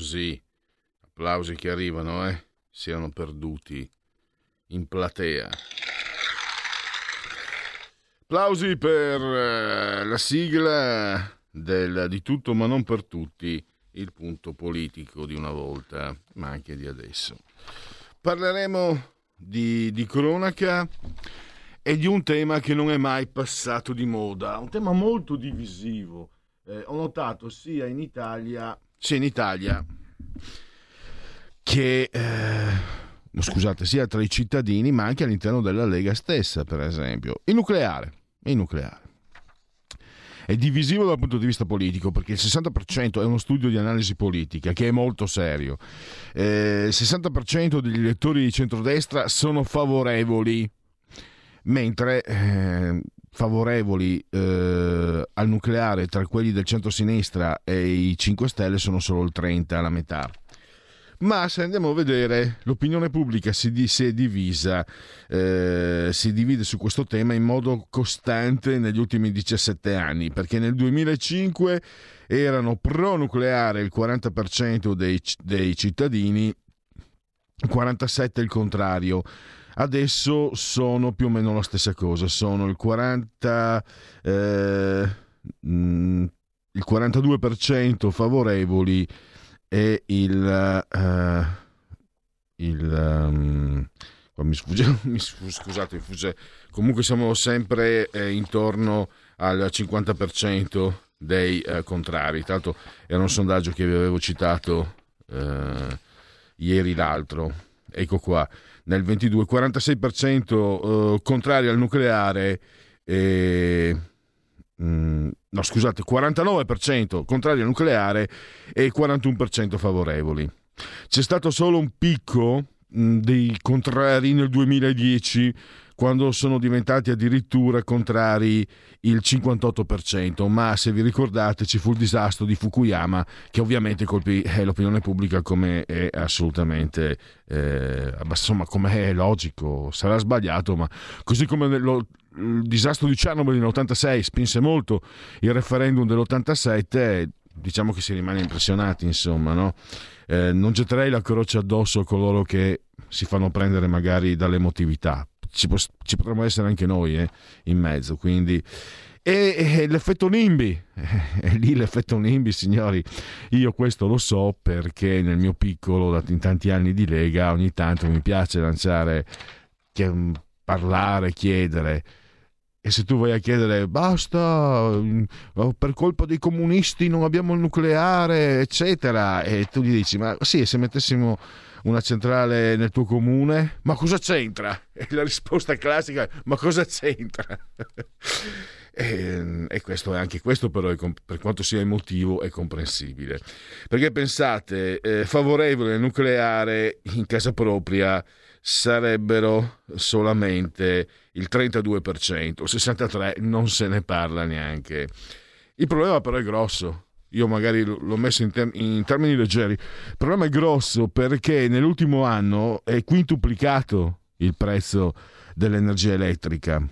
Applausi, applausi che arrivano, eh? Si erano perduti in platea. Applausi per eh, la sigla del, di tutto ma non per tutti, il punto politico di una volta, ma anche di adesso. Parleremo di, di cronaca e di un tema che non è mai passato di moda, un tema molto divisivo eh, ho notato sia in Italia, sia in Italia che eh, scusate, sia tra i cittadini, ma anche all'interno della Lega stessa, per esempio. Il nucleare, il nucleare. È divisivo dal punto di vista politico perché il 60% è uno studio di analisi politica che è molto serio. Eh, il 60% degli elettori di centrodestra sono favorevoli, mentre eh, favorevoli eh, al nucleare tra quelli del centro-sinistra e i 5 Stelle sono solo il 30, la metà. Ma se andiamo a vedere, l'opinione pubblica si, si è divisa, eh, si divide su questo tema in modo costante negli ultimi 17 anni, perché nel 2005 erano pro-nucleare il 40% dei, dei cittadini, 47% il contrario adesso sono più o meno la stessa cosa, sono il 40 eh, mm, il 42% favorevoli e il, uh, il um, mi sfugge, mi sfugge, scusate, mi sfugge, comunque siamo sempre eh, intorno al 50% dei eh, contrari. Tanto era un sondaggio che vi avevo citato eh, ieri l'altro. Ecco qua nel 22, 46% eh, contrari al nucleare e mm, no scusate 49% contrari al nucleare e 41% favorevoli. C'è stato solo un picco mh, dei contrari nel 2010 quando sono diventati addirittura contrari il 58%, ma se vi ricordate ci fu il disastro di Fukuyama che ovviamente colpì eh, l'opinione pubblica come è assolutamente, eh, insomma come è logico, sarà sbagliato, ma così come lo, il disastro di Chernobyl nell'86 spinse molto il referendum dell'87, diciamo che si rimane impressionati, insomma, no? eh, non getterei la croce addosso a coloro che si fanno prendere magari dall'emotività, ci, ci potremmo essere anche noi eh, in mezzo. Quindi. E, e, l'effetto NIMBY, è lì l'effetto NIMBY, signori. Io questo lo so perché nel mio piccolo, in tanti anni di Lega, ogni tanto mi piace lanciare, parlare, chiedere. E se tu vai a chiedere basta, mm, per colpa dei comunisti non abbiamo il nucleare, eccetera, e tu gli dici: Ma sì, se mettessimo una centrale nel tuo comune, ma cosa c'entra? E la risposta classica ma cosa c'entra? E, e questo, anche questo però per quanto sia emotivo è comprensibile. Perché pensate, eh, favorevole al nucleare in casa propria sarebbero solamente il 32%, il 63% non se ne parla neanche. Il problema però è grosso, io magari l'ho messo in, ter- in, termini leggeri, il problema è grosso perché nell'ultimo anno è quintuplicato il prezzo dell'energia elettrica.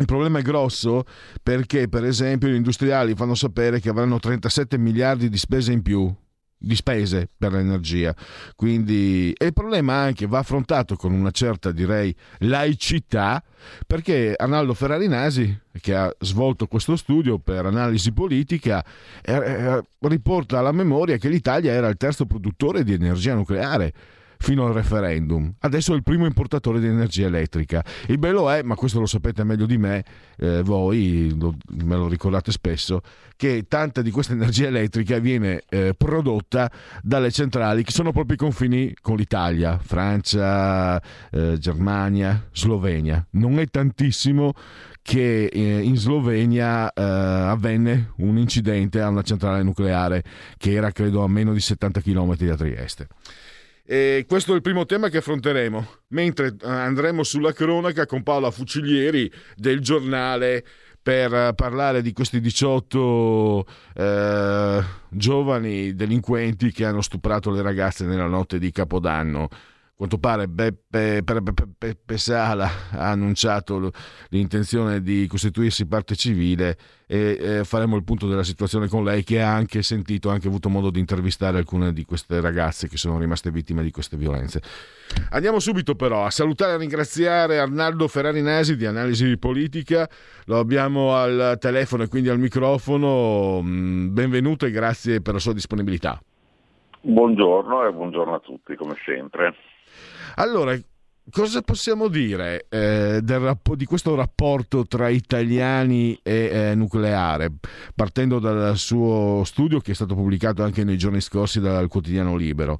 Il problema è grosso perché, per esempio, gli industriali fanno sapere che avranno 37 miliardi di spese in più di spese per l'energia. Quindi, e il problema anche va affrontato con una certa, direi, laicità, perché Arnaldo Ferrari Nasi, che ha svolto questo studio per analisi politica, eh, eh, riporta alla memoria che l'Italia era il terzo produttore di energia nucleare fino al referendum. Adesso è il primo importatore di energia elettrica. Il bello è, ma questo lo sapete meglio di me, eh, voi lo, me lo ricordate spesso, che tanta di questa energia elettrica viene eh, prodotta dalle centrali che sono proprio i confini con l'Italia, Francia, eh, Germania, Slovenia. Non è tantissimo che eh, in Slovenia eh, avvenne un incidente a una centrale nucleare che era credo a meno di 70 km da Trieste. E questo è il primo tema che affronteremo, mentre eh, andremo sulla cronaca con Paola Fucilieri del giornale per parlare di questi 18 eh, giovani delinquenti che hanno stuprato le ragazze nella notte di Capodanno quanto pare Beppe, Beppe, Sala ha annunciato l'intenzione di costituirsi parte civile e faremo il punto della situazione con lei che ha anche sentito, ha anche avuto modo di intervistare alcune di queste ragazze che sono rimaste vittime di queste violenze. Andiamo subito però a salutare e ringraziare Arnaldo Ferrari Nasi di Analisi Politica, lo abbiamo al telefono e quindi al microfono, mm, benvenuto e grazie per la sua disponibilità. Buongiorno e buongiorno a tutti come sempre. Allora, cosa possiamo dire eh, del, di questo rapporto tra italiani e eh, nucleare, partendo dal suo studio che è stato pubblicato anche nei giorni scorsi dal quotidiano Libero?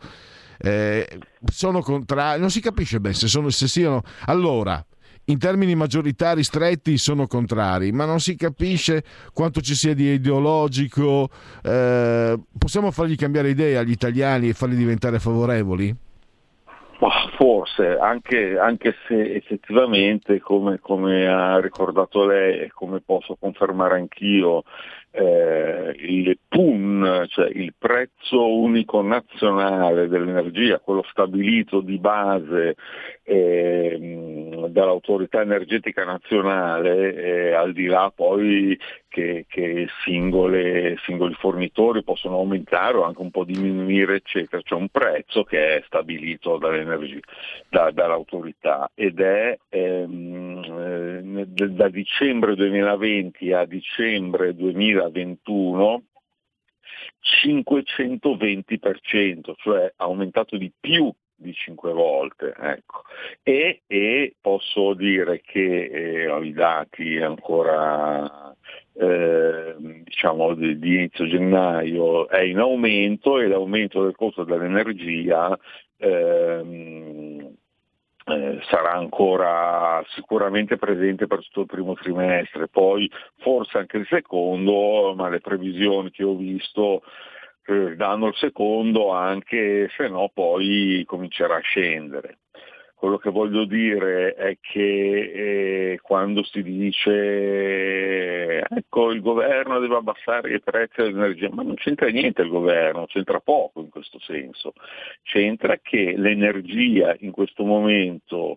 Eh, sono contrari, non si capisce bene se, sono, se siano. Allora, in termini maggioritari stretti sono contrari, ma non si capisce quanto ci sia di ideologico. Eh, possiamo fargli cambiare idea agli italiani e farli diventare favorevoli? Forse, anche, anche, se effettivamente, come, come, ha ricordato lei e come posso confermare anch'io, eh, il PUN, cioè il prezzo unico nazionale dell'energia, quello stabilito di base eh, dall'autorità energetica nazionale, eh, al di là poi che, che singole, singoli fornitori possono aumentare o anche un po' diminuire, eccetera, c'è un prezzo che è stabilito da, dall'autorità ed è ehm, eh, da dicembre 2020 a dicembre 2021 520%, cioè aumentato di più di cinque volte. Ecco. E, e, posso dire che eh, ho i dati ancora eh, diciamo di, di, inizio gennaio è in aumento e l'aumento del costo dell'energia ehm, eh, sarà ancora sicuramente presente per tutto il primo trimestre, poi forse anche il secondo, ma le previsioni che ho visto eh, danno il secondo anche se no poi comincerà a scendere. Quello che voglio dire è che eh, quando si dice ecco il governo deve abbassare i prezzi dell'energia, ma non c'entra niente il governo, c'entra poco in questo senso. C'entra che l'energia in questo momento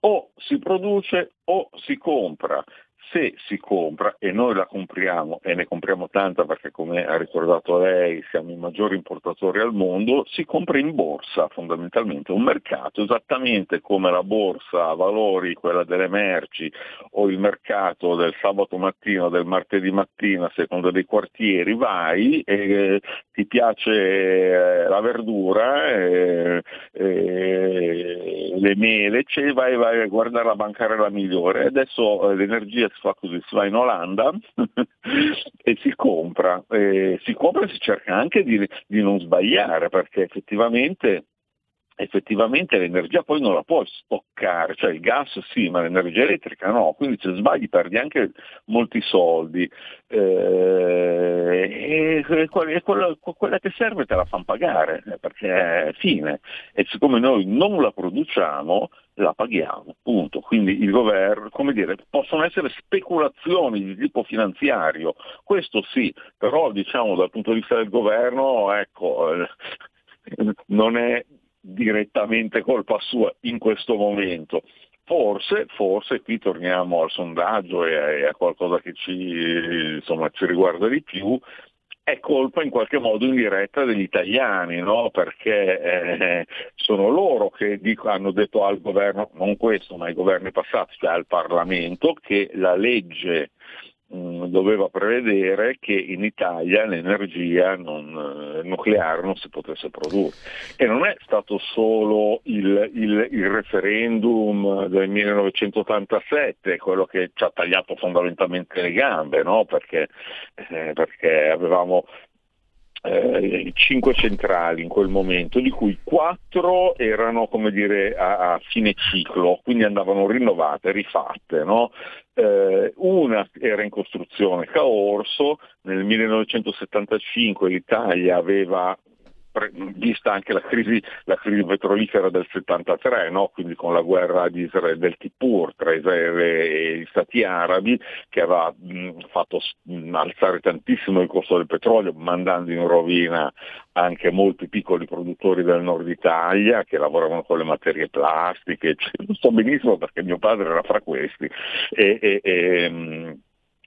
o si produce o si compra se si compra, e noi la compriamo e ne compriamo tanta perché come ha ricordato lei siamo i maggiori importatori al mondo, si compra in borsa fondamentalmente, un mercato esattamente come la borsa a valori, quella delle merci o il mercato del sabato mattina o del martedì mattina a seconda dei quartieri, vai e eh, ti piace eh, la verdura, eh, eh, le mele, cioè, vai, vai a guardare la bancarella migliore. Adesso l'energia fa così, si va in Olanda e si compra, eh, si compra e si cerca anche di, di non sbagliare perché effettivamente effettivamente l'energia poi non la puoi stoccare, cioè il gas sì, ma l'energia elettrica no, quindi se sbagli perdi anche molti soldi. Eh, e quella, quella, che serve te la fanno pagare eh, perché è fine. E siccome noi non la produciamo la paghiamo, punto. Quindi il governo, come dire, possono essere speculazioni di tipo finanziario, questo sì, però diciamo dal punto di vista del governo, ecco, eh, non è direttamente colpa sua in questo momento. forse, forse qui torniamo al sondaggio e a, qualcosa che ci, insomma, ci riguarda di più, è colpa in qualche modo indiretta degli italiani, no? perché eh, sono loro che dico, hanno detto al governo, non questo ma ai governi passati, cioè al Parlamento, che la legge Mm, doveva prevedere che in Italia l'energia non, eh, nucleare non si potesse produrre. E non è stato solo il, il, il referendum del 1987 quello che ci ha tagliato fondamentalmente le gambe, no? perché, eh, perché avevamo eh, cinque centrali in quel momento, di cui quattro erano come dire, a, a fine ciclo, quindi andavano rinnovate, rifatte. No? Eh, una era in costruzione, Caorso, nel 1975 l'Italia aveva vista anche la crisi, la crisi, petrolifera del 73, no? quindi con la guerra di Israele, del Tipur tra Israele e gli stati arabi, che aveva mh, fatto mh, alzare tantissimo il costo del petrolio, mandando in rovina anche molti piccoli produttori del nord Italia che lavoravano con le materie plastiche, lo so benissimo perché mio padre era fra questi. E, e, e,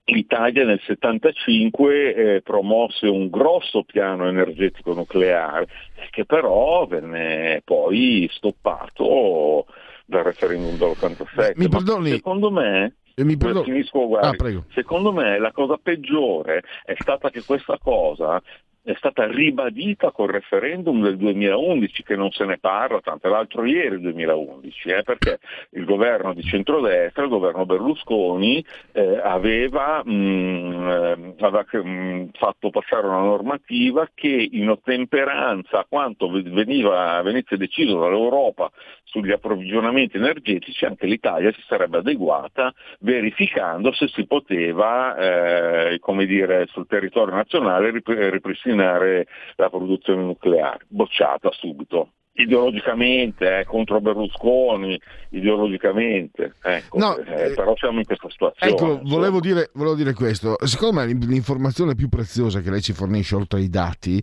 L'Italia nel 1975 eh, promosse un grosso piano energetico nucleare che però venne poi stoppato dal referendum dell'87. Mi perdoni, secondo me eh, mi perdo... Finisco, guardi, ah, secondo me la cosa peggiore è stata che questa cosa è stata ribadita col referendum del 2011 che non se ne parla, tanto l'altro ieri il 2011, eh, perché il governo di centrodestra, il governo Berlusconi, eh, aveva, mh, mm, eh, aveva mh, mm, fatto passare una normativa che in ottemperanza a quanto veniva, venisse deciso dall'Europa sugli approvvigionamenti energetici, anche l'Italia si sarebbe adeguata verificando se si poteva, eh, come dire, sul territorio nazionale ripristinare ripristinare la produzione nucleare, bocciata subito ideologicamente eh, contro Berlusconi, ideologicamente, ecco, no, eh, eh, però siamo in questa situazione. Ecco, volevo dire, volevo dire, questo, secondo me l'informazione più preziosa che lei ci fornisce oltre ai dati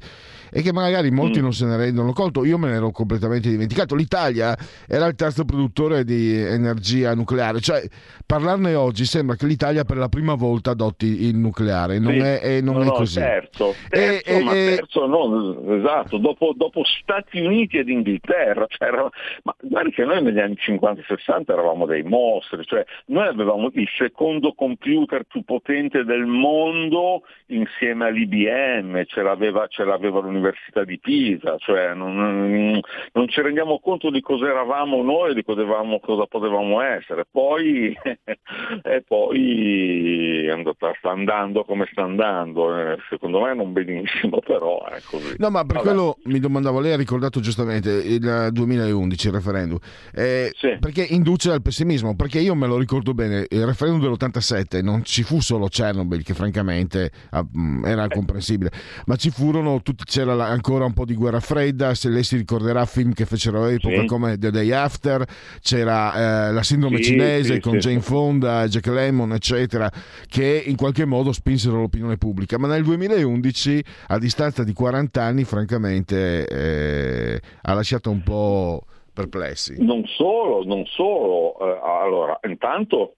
è che magari molti mm. non se ne rendono conto, io me ne ero completamente dimenticato, l'Italia era il terzo produttore di energia nucleare, cioè parlarne oggi sembra che l'Italia per la prima volta adotti il nucleare, non, sì. è, non no, è no, così. Terzo, terzo e, ma e, terzo no, esatto, dopo, dopo Stati Uniti ed Inghilterra, cioè era, ma guardi che noi negli anni 50-60 eravamo dei mostri, cioè noi avevamo il secondo computer più potente del mondo insieme all'IBM, ce l'aveva, ce l'aveva l'Università di Pisa, cioè non, non, ci rendiamo conto di cosa eravamo noi di cosa, cosa potevamo essere. Poi, e poi andata, sta andando come sta andando, eh, secondo me non benissimo, però è così. No, ma per Vabbè. quello mi domandavo, lei ha ricordato giustamente il 2011, il referendum, eh, sì. perché induce al pessimismo, perché io me lo ricordo bene, il referendum dell'87 non ci fu solo Chernobyl, che francamente ah, mm, era comprensibile, ma ci furono, tutti, c'era ancora un po' di guerra fredda, se lei si ricorderà film che fecero all'epoca sì. come The Day After, c'era eh, la sindrome sì, cinese con Jane Fonda, Jack Lemmon, eccetera, che in qualche modo spinsero l'opinione pubblica, ma nel 2011, a distanza di 40 anni, francamente eh, ha lasciato un po' perplessi. Non solo, non solo. Eh, allora, intanto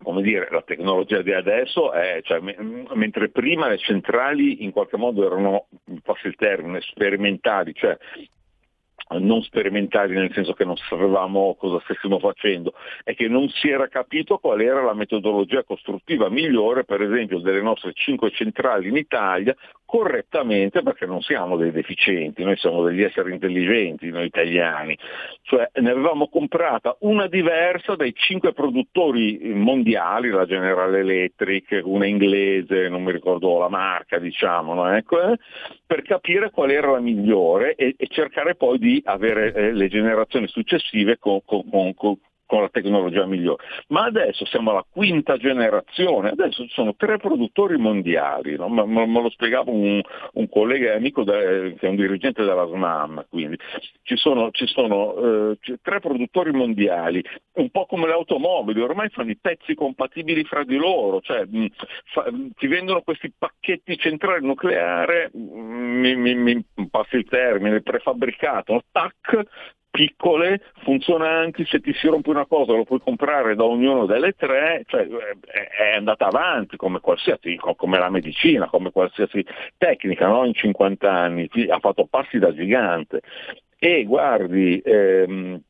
come dire, la tecnologia di adesso è, cioè, mentre prima le centrali in qualche modo erano, passi il termine, sperimentali, cioè non sperimentali nel senso che non sapevamo cosa stessimo facendo, è che non si era capito qual era la metodologia costruttiva migliore, per esempio, delle nostre cinque centrali in Italia, correttamente perché non siamo dei deficienti, noi siamo degli esseri intelligenti, noi italiani. Cioè ne avevamo comprata una diversa dai cinque produttori mondiali, la General Electric, una inglese, non mi ricordo la marca, diciamo, no? ecco, eh? per capire qual era la migliore e, e cercare poi di avere eh, le generazioni successive con, con, con, con la tecnologia migliore. Ma adesso siamo alla quinta generazione, adesso ci sono tre produttori mondiali, no? me, me, lo spiegava un, un collega e amico de, che è un dirigente della SNAM, quindi ci sono, ci sono eh, tre produttori mondiali, un po' come le automobili, ormai fanno i pezzi compatibili fra di loro, cioè mh, fa, ti vendono questi pacchetti centrali nucleari, mi, mi, mi passi il termine, prefabbricato, tac, piccole, funzionanti, se ti si rompe una cosa lo puoi comprare da ognuno delle tre, cioè è andata avanti come qualsiasi, come la medicina, come qualsiasi tecnica no? in 50 anni, ha fatto passi da gigante. E guardi, ehm,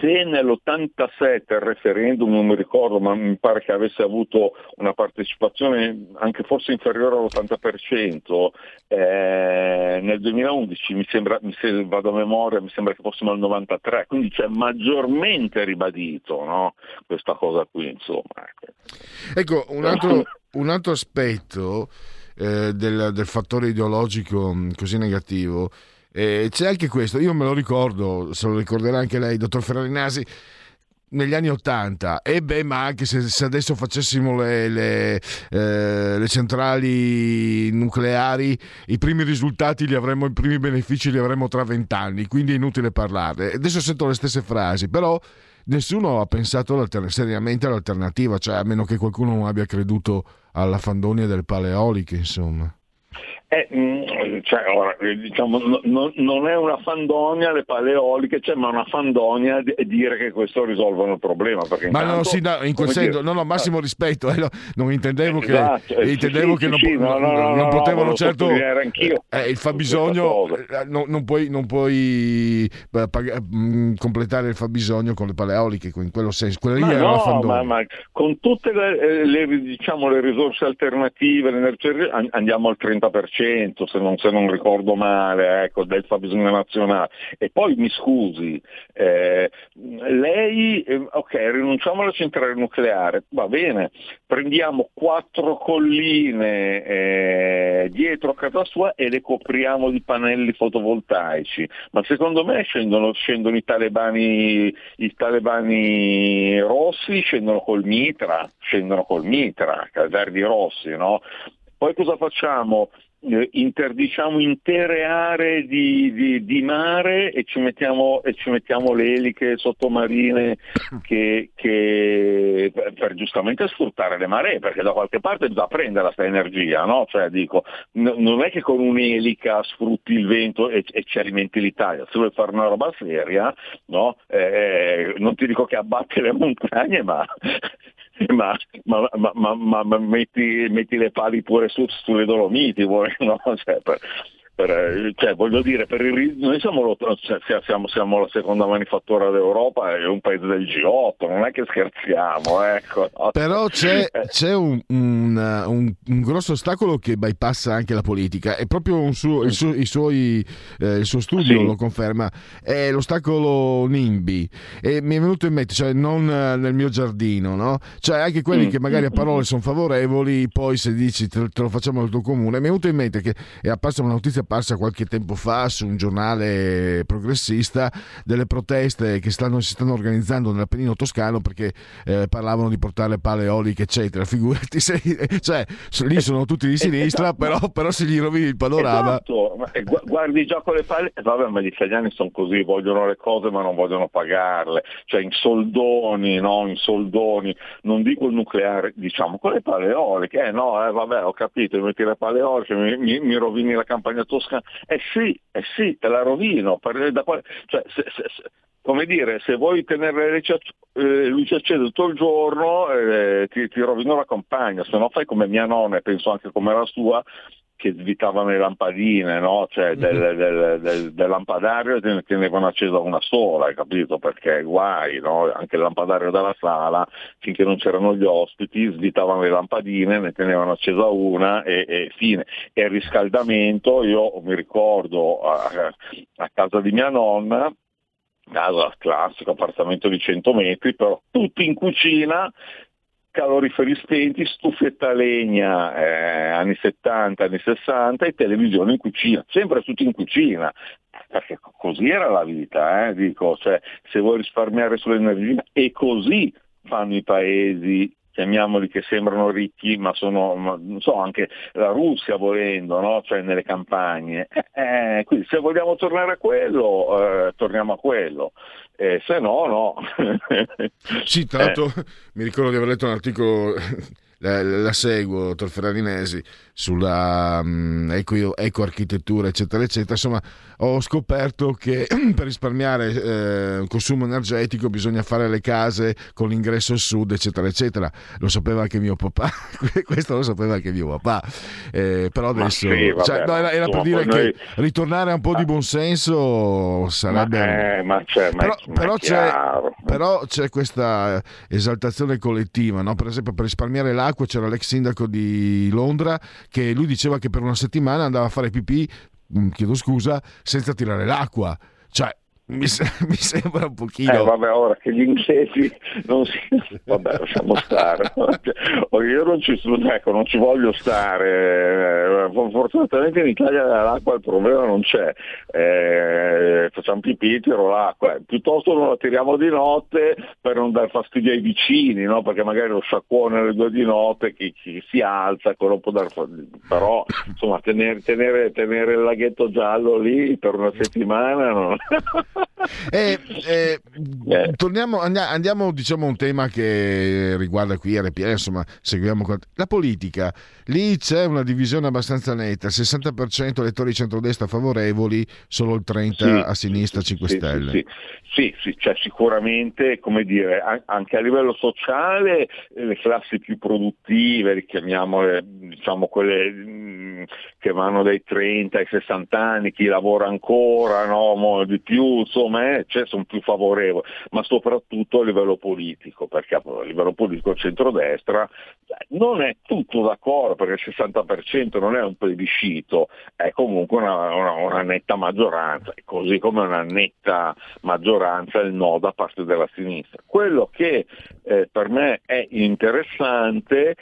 se nell'87 il referendum, non mi ricordo, ma mi pare che avesse avuto una partecipazione anche forse inferiore all'80%, eh, nel 2011 mi sembra, se vado a memoria, mi sembra che fossimo al 93%, quindi c'è maggiormente ribadito no? questa cosa qui. Insomma. Ecco, un altro, un altro aspetto eh, del, del fattore ideologico mm, così negativo eh, c'è anche questo, io me lo ricordo, se lo ricorderà anche lei, dottor Ferrarinasi, negli anni Ottanta, e beh, ma anche se, se adesso facessimo le, le, eh, le, centrali nucleari, i primi risultati li avremmo, i primi benefici li avremmo tra vent'anni, quindi è inutile parlarne. Adesso sento le stesse frasi, però nessuno ha pensato seriamente all'alternativa, cioè a meno che qualcuno non abbia creduto alla fandonia delle paleoliche, insomma. Eh, mm, cioè, ora, eh, diciamo, no, non è una fandonia le paleoliche, cioè, ma una fandonia di dire che questo risolvono il problema. ma intanto, no, sì, no, in quel senso, no, no, massimo rispetto, eh, non intendevo che, esatto, eh, intendevo sì, che sì, non, no, non potevano certo eh, il fabbisogno, non, puoi, non puoi pag- mm, completare il fabbisogno con le paleoliche, in quello senso, quella lì ma è una fandonia. Ma, ma con tutte le, le, diciamo, le risorse alternative, l'energia, andiamo al 30% se non, se non ricordo male, ecco, del fabbisogno nazionale. E poi mi scusi, eh, lei, eh, ok, rinunciamo alla centrale nucleare, va bene, prendiamo quattro colline eh, dietro a casa sua e le copriamo di pannelli fotovoltaici, ma secondo me scendono, scendono i, talebani, i talebani rossi, scendono col mitra, scendono col mitra, verdi rossi, no? Poi cosa facciamo? Eh, interdiciamo intere aree di, di, di mare e ci, mettiamo, e ci, mettiamo, le eliche sottomarine che, che, per, giustamente sfruttare le maree, perché da qualche parte bisogna prendere questa energia, no? Cioè dico, n- non è che con un'elica sfrutti il vento e, e, ci alimenti l'Italia, se vuoi fare una roba seria, no? eh, non ti dico che abbatti le montagne, ma ma, ma, ma, ma metti, metti, le pali pure su, sulle Dolomiti, vuoi, no? cioè, per, per, eh, cioè, voglio dire, il, noi siamo, siamo, siamo, la seconda manifattura d'Europa e un paese del G8, non è che scherziamo. Ecco? Però c'è, eh. c'è un, un, un, un, grosso ostacolo che bypassa anche la politica, è proprio suo, il, suo, suoi, eh, il, suo, studio sì. lo conferma, è l'ostacolo NIMBY. E mi è venuto in mente, cioè non nel mio giardino, no? cioè anche quelli mm. che magari a parole sono favorevoli, poi se dici te, te lo facciamo nel tuo comune, mi è venuto in mente che è apparsa una notizia apparsa qualche tempo fa su un giornale progressista delle proteste che stanno, si stanno organizzando nell'Appennino toscano perché eh, parlavano di portare pale eoliche, eccetera. Figurati, se, cioè, lì sono tutti di sinistra, però, però se gli rovini il panorama. Esatto. Guardi già con le pale, vabbè, ma gli italiani sono così, vogliono le cose ma non vogliono pagarle, cioè in soldoni, no? In soldoni, non dico il nucleare, diciamo con le pale eoliche, eh no, eh, vabbè, ho capito, metti le pale eoliche, mi, mi, mi rovini la campagna toscana Toscana, eh sì, eh sì, te la rovino. Quale, cioè, se, se, se, come dire, se vuoi tenere le eh, luce accese tutto il giorno eh, ti, ti rovino la compagna, se no fai come mia nonna e penso anche come la sua, che svitavano le lampadine, no? cioè del, mhm. del, del, del lampadario ne tenevano accesa una sola, hai capito? Perché guai, no? anche il lampadario della sala, finché non c'erano gli ospiti, svitavano le lampadine, ne tenevano accesa una e, e fine. E il riscaldamento, io mi ricordo a, a casa di mia nonna, casa classico, appartamento di 100 metri, però tutti in cucina caloriferi spenti, stufetta a legna eh, anni 70, anni 60 e televisione in cucina, sempre tutti in cucina, perché così era la vita, eh, dico, cioè, se vuoi risparmiare sull'energia e così fanno i paesi chiamiamoli che sembrano ricchi, ma sono, non so, anche la Russia volendo, no? cioè nelle campagne. Eh, quindi se vogliamo tornare a quello, eh, torniamo a quello. Eh, se no, no. sì, tra l'altro mi ricordo di aver letto un articolo la, la seguo, dottor Ferrarinesi, sulla um, eco, ecoarchitettura, eccetera, eccetera. Insomma, ho scoperto che per risparmiare eh, consumo energetico bisogna fare le case con l'ingresso sud, eccetera, eccetera. Lo sapeva anche mio papà, questo lo sapeva anche mio papà. Eh, però adesso sì, vabbè, cioè, no, era, era per dire noi... che ritornare a un po' di buonsenso sarebbe. Ma, eh, ma c'è, però, ma però, c'è, però, c'è, questa esaltazione collettiva, no? per esempio, per risparmiare l'acqua c'era l'ex sindaco di Londra che lui diceva che per una settimana andava a fare pipì, mm, chiedo scusa, senza tirare l'acqua. Cioè, mi, mi, sembra un pochino. Eh, vabbè, ora che gli inglesi non si. Vabbè, lasciamo stare. Io non ci, ecco, non ci voglio stare. Eh, fortunatamente in Italia l'acqua il problema non c'è. Eh, facciamo pipì, tiro l'acqua. Piuttosto non la tiriamo di notte per non dar fastidio ai vicini, no? perché magari lo sciacquone alle due di notte, chi, chi si alza, quello può dar fastidio. Però insomma, tenere, tenere, tenere il laghetto giallo lì per una settimana non. Eh, eh, eh. Torniamo, andiamo, diciamo a un tema che riguarda qui RPL, insomma, seguiamo la politica. Lì c'è una divisione abbastanza netta, il 60% elettori di centrodestra favorevoli, solo il 30% sì, a sinistra 5 sì, Stelle. Sì, sì, sì, cioè sicuramente, come dire, anche a livello sociale le classi più produttive, richiamiamole, diciamo quelle mm, che vanno dai 30 ai 60 anni, chi lavora ancora, no, di più, insomma, eh, cioè, sono più favorevoli, ma soprattutto a livello politico, perché a livello politico il centrodestra non è tutto d'accordo, perché il 60% non è un plebiscito, è comunque una, una, una netta maggioranza, così come una netta maggioranza il no da parte della sinistra. Quello che eh, per me è interessante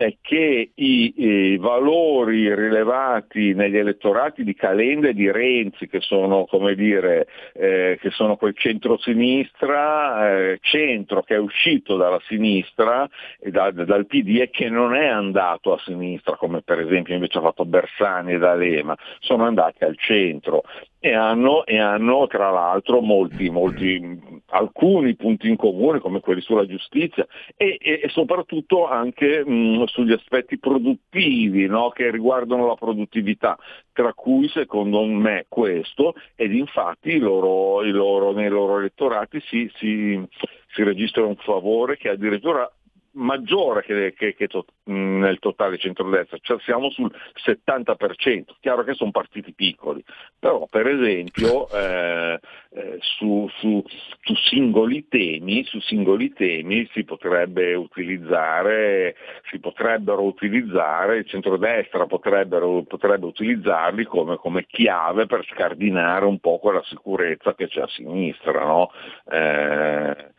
è che i, i, valori rilevati negli elettorati di Calenda e di Renzi, che sono, come dire, eh, che sono quel centro-sinistra, eh, centro che è uscito dalla sinistra da, dal PD e che non è andato a sinistra, come per esempio invece ha fatto Bersani e D'Alema, sono andati al centro e hanno, e hanno tra l'altro molti, molti, alcuni punti in comune come quelli sulla giustizia e, e, soprattutto anche mh, sugli aspetti produttivi no? che riguardano la produttività, tra cui secondo me questo ed infatti loro, i loro, nei loro elettorati si, si, si registra un favore che addirittura maggiore che, che, che to, nel totale centrodestra, cioè siamo sul 70%, chiaro che sono partiti piccoli, però per esempio eh, eh, su, su, su, singoli temi, su, singoli temi, si potrebbe utilizzare, si potrebbero utilizzare, il centrodestra potrebbe utilizzarli come, come, chiave per scardinare un po' quella sicurezza che c'è a sinistra. No? Eh,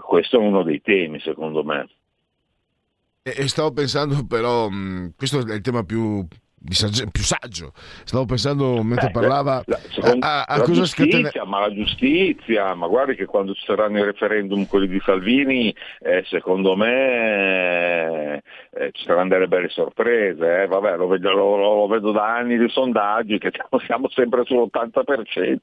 questo è uno dei temi secondo me. E, stavo pensando però, mh, questo è il tema più, più saggio. Stavo pensando mentre eh, parlava la, secondo, a, a, a cosa giustizia. Ma la giustizia, ma guardi che quando ci saranno i referendum quelli di Salvini, eh, secondo me eh, ci saranno delle belle sorprese. Eh. Vabbè, lo vedo, lo, lo vedo, da anni di sondaggi che siamo sempre sull'80%,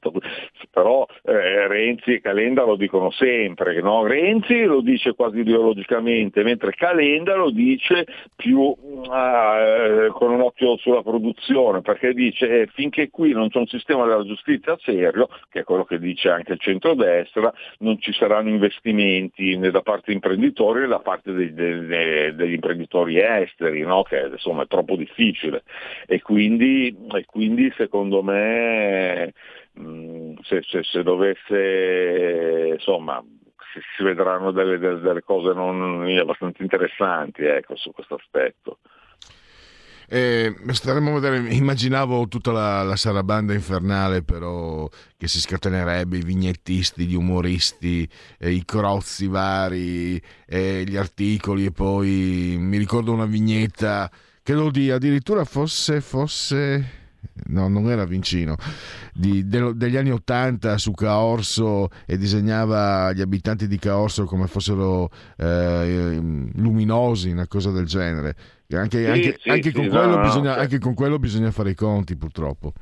però eh, Renzi e Calenda lo dicono sempre. No? Renzi lo dice quasi ideologicamente, mentre Calenda lo dice più ah, con un occhio sulla produzione, perché dice eh, finché qui non c'è un sistema della giustizia serio, che è quello che dice anche il centrodestra, non ci saranno investimenti né da parte degli imprenditori né da parte dei, dei, degli imprenditori esteri, no? che insomma è troppo difficile e quindi, e quindi secondo me mh, se, se, se, dovesse insomma si vedranno delle, delle, delle cose non, abbastanza interessanti ecco, su questo aspetto. Eh, staremo a vedere, immaginavo tutta la, la, sarabanda infernale però che si scatenerebbe, i vignettisti, gli umoristi, eh, i crozzi vari, eh, gli articoli e poi mi ricordo una vignetta, credo di addirittura fosse, fosse no, non era Vincino, di, de, degli anni Ottanta su Caorso e disegnava gli abitanti di Caorso come fossero eh, luminosi, una cosa del genere. Anche, sì, anche, sì, anche, sì, con no, no, bisogna, anche, con quello bisogna, fare i conti purtroppo.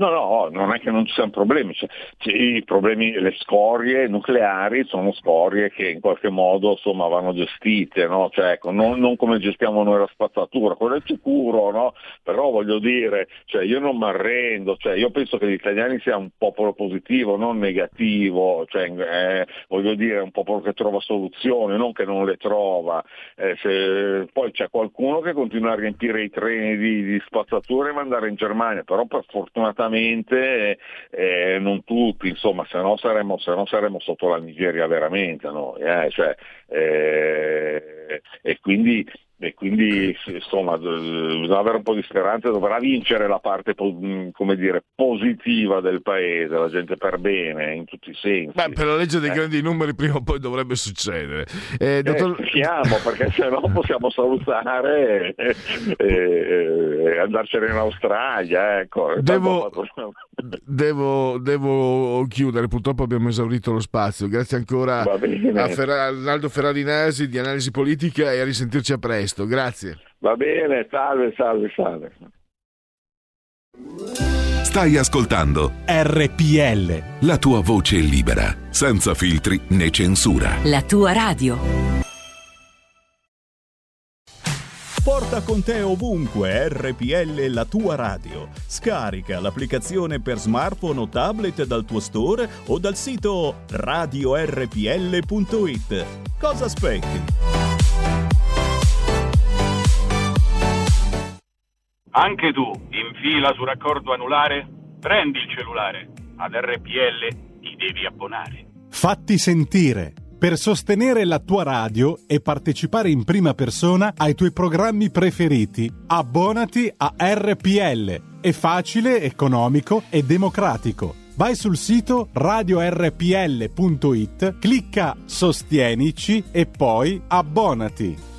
No, no, non è che non ci siano problemi, cioè, i problemi, le scorie nucleari sono scorie che in qualche modo insomma, vanno gestite, no? cioè, ecco, non, non, come gestiamo noi la spazzatura, quello è sicuro, no? però voglio dire, cioè, io non mi arrendo, cioè, io penso che gli italiani siano un popolo positivo, non negativo, cioè, eh, voglio dire, un popolo che trova soluzioni, non che non le trova. Eh, se, poi c'è qualcuno che continua a riempire i treni di, di spazzatura e mandare in Germania, però per fortunatamente sicuramente eh, non tutti, insomma, se no saremmo, se no saremmo sotto la Nigeria veramente noi, eh? cioè, eh, e quindi e quindi insomma bisogna avere un po' di speranza, dovrà vincere la parte come dire, positiva del paese, la gente per bene in tutti i sensi. Beh, per la legge dei eh. grandi numeri prima o poi dovrebbe succedere. Eh, dottor... eh, speriamo, perché se no possiamo salutare e, e, e, andarcene in Australia. Ecco. Devo, devo, devo, chiudere, purtroppo abbiamo esaurito lo spazio. Grazie ancora a Ferra- Arnaldo Ferrarinesi di Analisi Politica e a risentirci a presto presto, grazie. Va bene, salve, salve, salve. Stai ascoltando RPL. La tua voce libera, senza filtri né censura. La tua radio. Porta con te ovunque RPL la tua radio. Scarica l'applicazione per smartphone o tablet dal tuo store o dal sito radiorpl.it. Cosa aspetti? Anche tu, in fila su raccordo anulare? Prendi il cellulare. Ad RPL ti devi abbonare. Fatti sentire. Per sostenere la tua radio e partecipare in prima persona ai tuoi programmi preferiti, abbonati a RPL. È facile, economico e democratico. Vai sul sito radiorpl.it, clicca Sostienici e poi abbonati.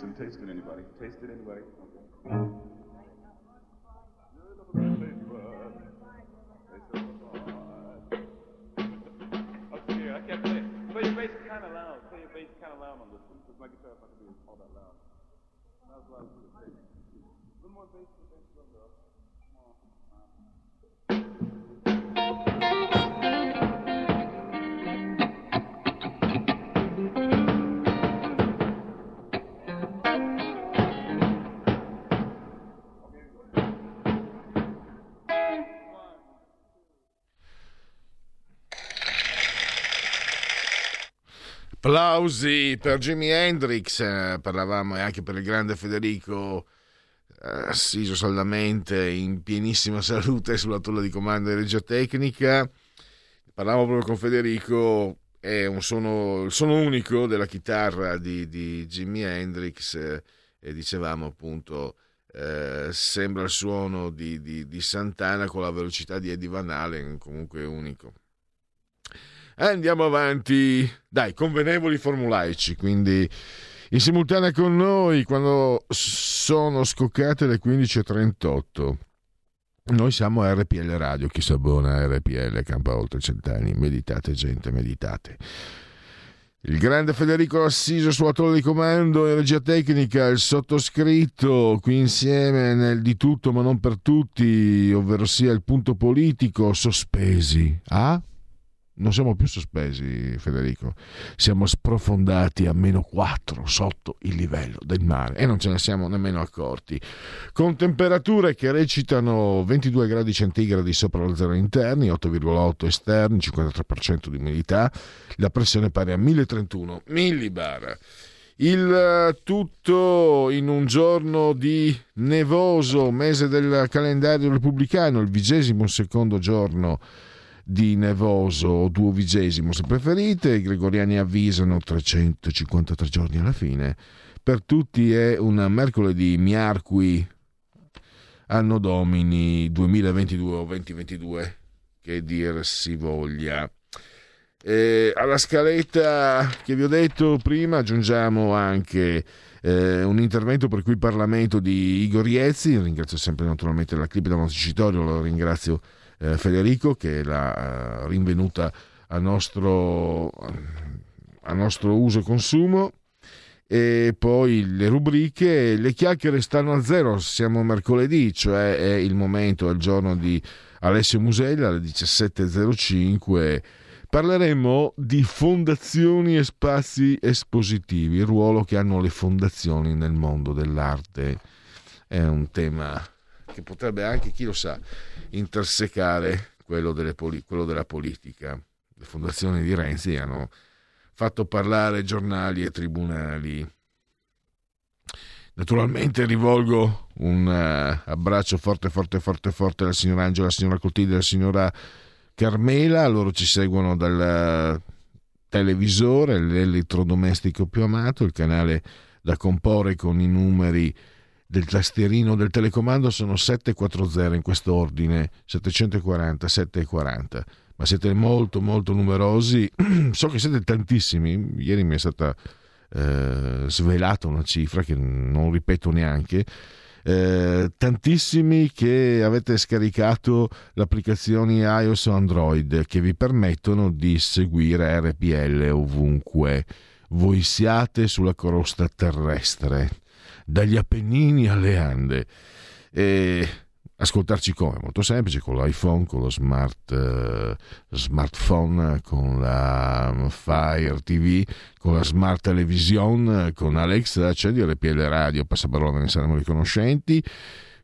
Taste it, taste anybody? Taste it, anybody? Okay, I can't play. Play your bass kind of loud. Play your bass kind of loud because my not to be all that loud. A little more bass, goes up. Applausi per Jimi Hendrix, eh, parlavamo e anche per il grande Federico eh, assiso saldamente in pienissima salute sulla tolla di comando di regia tecnica. Parlavamo proprio con Federico, è un suono, il suono unico della chitarra di, di Jimi Hendrix eh, e dicevamo appunto sembra il suono di, di, di Santana con la velocità di Eddie Van Halen, comunque unico. Andiamo avanti, dai, convenevoli formulaici, quindi in simultanea con noi quando sono scoccate le 15.38. Noi siamo a RPL Radio, chi sa buona RPL, campa oltre cent'anni, meditate gente, meditate. Il grande Federico Assiso sulla torre di comando e regia tecnica, il sottoscritto qui insieme nel di tutto ma non per tutti, ovvero sia il punto politico, sospesi. Ah? Non siamo più sospesi, Federico, siamo sprofondati a meno 4 sotto il livello del mare e non ce ne siamo nemmeno accorti. Con temperature che recitano 22 gradi centigradi sopra lo zero interni, 8,8 esterni, 53% di umidità, la pressione pari a 1031 millibar. Il eh, tutto in un giorno di nevoso, mese del calendario repubblicano, il vigesimo secondo giorno di nevoso o duovigesimo se preferite, i gregoriani avvisano 353 giorni alla fine. Per tutti è un mercoledì miarqui anno domini 2022 o 2022 che dir si voglia. E alla scaletta che vi ho detto prima aggiungiamo anche eh, un intervento per cui il Parlamento di Igor Iezzi, ringrazio sempre naturalmente la clip da Montecitorio, lo ringrazio eh, Federico che l'ha eh, rinvenuta a nostro, a nostro uso e consumo e poi le rubriche, le chiacchiere stanno a zero, siamo mercoledì, cioè è il momento, è il giorno di Alessio Musella alle 17.05. Parleremo di fondazioni e spazi espositivi, il ruolo che hanno le fondazioni nel mondo dell'arte. È un tema che potrebbe anche, chi lo sa, intersecare quello, poli- quello della politica. Le fondazioni di Renzi hanno fatto parlare giornali e tribunali. Naturalmente rivolgo un uh, abbraccio forte, forte, forte, forte alla signora Angela, alla signora Coltilde, alla signora Carmela. Loro ci seguono dal televisore, l'elettrodomestico più amato, il canale da comporre con i numeri del tastierino del telecomando sono 740 in questo ordine, 740, 740, ma siete molto molto numerosi, so che siete tantissimi, ieri mi è stata eh, svelata una cifra che non ripeto neanche, eh, tantissimi che avete scaricato le applicazioni iOS o Android che vi permettono di seguire RPL ovunque. Voi siate sulla crosta terrestre dagli Appennini alle Ande. E ascoltarci come? Molto semplice, con l'iPhone, con lo smart, uh, smartphone, con la Fire TV, con la smart television, con Alexa, accendi RPL Radio, passaparola, ne saremo riconoscenti,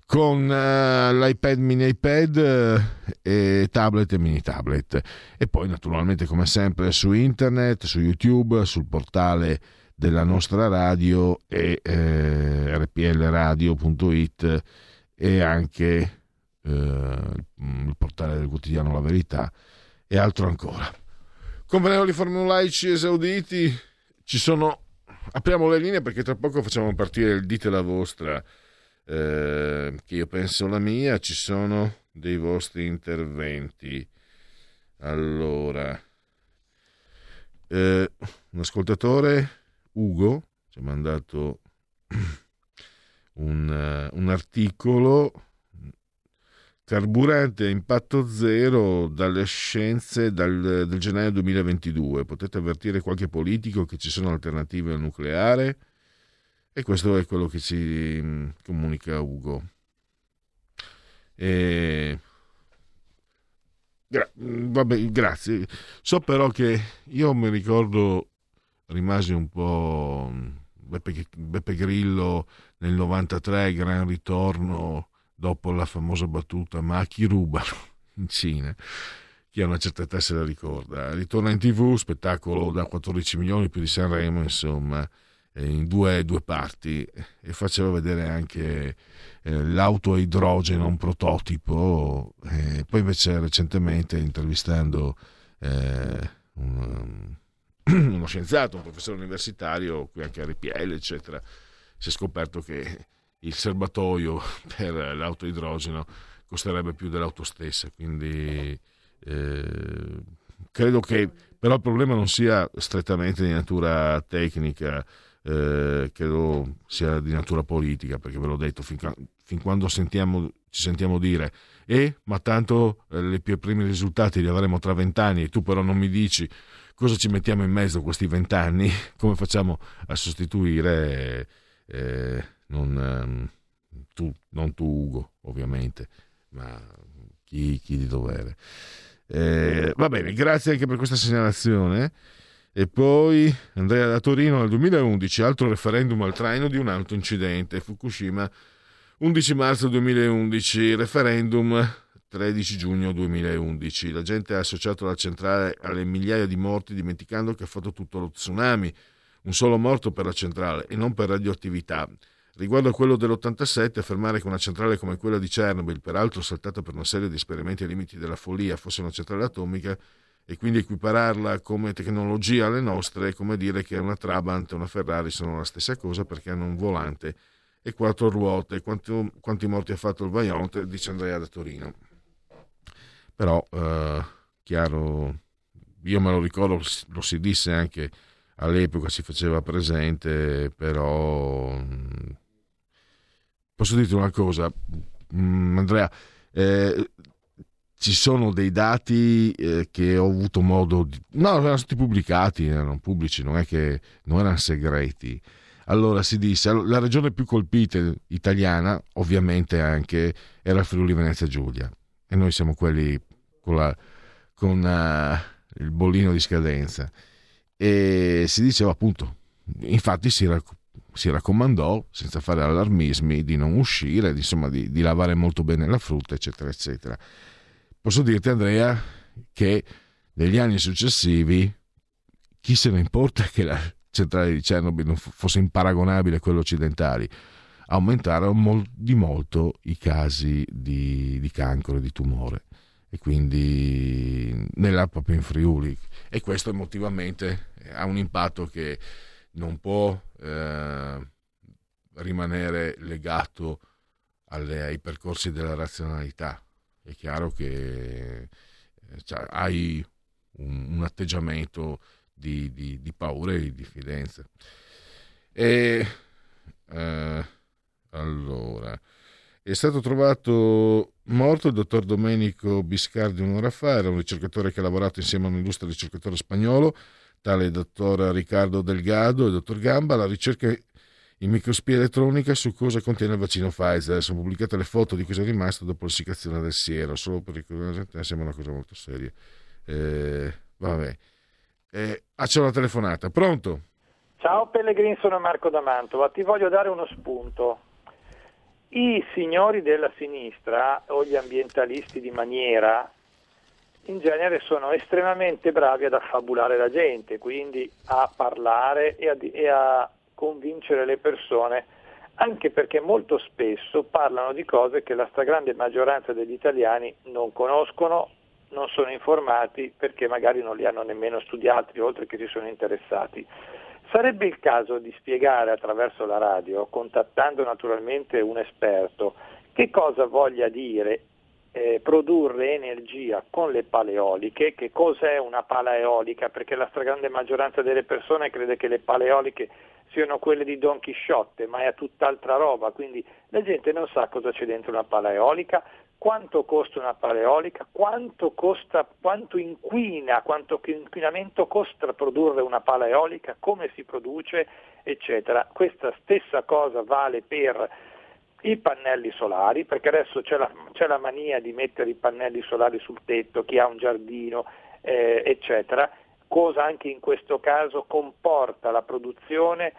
con uh, l'iPad mini iPad uh, e tablet e mini tablet. E poi naturalmente come sempre su internet, su YouTube, sul portale della nostra radio e eh, rplradio.it e anche eh, il portale del quotidiano La Verità e altro ancora. Convenevoli formulaici esauditi, ci sono... Apriamo le linee perché tra poco facciamo partire il dite la vostra, eh, che io penso la mia, ci sono dei vostri interventi. Allora, eh, un ascoltatore Ugo ci ha mandato un, eh, un articolo carburante a impatto zero dalle scienze dal, del gennaio 2022. Potete avvertire qualche politico che ci sono alternative al nucleare? E questo è quello che ci mm, comunica Ugo. E... Gra- mm, vabbè, grazie. So però che io mi ricordo, rimasi un po' mm, Beppe, Beppe Grillo nel 93, gran ritorno dopo la famosa battuta ma a chi rubano? In Cina. Chi ha una certa età se la ricorda. Ritorna in tv spettacolo da 14 milioni più di Sanremo insomma in due, due parti. E faceva vedere anche eh, l'auto a idrogeno un prototipo. E poi invece recentemente intervistando eh, un, uno scienziato un professore universitario qui anche a RPL eccetera. Si è scoperto che il serbatoio per l'auto idrogeno costerebbe più dell'auto stessa, quindi eh, credo che però il problema non sia strettamente di natura tecnica, eh, credo sia di natura politica, perché ve l'ho detto, fin, fin quando sentiamo, ci sentiamo dire eh, ma tanto eh, i primi risultati li avremo tra vent'anni e tu però non mi dici cosa ci mettiamo in mezzo questi vent'anni, come facciamo a sostituire... Eh, non, ehm, tu, non tu Ugo ovviamente, ma chi, chi di dovere. Eh, va bene, grazie anche per questa segnalazione. E poi Andrea da Torino nel 2011, altro referendum al traino di un altro incidente, Fukushima, 11 marzo 2011, referendum 13 giugno 2011. La gente ha associato la centrale alle migliaia di morti dimenticando che ha fatto tutto lo tsunami, un solo morto per la centrale e non per radioattività. Riguardo a quello dell'87, affermare che una centrale come quella di Chernobyl, peraltro saltata per una serie di esperimenti ai limiti della follia, fosse una centrale atomica e quindi equipararla come tecnologia alle nostre è come dire che una Trabant e una Ferrari sono la stessa cosa perché hanno un volante e quattro ruote. Quanti, quanti morti ha fatto il Vaillant? Dice Andrea da Torino. Però, eh, chiaro, io me lo ricordo, lo si disse anche all'epoca, si faceva presente, però Posso dirti una cosa, mm, Andrea? Eh, ci sono dei dati eh, che ho avuto modo di... No, erano stati pubblicati, erano pubblici, non è che non erano segreti. Allora si disse, la regione più colpita italiana, ovviamente anche, era Friuli Venezia Giulia. E noi siamo quelli con, la, con uh, il bollino di scadenza. E si diceva appunto, infatti si era si raccomandò, senza fare allarmismi, di non uscire, di, insomma, di, di lavare molto bene la frutta, eccetera, eccetera. Posso dirti, Andrea, che negli anni successivi chi se ne importa che la centrale di Chernobyl non fosse imparagonabile a quelle occidentali? Aumentarono di molto i casi di, di cancro e di tumore e quindi nella, proprio in Friuli e questo emotivamente ha un impatto che non può eh, rimanere legato alle, ai percorsi della razionalità. È chiaro che eh, cioè, hai un, un atteggiamento di, di, di, paura e di diffidenza. E eh, allora è stato trovato morto il dottor Domenico Biscardi un'ora fa, era un ricercatore che ha lavorato insieme a un illustre ricercatore spagnolo tale dottor Riccardo Delgado e dottor Gamba, la ricerca in microspia elettronica su cosa contiene il vaccino Pfizer. Sono pubblicate le foto di cosa è rimasto dopo l'essiccazione del siero, solo per ricordare gente sembra una cosa molto seria. Eh, vabbè. Eh, ah, c'è una telefonata. Pronto? Ciao Pellegrini, sono Marco D'Amantova. Ti voglio dare uno spunto. I signori della sinistra o gli ambientalisti di maniera in genere sono estremamente bravi ad affabulare la gente, quindi a parlare e a, e a convincere le persone, anche perché molto spesso parlano di cose che la stragrande maggioranza degli italiani non conoscono, non sono informati perché magari non li hanno nemmeno studiati, oltre che si sono interessati. Sarebbe il caso di spiegare attraverso la radio, contattando naturalmente un esperto, che cosa voglia dire eh, produrre energia con le pale eoliche. Che cos'è una pala eolica? Perché la stragrande maggioranza delle persone crede che le pale eoliche siano quelle di Don Chisciotte, ma è tutt'altra roba, quindi la gente non sa cosa c'è dentro una pala eolica, quanto costa una pala eolica, quanto, costa, quanto inquina, quanto inquinamento costa produrre una pala eolica, come si produce, eccetera. Questa stessa cosa vale per i pannelli solari, perché adesso c'è la, c'è la mania di mettere i pannelli solari sul tetto, chi ha un giardino, eh, eccetera, cosa anche in questo caso comporta la produzione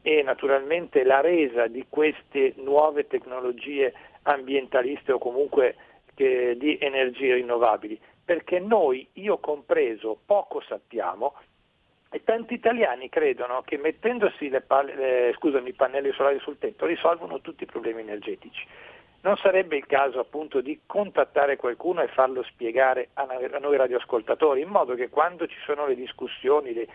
e naturalmente la resa di queste nuove tecnologie ambientaliste o comunque che, di energie rinnovabili, perché noi, io compreso, poco sappiamo e tanti italiani credono che mettendosi le palle, le, scusami, i pannelli solari sul tetto risolvono tutti i problemi energetici. Non sarebbe il caso appunto di contattare qualcuno e farlo spiegare a noi radioascoltatori, in modo che quando ci sono le discussioni, le,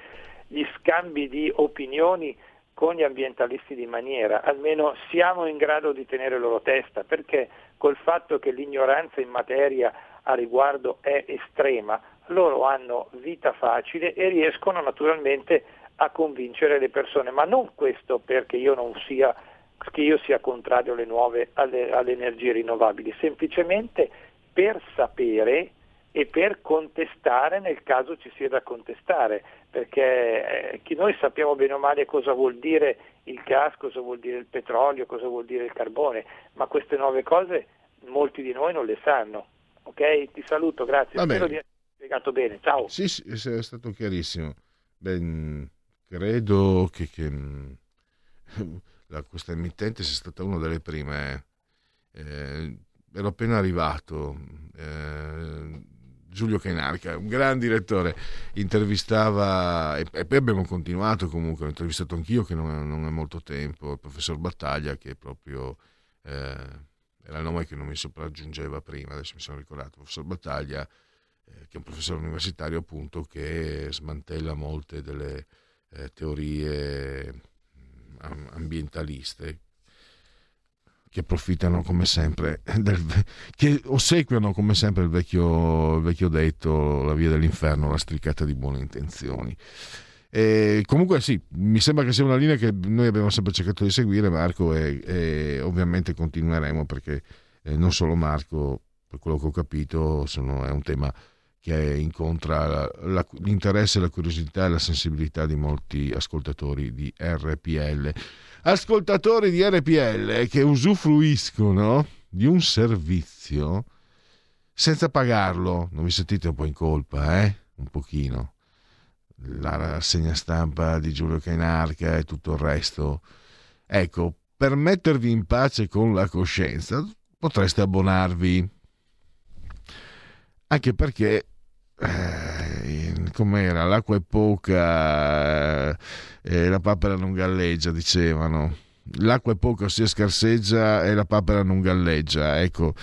gli scambi di opinioni con gli ambientalisti di maniera, almeno siamo in grado di tenere loro testa, perché col fatto che l'ignoranza in materia a riguardo è estrema, loro hanno vita facile e riescono naturalmente a convincere le persone, ma non questo perché io non sia io sia contrario alle nuove alle, alle energie rinnovabili, semplicemente per sapere e per contestare nel caso ci sia da contestare, perché eh, noi sappiamo bene o male cosa vuol dire il gas, cosa vuol dire il petrolio, cosa vuol dire il carbone, ma queste nuove cose molti di noi non le sanno. Ok? Ti saluto, grazie. Spero di aver spiegato bene. Ciao. Sì, sì, è stato chiarissimo. Beh, credo che, che la, questa emittente sia stata una delle prime. Eh, ero appena arrivato. Eh, Giulio Cainarca, un gran direttore, intervistava e, poi abbiamo continuato comunque, ho intervistato anch'io che non è, non è molto tempo, il professor Battaglia che proprio eh, era il nome che non mi sopraggiungeva prima, adesso mi sono ricordato, il professor Battaglia eh, che è un professore universitario appunto che smantella molte delle eh, teorie ambientaliste che approfittano come sempre, del, che ossequiano come sempre il vecchio, il vecchio detto, la via dell'inferno, la stricata di buone intenzioni. E comunque sì, mi sembra che sia una linea che noi abbiamo sempre cercato di seguire, Marco, e, e ovviamente continueremo perché eh, non solo Marco, per quello che ho capito, sono, è un tema che incontra la, la, l'interesse, la curiosità e la sensibilità di molti ascoltatori di RPL. Ascoltatori di RPL che usufruiscono di un servizio senza pagarlo. Non vi sentite un po' in colpa, eh? Un pochino. La rassegna stampa di Giulio Cainarca e tutto il resto. Ecco, per mettervi in pace con la coscienza potreste abbonarvi anche perché eh, com'era? L'acqua è poca e la papera non galleggia dicevano. L'acqua è poca si scarseggia e la papera non galleggia. Ecco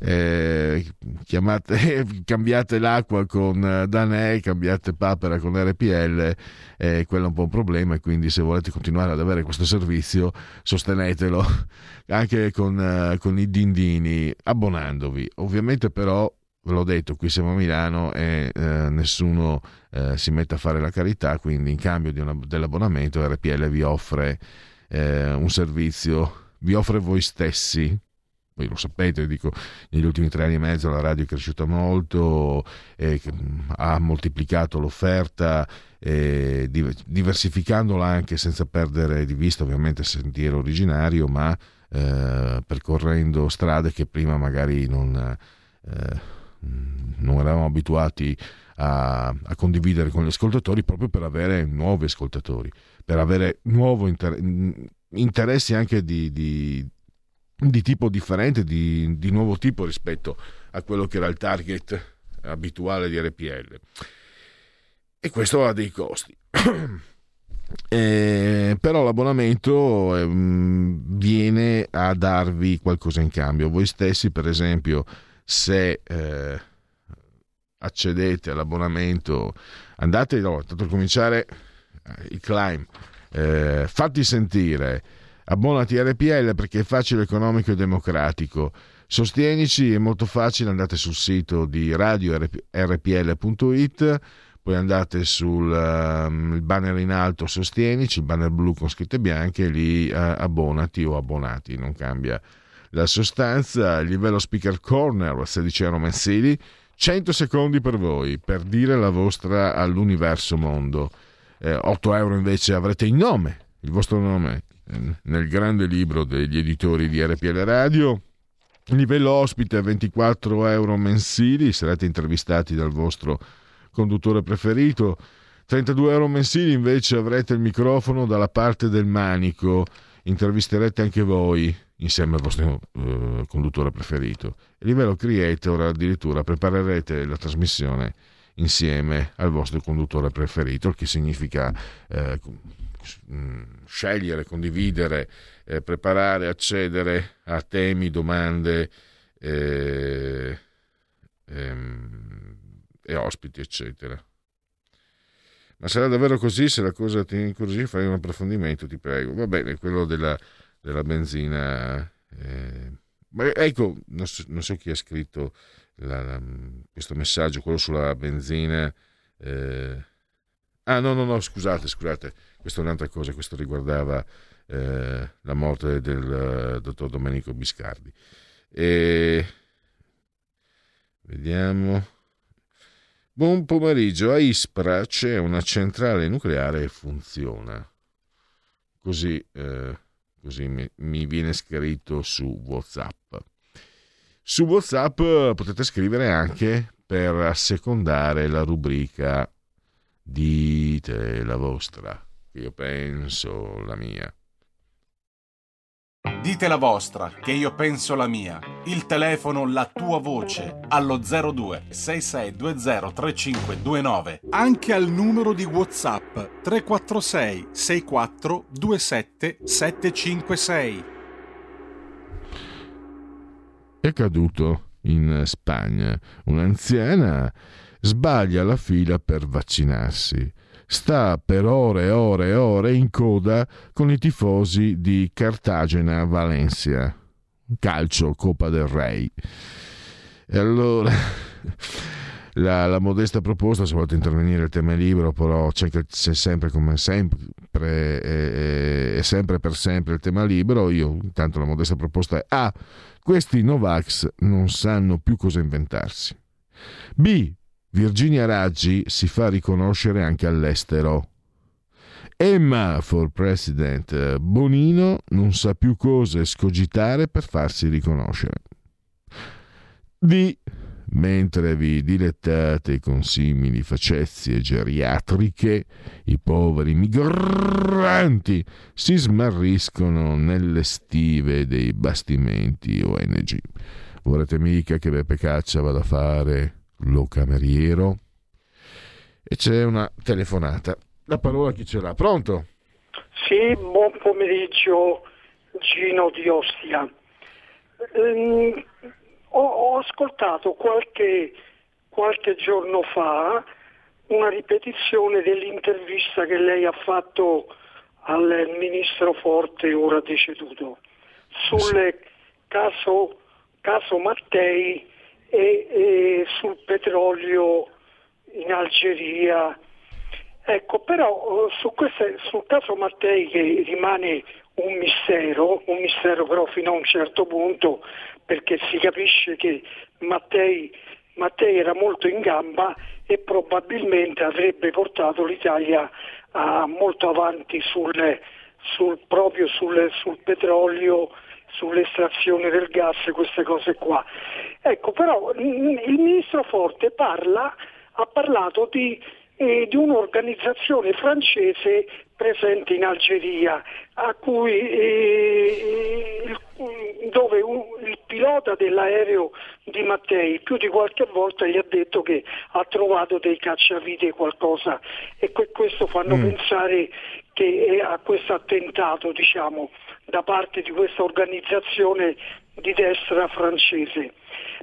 eh, chiamate, cambiate l'acqua con Danè, cambiate papera con RPL, eh, quello è un po' un problema e quindi se volete continuare ad avere questo servizio sostenetelo. Anche con, uh, con i dindini abbonandovi. Ovviamente però ve l'ho detto, qui siamo a Milano e eh, nessuno eh, si mette a fare la carità, quindi in cambio una, dell'abbonamento RPL vi offre eh, un servizio, vi offre voi stessi. Voi lo sapete, dico, negli ultimi tre anni e mezzo la radio è cresciuta molto, ha moltiplicato l'offerta, diversificandola anche senza perdere di vista ovviamente il sentiero originario, ma eh, percorrendo strade che prima magari non, eh, non eravamo abituati a, a, condividere con gli ascoltatori proprio per avere nuovi ascoltatori, per avere nuovi inter- interessi anche di, di, di, tipo differente, di, di nuovo tipo rispetto a quello che era il target abituale di RPL. E questo ha dei costi. Eh, però l'abbonamento eh, viene a darvi qualcosa in cambio. Voi stessi, per esempio, se eh, accedete all'abbonamento, andate, no, tanto per cominciare eh, il climb, eh, fatti sentire, abbonati a RPL perché è facile, economico e democratico. Sostienici, è molto facile, andate sul sito di radio rpl.it poi andate sul um, banner in alto sostienici, il banner blu con scritte bianche lì uh, abbonati o abbonati, non cambia la sostanza. Livello speaker corner 16 euro mensili, 100 secondi per voi per dire la vostra all'universo mondo. Eh, 8 euro invece avrete il nome, il vostro nome eh, nel grande libro degli editori di RPL Radio. Livello ospite 24 euro mensili, sarete intervistati dal vostro conduttore preferito. 32 euro mensili invece avrete il microfono dalla parte del manico, intervisterete anche voi insieme al vostro uh, conduttore preferito. A livello creator addirittura preparerete la trasmissione insieme al vostro conduttore preferito, il che significa eh, scegliere, condividere, eh, preparare, accedere a temi, domande eh, ehm, e ospiti, eccetera. Ma sarà davvero così? Se la cosa ti incuriosisce, fai un approfondimento, ti prego. Va bene, quello della, della benzina. Eh, ma ecco, non so, non so, chi ha scritto la, la, questo messaggio, quello sulla benzina. Eh, ah, no, no, no, scusate, scusate, questa è un'altra cosa, questo riguardava eh, la morte del uh, dottor Domenico Biscardi. E... Vediamo. Buon pomeriggio, a Ispra c'è una centrale nucleare e funziona. Così, eh, così mi, mi, viene scritto su WhatsApp. Su WhatsApp potete scrivere anche per assecondare la rubrica Dite la vostra, io penso la mia. Dite la vostra, che io penso la mia. Il telefono, la tua voce, allo 02 6620 3529. Anche al numero di WhatsApp 346 64 27 756. È caduto in Spagna. Un'anziana sbaglia la fila per vaccinarsi sta per ore e ore e ore in coda con i tifosi di Cartagena Valencia. Calcio, Coppa del Re. E allora la, la, modesta proposta, se volete intervenire il tema è libero, però c'è, c'è sempre come sempre, è, sempre per sempre il tema libero. Io intanto la modesta proposta è A. Questi Novax non sanno più cosa inventarsi. B. Virginia Raggi si fa riconoscere anche all'estero. Emma for President Bonino non sa più cosa escogitare per farsi riconoscere. D. Mentre vi dilettate con simili facezie geriatriche, i poveri migranti si smarriscono nelle stive dei bastimenti ONG. Vorrete mica che Beppe Caccia vada a fare lo cameriero e c'è una telefonata. La parola chi ce l'ha? Pronto? Sì, buon pomeriggio Gino di Ostia. Um, ho, ho, ascoltato qualche, qualche giorno fa una ripetizione dell'intervista che lei ha fatto al ministro Forte, ora deceduto, sul caso, caso Mattei e, e sul petrolio in Algeria. Ecco, però eh, su queste, sul caso Mattei che rimane un mistero, un mistero però fino a un certo punto, perché si capisce che Mattei, Mattei era molto in gamba e probabilmente avrebbe portato l'Italia a, molto avanti sul, sul, proprio sul, sul petrolio sull'estrazione del gas, queste cose qua. Ecco, però il ministro Forte parla, ha parlato di, eh, di un'organizzazione francese presente in Algeria, cui, eh, il, dove un, il pilota dell'aereo di Mattei più di qualche volta gli ha detto che ha trovato dei cacciavite qualcosa e que- questo fanno mm. pensare che a questo attentato diciamo, da parte di questa organizzazione di destra francese.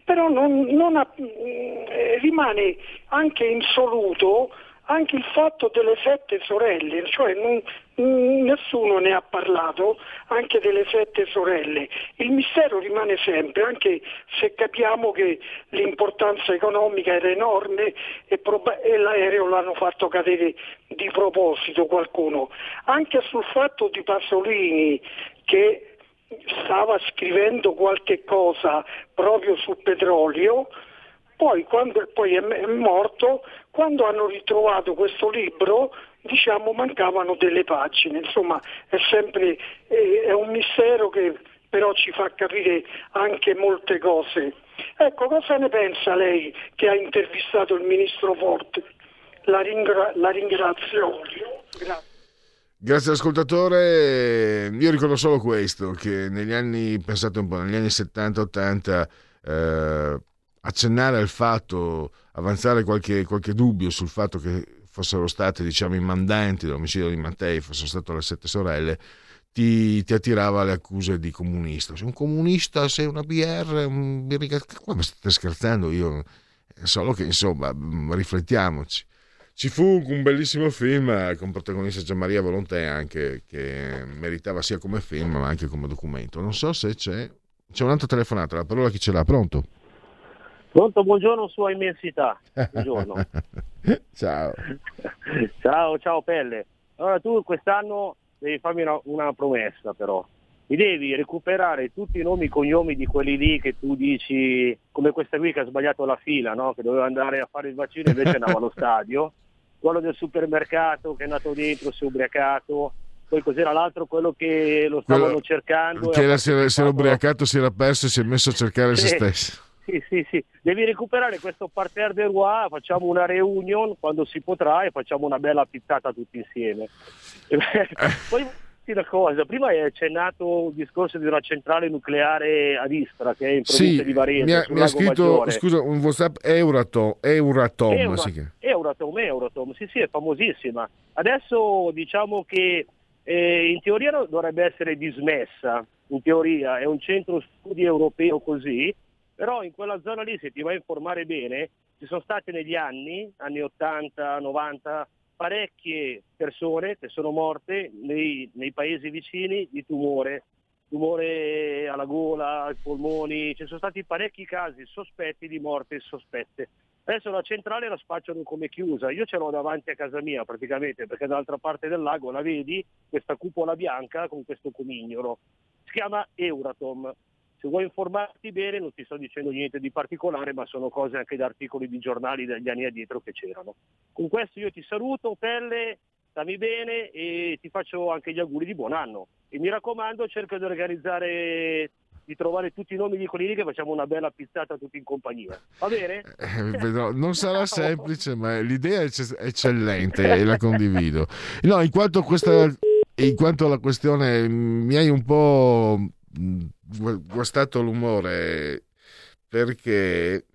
Però non, non ha, eh, rimane anche insoluto anche il fatto delle sette sorelle, cioè non, nessuno ne ha parlato, anche delle sette sorelle. Il mistero rimane sempre, anche se capiamo che l'importanza economica era enorme e, prob- e l'aereo l'hanno fatto cadere di proposito qualcuno. Anche sul fatto di Pasolini che stava scrivendo qualche cosa proprio sul petrolio, poi quando poi è morto, quando hanno ritrovato questo libro, diciamo mancavano delle pagine, insomma è sempre è un mistero che però ci fa capire anche molte cose. Ecco, cosa ne pensa lei che ha intervistato il ministro Forte? La, ringra- la ringrazio. Grazie. Grazie ascoltatore, io ricordo solo questo, che negli anni, pensate un po', negli anni 70-80 eh, accennare al fatto, avanzare qualche, qualche, dubbio sul fatto che fossero state diciamo, i mandanti dell'omicidio di Mattei, fossero state le sette sorelle, ti, ti, attirava le accuse di comunista. Sei un comunista, sei una BR, un Come state scherzando? Io solo che insomma riflettiamoci. Ci fu un bellissimo film con protagonista Gianmaria Volontè anche che meritava sia come film ma anche come documento. Non so se c'è. C'è un'altra telefonata, la parola chi ce l'ha? Pronto? Pronto, buongiorno Sua Immensità. Buongiorno. ciao. ciao, ciao Pelle. Allora tu quest'anno devi farmi una, una, promessa però. Mi devi recuperare tutti i nomi e cognomi di quelli lì che tu dici, come questa qui che ha sbagliato la fila, no? che doveva andare a fare il vaccino e invece andava allo stadio. Quello del supermercato che è andato dentro, si è ubriacato, poi cos'era l'altro, quello che lo stavano quello cercando. Che era, si, era, si era ubriacato, si era perso e si è messo a cercare se stesso. Sì, sì, sì, devi recuperare questo parterre de Roi, facciamo una reunion quando si potrà e facciamo una bella pizzata tutti insieme. Poi una cosa, prima è accennato il discorso di una centrale nucleare ad Istra che è in provincia sì, di Varese. Mi ha, mi ha scritto Maggiore. scusa, un WhatsApp Euratom, Euratom, Eura, chiama. Euratom, Euratom, sì, sì, è famosissima. Adesso diciamo che eh, in teoria dovrebbe essere dismessa, in teoria è un centro studi europeo così, però in quella zona lì, se ti vai a informare bene, ci sono state negli anni, anni 80, 90, parecchie persone che sono morte nei, nei paesi vicini di tumore, tumore alla gola, ai polmoni, ci sono stati parecchi casi sospetti di morte sospette. Adesso la centrale la spacciano come chiusa, io ce l'ho davanti a casa mia praticamente perché dall'altra parte del lago la vedi, questa cupola bianca con questo comignolo, si chiama Euratom, se vuoi informarti bene non ti sto dicendo niente di particolare, ma sono cose anche da articoli di giornali degli anni addietro che c'erano. Con questo io ti saluto, Pelle, stammi bene e ti faccio anche gli auguri di buon anno. E mi raccomando, cerca di organizzare di trovare tutti i nomi di quelli che facciamo una bella pizzata tutti in compagnia. Va bene? Eh, non sarà semplice, ma l'idea è eccellente e la condivido. No, in quanto, questa, in quanto alla questione mi hai un po' guastato l'umore perché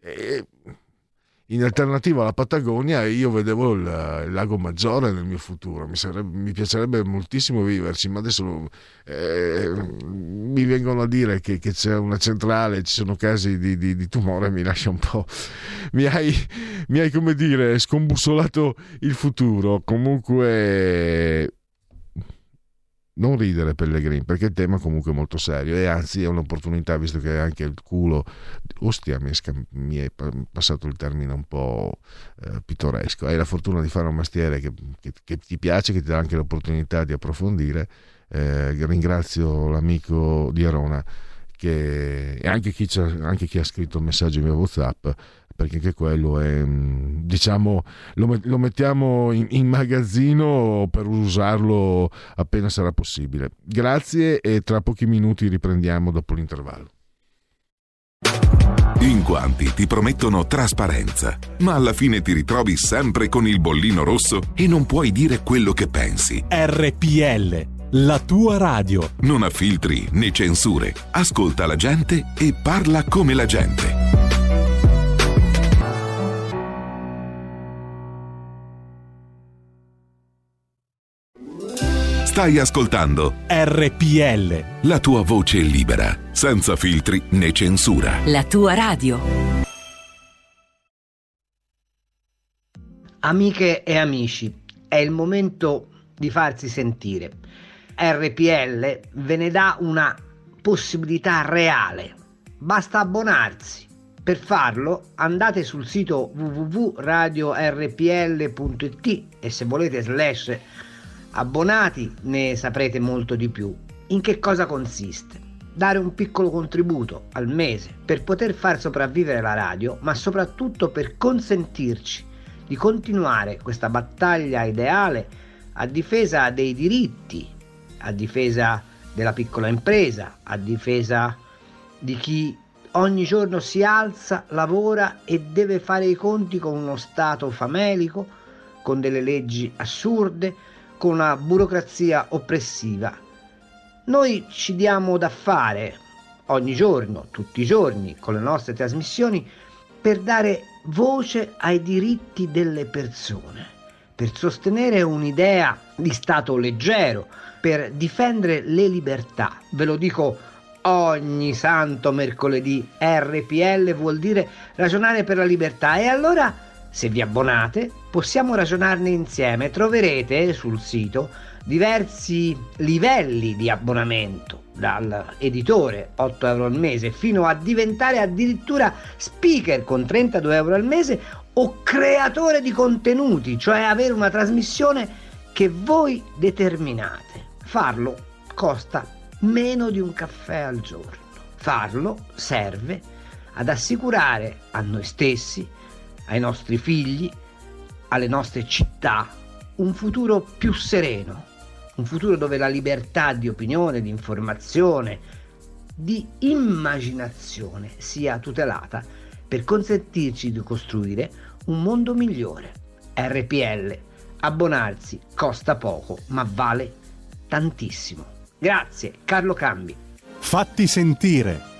eh, in alternativa alla Patagonia io vedevo il, il, lago Maggiore nel mio futuro, mi, sarebbe, mi piacerebbe moltissimo viverci, ma adesso eh, mi vengono a dire che, che, c'è una centrale, ci sono casi di, di, di tumore, mi lascia un po', mi hai, mi hai come dire scombussolato il futuro, comunque non ridere Pellegrini perché il tema comunque è molto serio e anzi è un'opportunità visto che anche il culo ostia mi è, mi è passato il termine un po' eh, pittoresco. Hai la fortuna di fare un mestiere che, che, che, ti piace che ti dà anche l'opportunità di approfondire eh, ringrazio l'amico di Arona che, e anche chi, anche chi ha scritto il messaggio in mio whatsapp perché anche quello è, mm, diciamo, lo, lo mettiamo in, in, magazzino per usarlo appena sarà possibile. Grazie e tra pochi minuti riprendiamo dopo l'intervallo. In quanti ti promettono trasparenza, ma alla fine ti ritrovi sempre con il bollino rosso e non puoi dire quello che pensi. RPL, la tua radio. Non ha filtri né censure. Ascolta la gente e parla come la gente. Stai ascoltando RPL. La tua voce libera, senza filtri né censura. La tua radio. Amiche e amici, è il momento di farsi sentire. RPL ve ne dà una possibilità reale. Basta abbonarsi. Per farlo andate sul sito www.radiorpl.it e se volete slash abbonati ne saprete molto di più. In che cosa consiste? Dare un piccolo contributo al mese per poter far sopravvivere la radio, ma soprattutto per consentirci di continuare questa battaglia ideale a difesa dei diritti, a difesa della piccola impresa, a difesa di chi ogni giorno si alza, lavora e deve fare i conti con uno Stato famelico, con delle leggi assurde, con una burocrazia oppressiva. Noi ci diamo da fare ogni giorno, tutti i giorni, con le nostre trasmissioni, per dare voce ai diritti delle persone, per sostenere un'idea di Stato leggero, per difendere le libertà. Ve lo dico ogni santo mercoledì. RPL vuol dire ragionare per la libertà e allora se vi abbonate possiamo ragionarne insieme. Troverete sul sito diversi livelli di abbonamento dal editore 8 euro al mese fino a diventare addirittura speaker con 32 euro al mese o creatore di contenuti, cioè avere una trasmissione che voi determinate. Farlo costa meno di un caffè al giorno. Farlo serve ad assicurare a noi stessi, ai nostri figli, alle nostre città un futuro più sereno, un futuro dove la libertà di opinione, di informazione, di immaginazione sia tutelata per consentirci di costruire un mondo migliore. RPL, abbonarsi costa poco ma vale tantissimo. Grazie, Carlo Cambi. Fatti sentire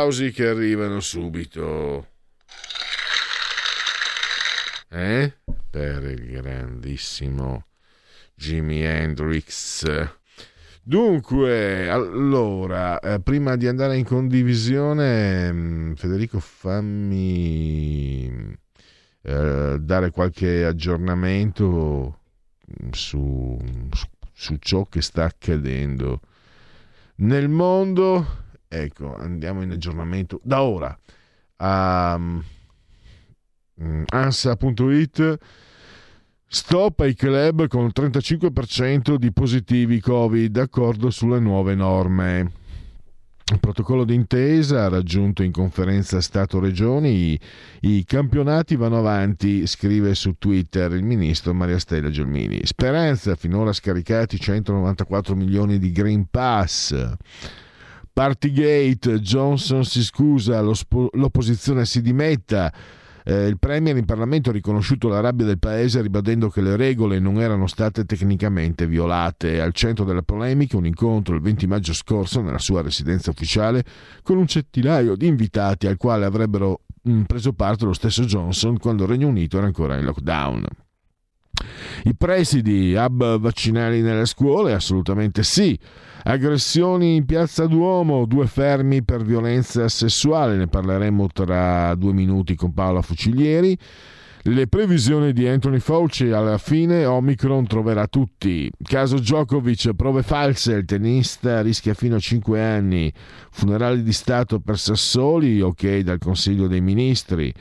Applausi che arrivano subito. Eh? Per il grandissimo Jimi Hendrix. Dunque, allora, eh, prima di andare in condivisione, mh, Federico, fammi eh, dare qualche aggiornamento su, su, su ciò che sta accadendo nel mondo. Ecco, andiamo in aggiornamento da ora. Um, ansa.it Stop ai club con il 35% di positivi Covid, d'accordo sulle nuove norme. Il protocollo d'intesa raggiunto in conferenza Stato-Regioni, i campionati vanno avanti, scrive su Twitter il ministro Maria Stella Gelmini. Speranza, finora scaricati 194 milioni di Green Pass. Partygate, Johnson si scusa, l'opposizione si dimetta. Eh, il Premier in Parlamento ha riconosciuto la rabbia del Paese ribadendo che le regole non erano state tecnicamente violate. Al centro della polemica un incontro il 20 maggio scorso nella sua residenza ufficiale con un centinaio di invitati al quale avrebbero mh, preso parte lo stesso Johnson quando il Regno Unito era ancora in lockdown. I presidi, hub vaccinali nelle scuole? Assolutamente sì. Aggressioni in piazza Duomo, due fermi per violenza sessuale, ne parleremo tra due minuti con Paola Fucilieri. Le previsioni di Anthony Fauci alla fine Omicron troverà tutti. Caso Djokovic, prove false, il tennista rischia fino a 5 anni. Funerali di Stato per Sassoli, ok dal Consiglio dei Ministri.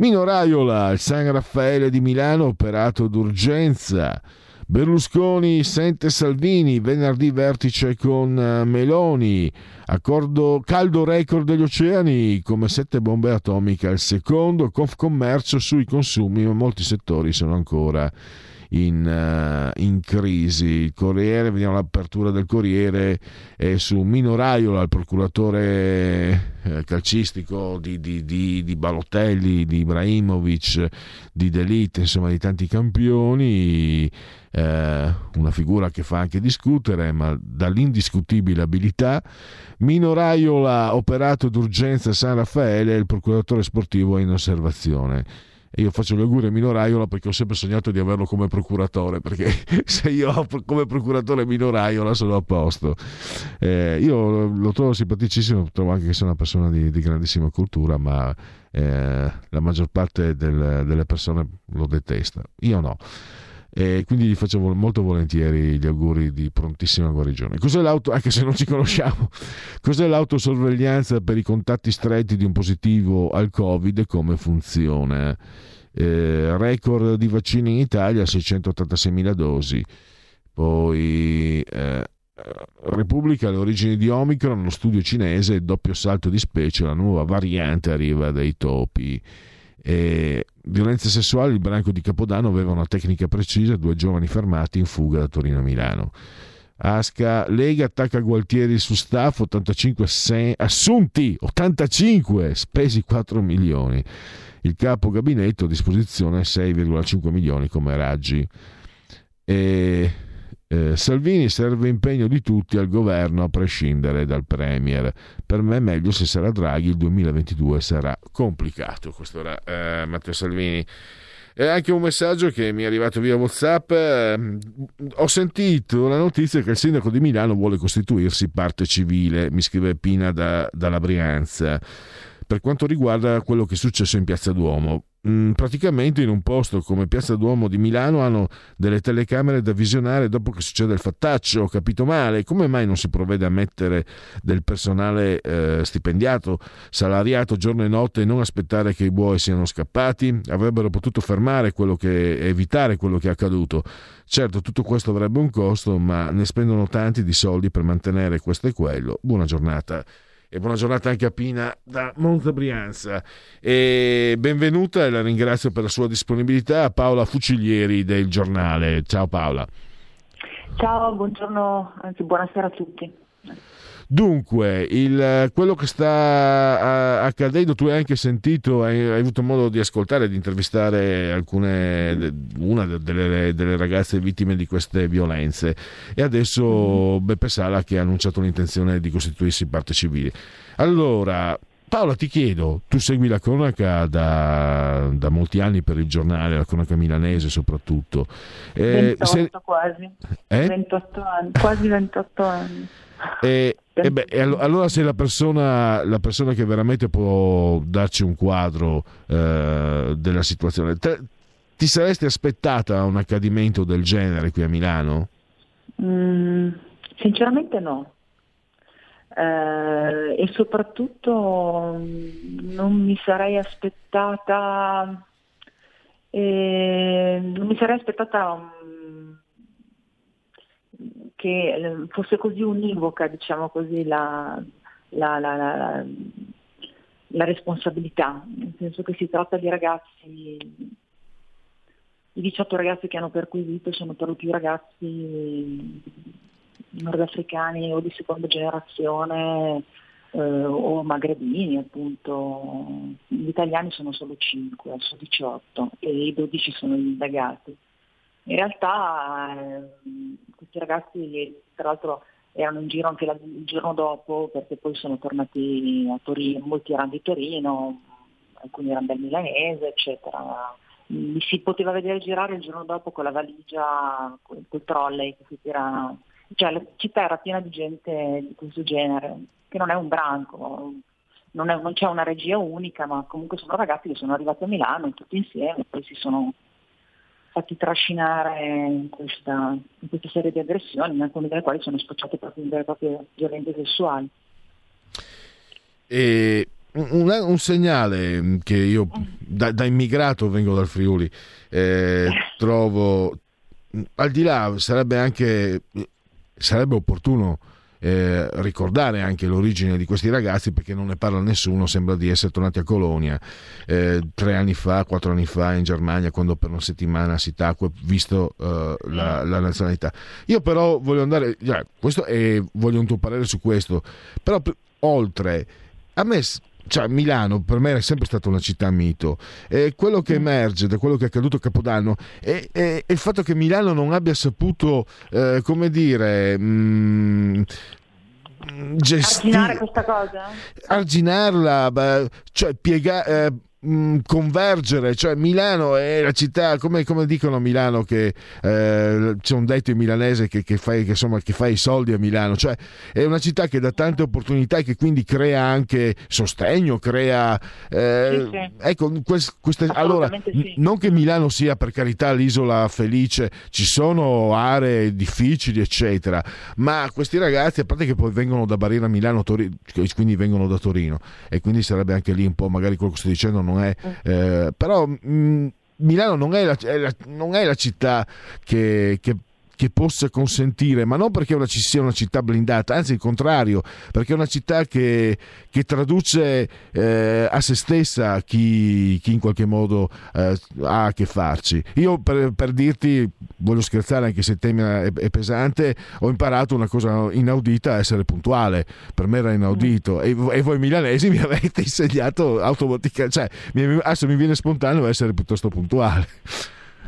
Mino Raiola, il San Raffaele di Milano operato d'urgenza. Berlusconi sente Salvini, venerdì vertice con eh, Meloni, accordo caldo record degli oceani come sette bombe atomiche al secondo, Confcommercio sui consumi, ma molti settori sono ancora in, uh, in, crisi. Il Corriere, vediamo l'apertura del Corriere, è su Mino Raiola, il procuratore eh, calcistico di, di, di, di, Balotelli, di Ibrahimovic, di Delite, insomma di tanti campioni. Eh, una figura che fa anche discutere, ma dall'indiscutibile abilità. Mino Raiola, operato d'urgenza San Raffaele, il procuratore sportivo è in osservazione e io faccio gli auguri a Mino Raiola perché ho sempre sognato di averlo come procuratore perché se io come procuratore Mino Raiola sono a posto. Eh, io lo trovo simpaticissimo trovo anche che sia una persona di, di grandissima cultura ma eh, la maggior parte del, delle persone lo detesta. Io no e quindi gli faccio molto volentieri gli auguri di prontissima guarigione. Cos'è l'auto, anche se non ci conosciamo, cos'è l'autosorveglianza per i contatti stretti di un positivo al Covid e come funziona? Eh, record di vaccini in Italia 686.000 dosi, poi eh, Repubblica le origini di Omicron, lo studio cinese, doppio salto di specie, la nuova variante arriva dai topi. E violenze sessuali, il branco di Capodanno aveva una tecnica precisa, due giovani fermati in fuga da Torino a Milano. Asca, Lega attacca Gualtieri su staff, 85 se- assunti, 85, spesi 4 milioni. Il capo gabinetto a disposizione 6,5 milioni come raggi. E eh, Salvini serve impegno di tutti al governo a prescindere dal Premier. Per me è meglio se sarà Draghi, il 2022 sarà complicato. Questo era eh, Matteo Salvini. E anche un messaggio che mi è arrivato via WhatsApp. Eh, ho sentito la notizia che il sindaco di Milano vuole costituirsi parte civile, mi scrive Pina da, dalla Brianza per quanto riguarda quello che è successo in Piazza Duomo. Mm, praticamente in un posto come Piazza Duomo di Milano hanno delle telecamere da visionare dopo che succede il fattaccio, ho capito male, come mai non si provvede a mettere del personale eh, stipendiato, salariato giorno e notte e non aspettare che i buoi siano scappati? Avrebbero potuto fermare quello che, evitare quello che è accaduto. Certo, tutto questo avrebbe un costo, ma ne spendono tanti di soldi per mantenere questo e quello. Buona giornata e buona giornata anche a Pina da Monza Brianza. E benvenuta e la ringrazio per la sua disponibilità Paola Fucilieri del giornale. Ciao Paola. Ciao, buongiorno, anzi buonasera a tutti. Dunque, il, quello che sta accadendo, tu hai anche sentito, hai, hai avuto modo di ascoltare e di intervistare alcune, una delle, delle, ragazze vittime di queste violenze e adesso mm. Beppe Sala che ha annunciato l'intenzione di costituirsi parte civile. Allora, Paola, ti chiedo, tu segui la cronaca da, da, molti anni per il giornale, la cronaca milanese soprattutto. Eh, 28 se... quasi, eh? 28 anni, quasi 28 anni. E, e beh, allora sei la persona, la persona, che veramente può darci un quadro eh, della situazione. Te, ti saresti aspettata un accadimento del genere qui a Milano? Mm, sinceramente no. Eh, e soprattutto mm, non mi sarei aspettata eh, non mi sarei aspettata che eh, fosse così univoca diciamo così la, la, la, la, responsabilità nel senso che si tratta di ragazzi i 18 ragazzi che hanno perquisito sono per lo più ragazzi nordafricani o di seconda generazione eh, o magrebini appunto. Gli italiani sono solo 5 su 18 e i 12 sono indagati. In realtà eh, questi ragazzi tra l'altro erano in giro anche la, il giorno dopo perché poi sono tornati a Torino, molti erano di Torino, alcuni erano del milanese, eccetera. Mi si poteva vedere girare il giorno dopo con la valigia, col, col trolley che si tira, cioè la città era piena di gente di questo genere, che non è un branco, non, è, non c'è una regia unica, ma comunque sono ragazzi che sono arrivati a Milano tutti insieme, poi si sono fatti trascinare in questa, in questa serie di aggressioni, alcune delle quali sono sfociate proprio in vere e proprie violenze sessuali. E un, un, segnale che io da, da, immigrato vengo dal Friuli eh, trovo al di là sarebbe anche sarebbe opportuno eh, ricordare anche l'origine di questi ragazzi perché non ne parla nessuno, sembra di essere tornati a Colonia eh, tre anni fa, quattro anni fa in Germania quando per una settimana si tacque visto eh, la, la, nazionalità. Io però voglio andare, questo è, voglio un tuo parere su questo, però oltre, a me cioè Milano per me è sempre stata una città mito e quello che mm. emerge da quello che è accaduto a Capodanno è, è, è il fatto che Milano non abbia saputo eh, come dire mh, mm, gestire arginare questa cosa arginarla beh, cioè piegare eh, Mm, convergere, cioè Milano è la città, come, come dicono a Milano che eh, c'è un detto in milanese che, che, fai, che, insomma, che fa i soldi a Milano, cioè è una città che dà tante opportunità e che quindi crea anche sostegno, crea... Eh, sì, sì. Ecco, quest, queste, allora, sì. non che Milano sia per carità l'isola felice, ci sono aree difficili eccetera, ma questi ragazzi, a parte che poi vengono da Barriera Milano, Torino, quindi vengono da Torino e quindi sarebbe anche lì un po' magari quello che sto dicendo non è... Eh, però mh, Milano non è, la, è la, non è la città che, che che possa consentire, ma non perché una, ci sia una città blindata, anzi il contrario, perché è una città che, che traduce eh, a se stessa chi, chi in qualche modo eh, ha a che farci. Io per, per, dirti, voglio scherzare anche se il tema è, è, pesante, ho imparato una cosa inaudita, essere puntuale, per me era inaudito mm. e, e, voi milanesi mi avete insegnato automaticamente, cioè mi, adesso mi viene spontaneo essere piuttosto puntuale.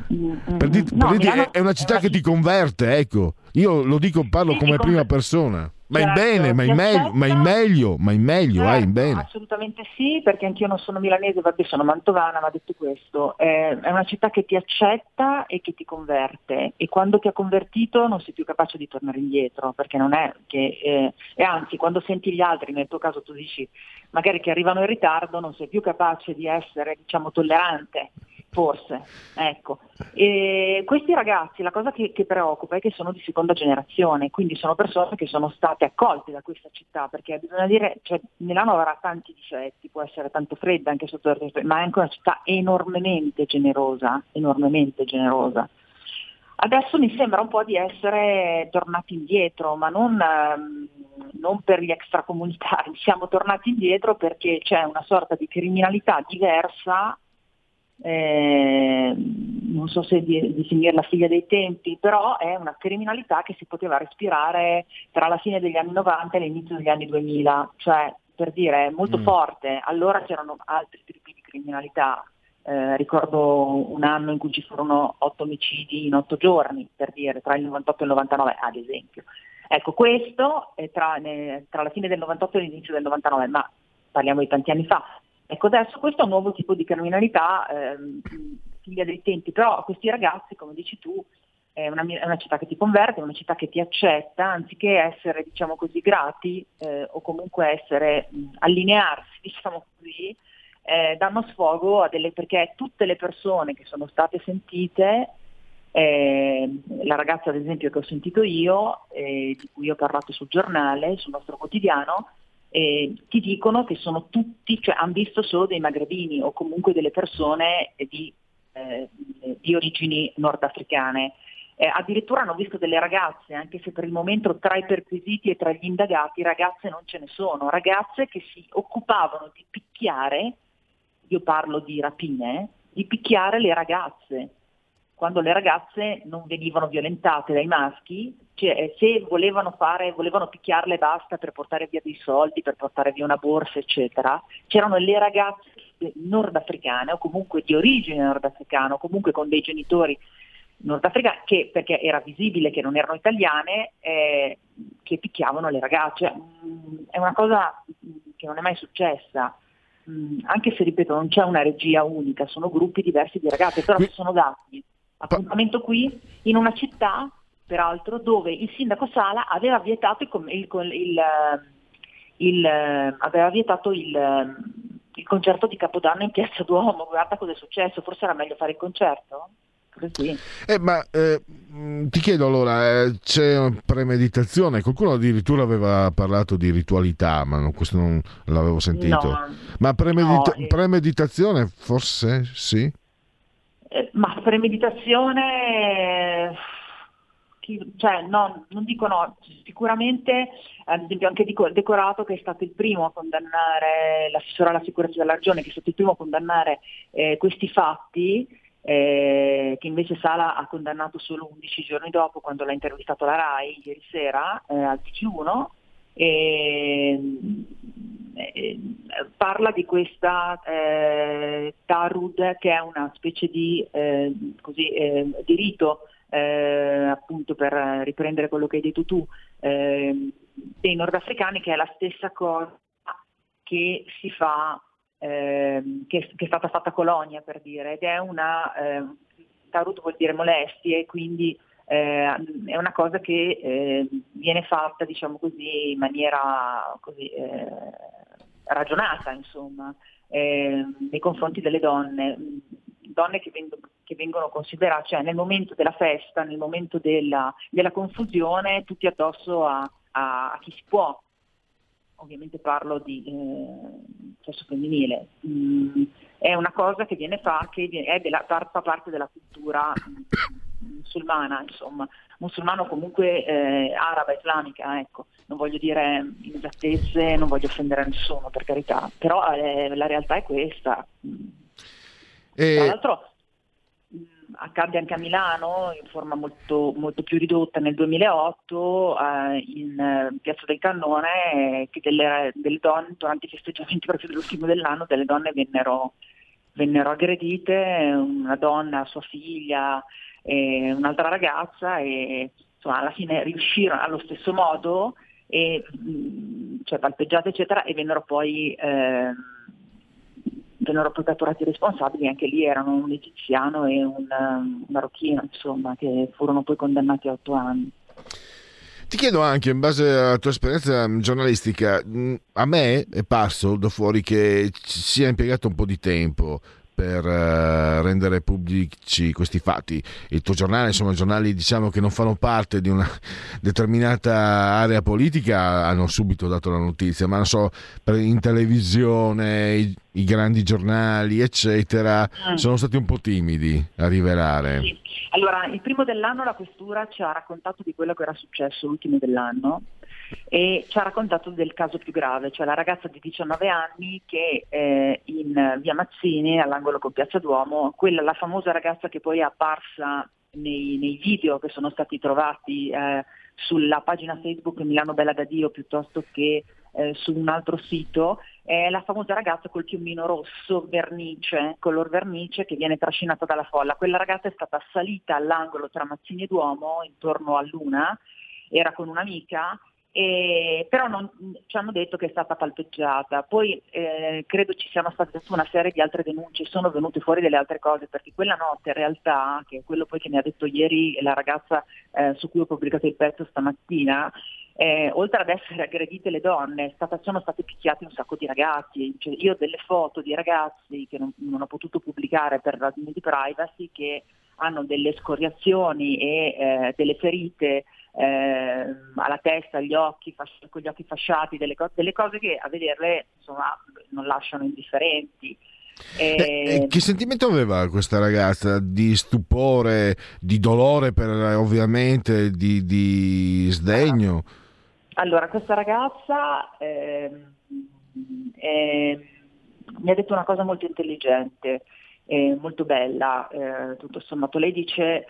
Per dirti, no, per dirti è una città che ti converte, ecco. Io lo dico, parlo sì, come prima persona. Ma in certo, bene, ma in, meglio, ma in meglio, ma in meglio, certo, eh, in bene. Assolutamente sì, perché anch'io non sono milanese, vabbè sono mantovana, ma detto questo, eh, è una città che ti accetta e che ti converte e quando ti ha convertito non sei più capace di tornare indietro, perché non è che, eh, e anzi quando senti gli altri, nel tuo caso tu dici magari che arrivano in ritardo, non sei più capace di essere diciamo tollerante Forse, ecco. E questi ragazzi, la cosa che, che, preoccupa è che sono di seconda generazione, quindi sono persone che sono state accolte da questa città, perché bisogna dire, cioè, Milano avrà tanti difetti, può essere tanto fredda anche sotto il ma è anche una città enormemente generosa, enormemente generosa. Adesso mi sembra un po' di essere tornati indietro, ma non, ehm, non, per gli extracomunitari, siamo tornati indietro perché c'è una sorta di criminalità diversa eh, non so se di, definire la figlia dei tempi, però è una criminalità che si poteva respirare tra la fine degli anni 90 e l'inizio degli anni 2000, cioè per dire molto mm. forte, allora c'erano altri tipi di criminalità, eh, ricordo un anno in cui ci furono otto omicidi in otto giorni, per dire, tra il 98 e il 99 ad esempio. Ecco, questo è tra, ne, tra la fine del 98 e l'inizio del 99, ma parliamo di tanti anni fa. Ecco, adesso questo è un nuovo tipo di criminalità, ehm, figlia dei tempi, però questi ragazzi, come dici tu, è una, è una, città che ti converte, è una città che ti accetta, anziché essere, diciamo così, grati eh, o comunque essere, mh, allinearsi, diciamo così, eh, danno sfogo a delle, perché tutte le persone che sono state sentite, eh, la ragazza ad esempio che ho sentito io, eh, di cui ho parlato sul giornale, sul nostro quotidiano, eh, ti dicono che sono tutti, cioè hanno visto solo dei magrebini o comunque delle persone di, eh, di origini nordafricane. Eh, addirittura hanno visto delle ragazze, anche se per il momento tra i perquisiti e tra gli indagati ragazze non ce ne sono, ragazze che si occupavano di picchiare, io parlo di rapine, di picchiare le ragazze, quando le ragazze non venivano violentate dai maschi, cioè, eh, se volevano, fare, volevano picchiarle basta per portare via dei soldi, per portare via una borsa, eccetera, c'erano le ragazze nordafricane o comunque di origine nordafricana o comunque con dei genitori nordafricani, che, perché era visibile che non erano italiane, eh, che picchiavano le ragazze. Mm, è una cosa mm, che non è mai successa, mm, anche se ripeto non c'è una regia unica, sono gruppi diversi di ragazze, però ci sono dati. Appuntamento qui in una città, peraltro, dove il sindaco Sala aveva vietato il, il, il, il aveva vietato il, il concerto di Capodanno in Piazza Duomo. Guarda cosa è successo, forse era meglio fare il concerto? Sì. Eh, ma eh, ti chiedo allora, eh, c'è premeditazione? Qualcuno addirittura aveva parlato di ritualità, ma no, questo non l'avevo sentito. No, ma premedita- no, eh. premeditazione forse sì? Eh, ma premeditazione, chi- cioè no, non dico no, sicuramente ad esempio anche Decorato che è stato il primo a condannare, l'assessore alla sicurezza della regione che è stato il primo a condannare eh, questi fatti, eh, che invece Sala ha condannato solo 11 giorni dopo quando l'ha intervistato la RAI ieri sera eh, al TG1 e, eh, parla di questa eh, Tarud che è una specie di, eh, così, eh, di rito eh, appunto per riprendere quello che hai detto tu eh, dei nordafricani che è la stessa cosa che si fa ehm, che, che, è stata fatta Colonia per dire. Ed è una Tarud vuol dire molestie quindi eh, è una cosa che eh, viene fatta, diciamo così, in maniera così, eh, ragionata, insomma, eh, nei confronti delle donne, donne che, vengono, che vengono considerate, cioè nel momento della festa, nel momento della, della confusione, tutti addosso a, a, a, chi si può. Ovviamente parlo di eh, sesso femminile. Mm, è una cosa che viene fatta, che è della, fa parte della cultura musulmana, insomma, musulmano comunque eh, araba, islamica, ecco. Non voglio dire inesattezze, non voglio offendere nessuno, per carità, però eh, la realtà è questa. E... Tra l'altro mh, accadde anche a Milano in forma molto, molto più ridotta nel 2008 eh, in eh, Piazza del Cannone che delle, delle, donne durante i festeggiamenti proprio dell'ultimo dell'anno delle donne vennero, vennero aggredite, una donna, sua figlia, e un'altra ragazza e insomma, alla fine riuscirono allo stesso modo, e, cioè palpeggiate eccetera, e vennero poi, eh, vennero poi catturati i responsabili, anche lì erano un egiziano e un, un marocchino, insomma, che furono poi condannati a otto anni. Ti chiedo anche, in base alla tua esperienza giornalistica, a me è parso da fuori che ci sia impiegato un po' di tempo per uh, rendere pubblici questi fatti. Il tuo giornale, insomma, giornali diciamo che non fanno parte di una determinata area politica hanno subito dato la notizia, ma non so, in televisione, i, i grandi giornali, eccetera, mm. sono stati un po' timidi a rivelare. Sì. Allora, il primo dell'anno la questura ci ha raccontato di quello che era successo l'ultimo dell'anno e ci ha raccontato del caso più grave, cioè la ragazza di 19 anni che eh, in via Mazzini, all'angolo con Piazza Duomo, quella la famosa ragazza che poi è apparsa nei, nei video che sono stati trovati eh, sulla pagina Facebook Milano Bella da Dio piuttosto che eh, su un altro sito, è la famosa ragazza col piumino rosso, vernice, color vernice che viene trascinata dalla folla. Quella ragazza è stata salita all'angolo tra Mazzini e Duomo intorno a luna, era con un'amica E, però non, ci hanno detto che è stata palpeggiata. Poi eh, credo ci siano state una serie di altre denunce, sono venute fuori delle altre cose, perché quella notte in realtà, che è quello poi che mi ha detto ieri la ragazza eh, su cui ho pubblicato il pezzo stamattina, eh, oltre ad essere aggredite le donne, stata, sono state picchiate un sacco di ragazzi. Cioè, io ho delle foto di ragazzi che non, non ho potuto pubblicare per ragioni di privacy che hanno delle scoriazioni e eh, delle ferite eh, alla testa, agli occhi, fas- con gli occhi fasciati, delle, co- delle cose che a vederle insomma, non lasciano indifferenti. E... che sentimento aveva questa ragazza? Di stupore, di dolore per, ovviamente, di, di sdegno? Allora, questa ragazza eh, eh, mi ha detto una cosa molto intelligente, eh, molto bella, eh, tutto sommato. Lei dice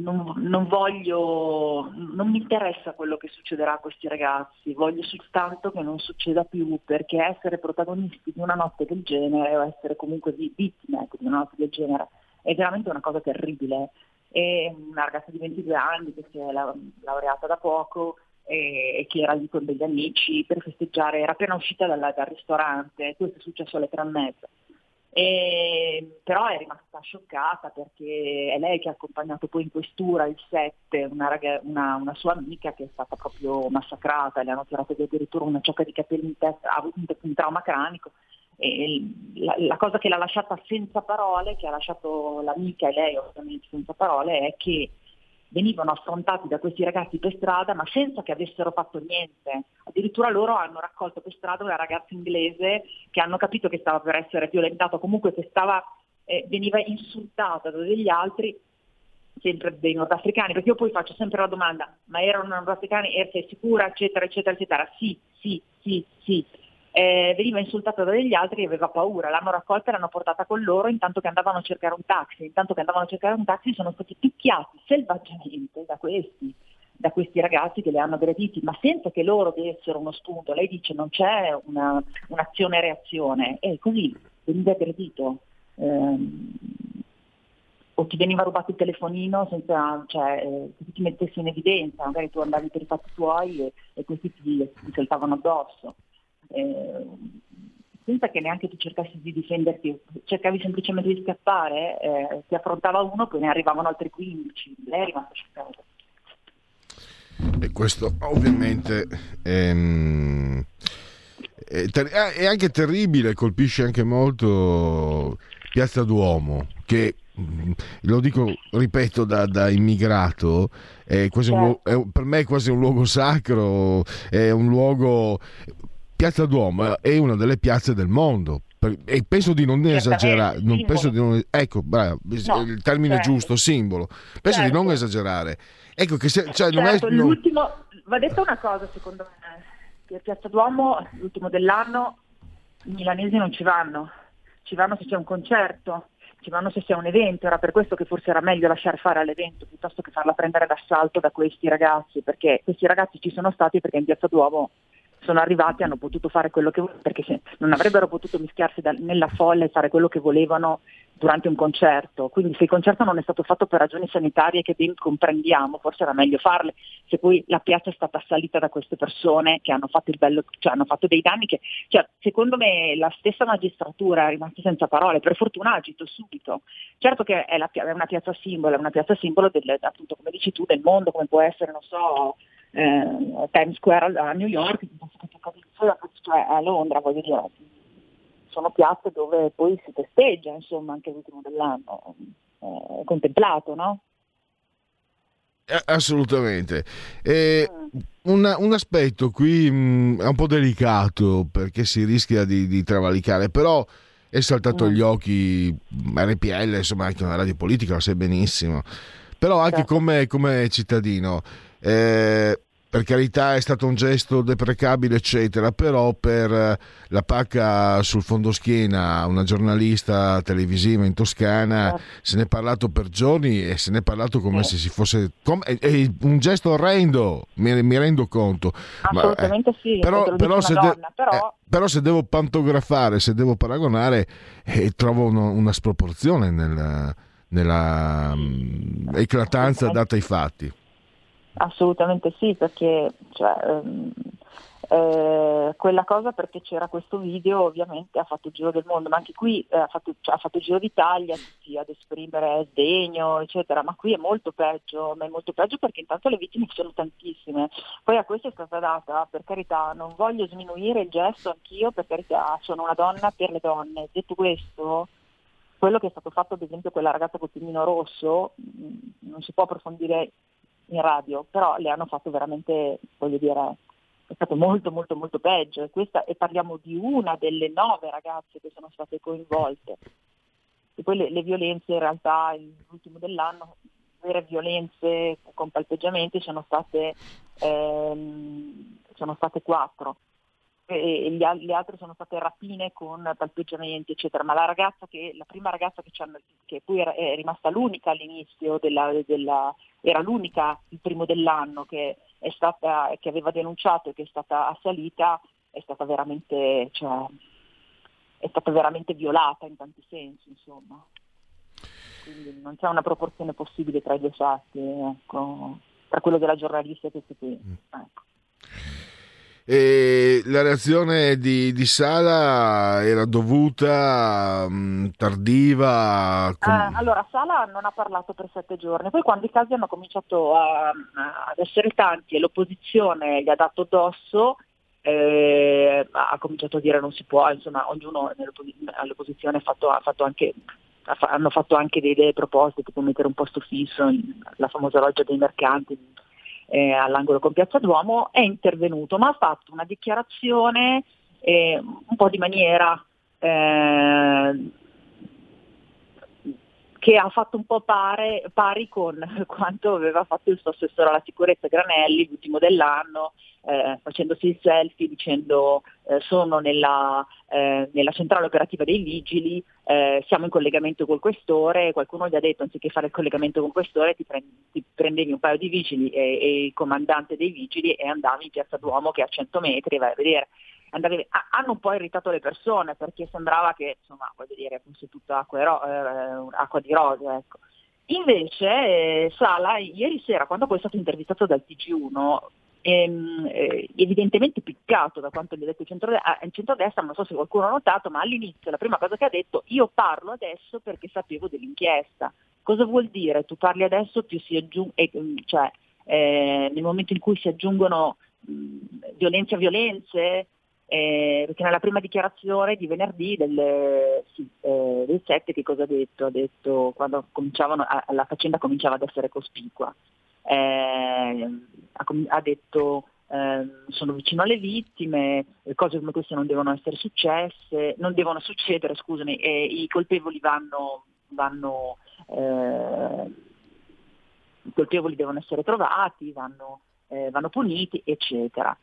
non, non, voglio, non mi interessa quello che succederà a questi ragazzi, voglio soltanto che non succeda più, perché essere protagonisti di una notte del genere o essere comunque vittime di una notte del genere è veramente una cosa terribile. E una ragazza di 22 anni che si è laureata da poco e, che era lì con degli amici per festeggiare, era appena uscita dal, dal ristorante, questo è successo alle tre e mezza e, però è rimasta scioccata perché è lei che ha accompagnato poi in questura il 7 una, una, una, sua amica che è stata proprio massacrata, le hanno tirato addirittura una ciocca di capelli in testa, ha avuto un, un trauma cranico. E la, la, cosa che l'ha lasciata senza parole, che ha lasciato l'amica e lei ovviamente senza parole, è che venivano affrontati da questi ragazzi per strada ma senza che avessero fatto niente. Addirittura loro hanno raccolto per strada una ragazza inglese che hanno capito che stava per essere violentata, comunque che stava, eh, veniva insultata da degli altri, sempre dei nordafricani, perché io poi faccio sempre la domanda, ma erano nordafricani, sei sicura, eccetera, eccetera, eccetera. Sì, sì, sì, sì eh, veniva insultata da degli altri e aveva paura, l'hanno raccolta e l'hanno portata con loro intanto che andavano a cercare un taxi, intanto che andavano a cercare un taxi sono stati picchiati selvaggiamente da questi, da questi ragazzi che li hanno aggrediti, ma senza che loro dessero uno spunto, lei dice non c'è una, un'azione-reazione, e così veniva aggredito. Ehm, o ti veniva rubato il telefonino senza cioè, eh, che ti mettessi in evidenza, magari tu andavi per i fatti tuoi e, e questi ti, ti saltavano addosso eh, senza che neanche tu cercassi di difenderti, cercavi semplicemente di scappare, eh, ti affrontava uno, poi ne arrivavano altri 15, lei è rimasta scioccata. E questo ovviamente ehm, è, ter- è, anche terribile, colpisce anche molto Piazza Duomo, che mm, lo dico, ripeto, da, da immigrato, è quasi certo. un, è, per me è quasi un luogo sacro, è un luogo Piazza Duomo è una delle piazze del mondo. E penso di non esagerare non penso di non, ecco bravo, no, il termine cioè, giusto simbolo. Penso certo. di non certo. esagerare. Ecco che se, cioè, certo, non è, l'ultimo va detto una cosa secondo me che Piazza Duomo l'ultimo dell'anno i milanesi non ci vanno. Ci vanno se c'è un concerto ci vanno se c'è un evento, era per questo che forse era meglio lasciare fare all'evento piuttosto che farla prendere d'assalto da questi ragazzi, perché questi ragazzi ci sono stati perché in Piazza Duomo sono arrivati e hanno potuto fare quello che volevano, perché non avrebbero potuto mischiarsi da, nella folla e fare quello che volevano durante un concerto. Quindi se il concerto non è stato fatto per ragioni sanitarie che ben comprendiamo, forse era meglio farle. Se poi la piazza è stata assalita da queste persone che hanno fatto, bello, cioè hanno fatto dei danni che, cioè, secondo me la stessa magistratura è rimasta senza parole, per fortuna ha agito subito. Certo che è, la, è una piazza simbolo, è una piazza simbolo del, appunto, come dici tu, del mondo, come può essere, non so, eh, Times Square a New York, cioè a Londra, voglio dire, sono piazze dove poi si festeggia, insomma, anche l'ultimo dell'anno, eh, contemplato, no? Eh, assolutamente. Eh, un, un, aspetto qui mh, mm, è un po' delicato perché si rischia di, di travalicare, però è saltato agli mm. occhi RPL, insomma anche una radio politica, lo sai benissimo, però anche certo. come, come, cittadino. Eh, per carità è stato un gesto deprecabile eccetera però per eh, la pacca sul fondoschiena una giornalista televisiva in Toscana oh. se ne è parlato per giorni e se ne è parlato come oh. se si fosse com- è, è, un gesto orrendo mi, mi rendo conto assolutamente Ma, eh, sì però, però, se donna, de- però... Eh, però, se devo pantografare se devo paragonare eh, trovo uno, una sproporzione nel, nella um, eclatanza data ai fatti Assolutamente sì, perché cioè, ehm, eh, quella cosa perché c'era questo video ovviamente ha fatto il giro del mondo, ma anche qui eh, ha, fatto, cioè, ha, fatto, il giro d'Italia tutti ad esprimere sdegno, eccetera, ma qui è molto peggio, ma è molto peggio perché intanto le vittime sono tantissime. Poi a questo è stata data, per carità, non voglio sminuire il gesto anch'io, per carità, sono una donna per le donne. Detto questo, quello che è stato fatto ad esempio quella ragazza col piumino rosso, mh, non si può approfondire in radio, però le hanno fatto veramente, voglio dire, è stato molto molto molto peggio questa, e parliamo di una delle nove ragazze che sono state coinvolte. E poi le, le violenze in realtà l'ultimo dell'anno, vere violenze con palpeggiamenti sono state, ehm, sono state quattro e gli, le altre sono state rapine con palpeggiamenti, eccetera. Ma la ragazza che, la prima ragazza che, che poi era, è rimasta l'unica all'inizio, della, della, era l'unica il primo dell'anno che, è stata, che aveva denunciato e che è stata assalita, è stata veramente, cioè, è stata veramente violata in tanti sensi, insomma. Quindi non c'è una proporzione possibile tra i due fatti, ecco, tra quello della giornalista e questo qui. Mm. Ecco. E la reazione di, di, Sala era dovuta, mm, tardiva? Com- eh, allora, Sala non ha parlato per sette giorni, poi quando i casi hanno cominciato a, ad essere tanti e l'opposizione gli ha dato addosso, eh, ha cominciato a dire non si può, insomma ognuno all'opposizione ha fatto, ha fatto anche, hanno fatto anche delle proposte, tipo mettere un posto fisso, la famosa loggia dei mercanti eh, all'angolo con Piazza Duomo, è intervenuto, ma ha fatto una dichiarazione eh, un po' di maniera eh, che ha fatto un po' pare, pari con quanto aveva fatto il suo assessore alla sicurezza Granelli l'ultimo dell'anno, eh, facendosi il selfie dicendo eh, sono nella, eh, nella, centrale operativa dei vigili, eh, siamo in collegamento col questore, qualcuno gli ha detto anziché fare il collegamento con questore ti, prendi, ti prendevi un paio di vigili e, e, il comandante dei vigili e andavi in piazza Duomo che è a 100 metri vai a vedere. Andavi, hanno un po' irritato le persone perché sembrava che insomma, voglio dire, fosse tutta acqua, ero, eh, acqua di rose. Ecco. Invece eh, Sala ieri sera, quando poi è stato intervistato dal TG1, ehm, eh, evidentemente piccato da quanto gli ha detto il centrodestra, il centrodestra, non so se qualcuno ha notato, ma all'inizio la prima cosa che ha detto io parlo adesso perché sapevo dell'inchiesta. Cosa vuol dire? Tu parli adesso più si aggiunge, eh, cioè eh, nel momento in cui si aggiungono mh, violenze a violenze, eh, perché nella prima dichiarazione di venerdì del, sì, eh, del 7 che cosa ha detto? Ha detto quando la faccenda cominciava ad essere cospicua. Eh, ha, ha, detto ehm, sono vicino alle vittime, cose come queste non devono essere successe, non devono succedere, scusami, e i colpevoli vanno, vanno eh, i colpevoli devono essere trovati, vanno, eh, vanno puniti, eccetera.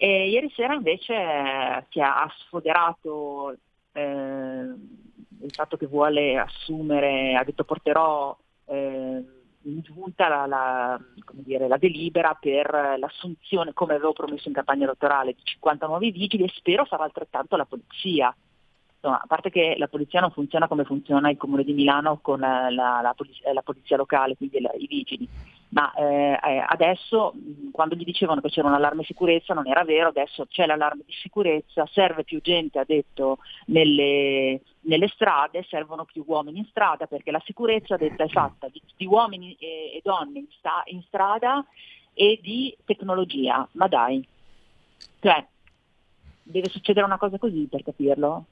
E ieri sera invece eh, si ha sfoderato eh, il fatto che vuole assumere, ha detto porterò eh, in giunta la, la, dire, la, delibera per l'assunzione, come avevo promesso in campagna elettorale, di 50 nuovi vigili e spero farà altrettanto la polizia. Insomma, a parte che la polizia non funziona come funziona il comune di Milano con la, la polizia, polizia, locale, quindi i vigili, ma eh, eh, adesso quando gli dicevano che c'era un allarme sicurezza non era vero, adesso c'è l'allarme di sicurezza, serve più gente, ha detto, nelle, nelle strade, servono più uomini in strada perché la sicurezza detta è fatta di, di uomini e, e donne in, sta, in strada e di tecnologia, ma dai, cioè deve succedere una cosa così per capirlo?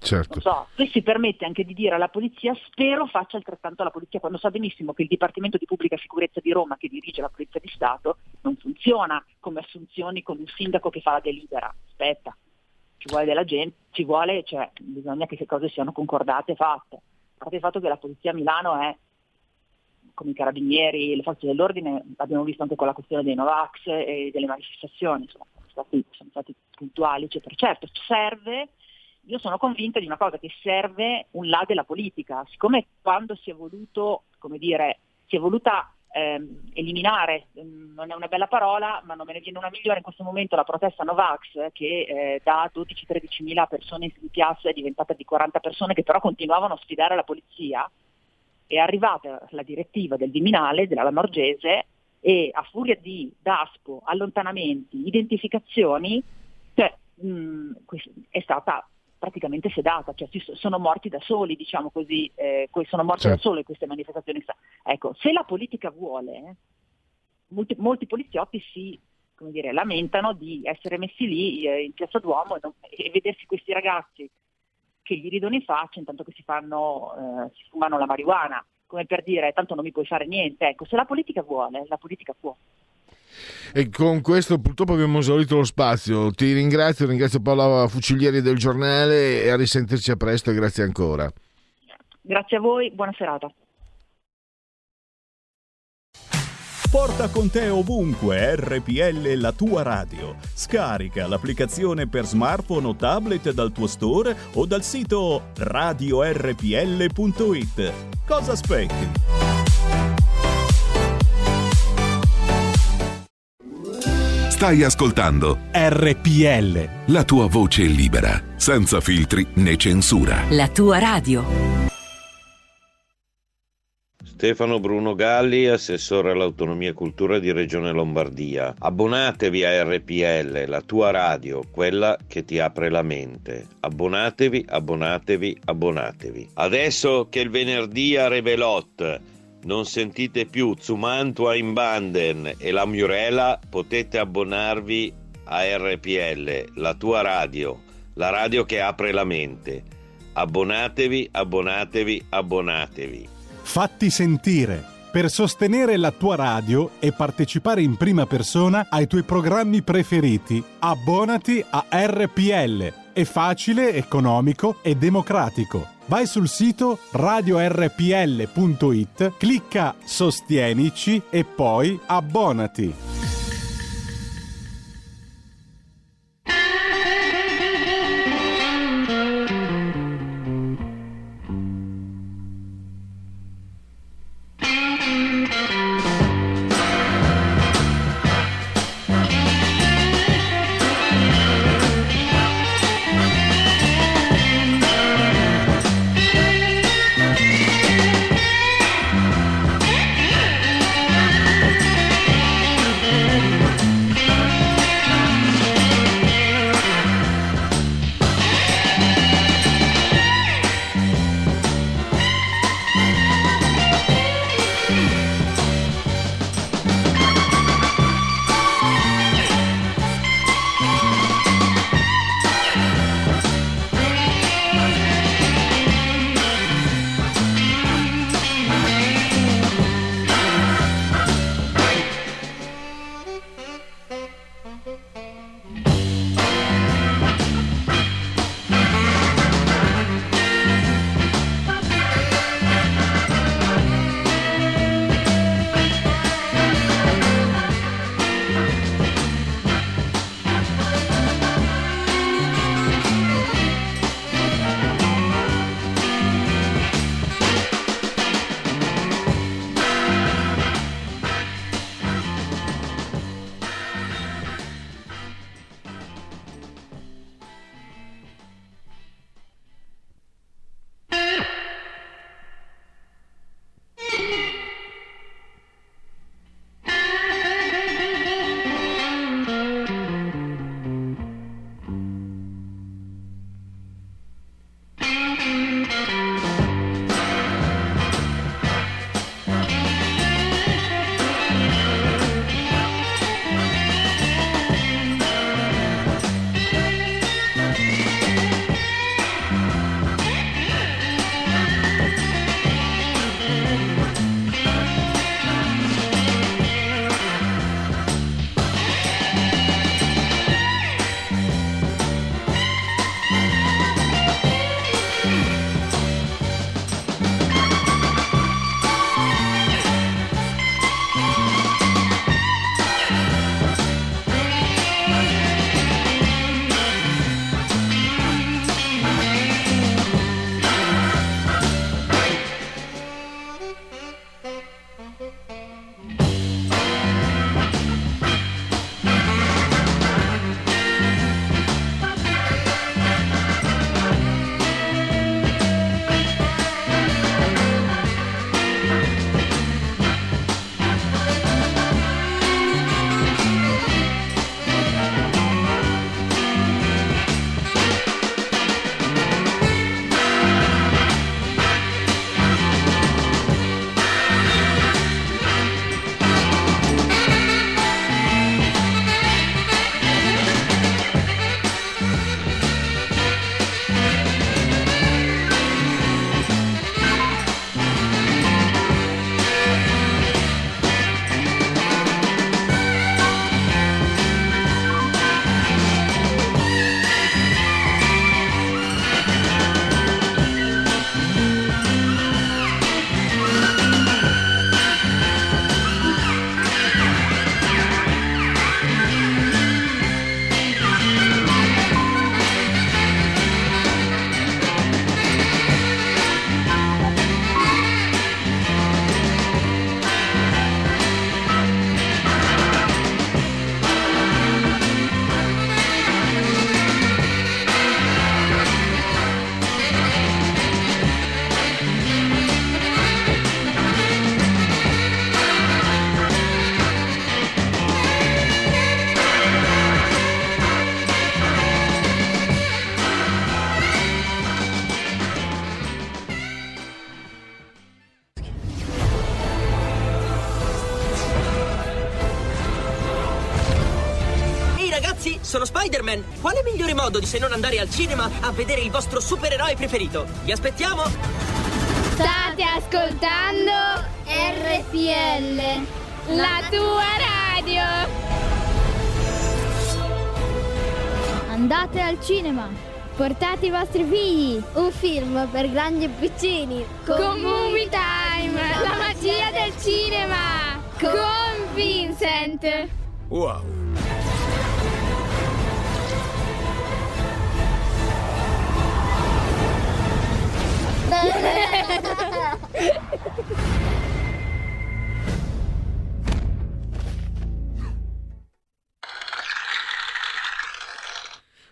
Certo. So. Poi si permette anche di dire alla polizia, spero faccia altrettanto la polizia, quando sa benissimo che il Dipartimento di Pubblica Sicurezza di Roma, che dirige la Polizia di Stato, non funziona come assunzioni con un sindaco che fa la delibera. Aspetta, ci vuole della gente, ci vuole, cioè, bisogna che le cose siano concordate e fatte. A parte il fatto che la polizia a Milano è come i carabinieri, le forze dell'ordine, abbiamo visto anche con la questione dei Novax e delle manifestazioni, insomma, sono stati, sono stati puntuali, eccetera. Certo, serve io sono convinta di una cosa, che serve un là della politica, siccome quando si è voluto, come dire, si è voluta ehm, eliminare, ehm, non è una bella parola, ma non me ne viene una migliore in questo momento, la protesta Novax, che eh, da 12-13 mila persone in piazza è diventata di 40 persone che però continuavano a sfidare la polizia, è arrivata la direttiva del Viminale, della Lamorgese, e a furia di DASPO, allontanamenti, identificazioni, cioè, mh, è stata praticamente sedata, cioè sono morti da soli, diciamo così, eh, sono morti certo. da soli queste manifestazioni. Ecco, se la politica vuole, molti, molti poliziotti si dire, lamentano di essere messi lì eh, in piazza Duomo e, non, e, vedersi questi ragazzi che gli ridono in faccia intanto che si, fanno, eh, si fumano la marijuana, come per dire tanto non mi puoi fare niente. Ecco, se la politica vuole, la politica può. E con questo purtroppo abbiamo esaurito lo spazio. Ti ringrazio, ringrazio Paola Fucilieri del giornale e a risentirci a presto e grazie ancora. Grazie a voi, buona serata. Porta con te ovunque RPL la tua radio. Scarica l'applicazione per smartphone o tablet dal tuo store o dal sito radiorpl.it. Cosa aspetti? Stai ascoltando RPL. La tua voce libera, senza filtri né censura. La tua radio. Stefano Bruno Galli, assessore all'autonomia e cultura di Regione Lombardia. Abbonatevi a RPL, la tua radio, quella che ti apre la mente. Abbonatevi, abbonatevi, abbonatevi. Adesso che il venerdì a Revelot non sentite più Zumantua in Banden e la Murela, potete abbonarvi a RPL, la tua radio, la radio che apre la mente. Abbonatevi, abbonatevi, abbonatevi. Fatti sentire per sostenere la tua radio e partecipare in prima persona ai tuoi programmi preferiti. Abbonati a RPL. È facile, economico e democratico vai sul sito radiorpl.it, clicca Sostienici e poi abbonati. Modo di se non andare al cinema a vedere il vostro supereroe preferito? Vi aspettiamo! State ascoltando RPL, la tua radio. Andate al cinema. Portate i vostri figli. Un film per grandi e piccini. Con Movie Time, la magia del cinema. Con Vincent. Wow.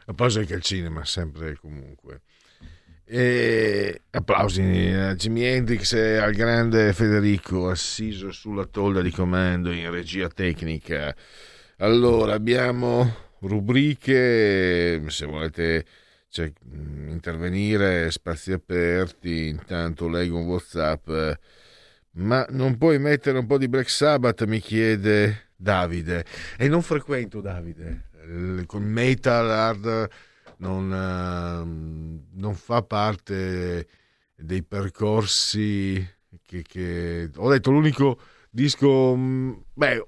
Applausi anche al cinema, sempre e comunque. E applausi a Jimi Hendrix e al grande Federico assiso sulla tolda di comando in regia tecnica. Allora, abbiamo rubriche, se volete cioè, intervenire, spazi aperti, intanto leggo un Whatsapp. Ma non puoi mettere un po' di Black Sabbath, mi chiede Davide. E non frequento Davide. Con metal, hard, non, eh, non fa parte dei percorsi che, che- Ho detto l'unico disco... Beh,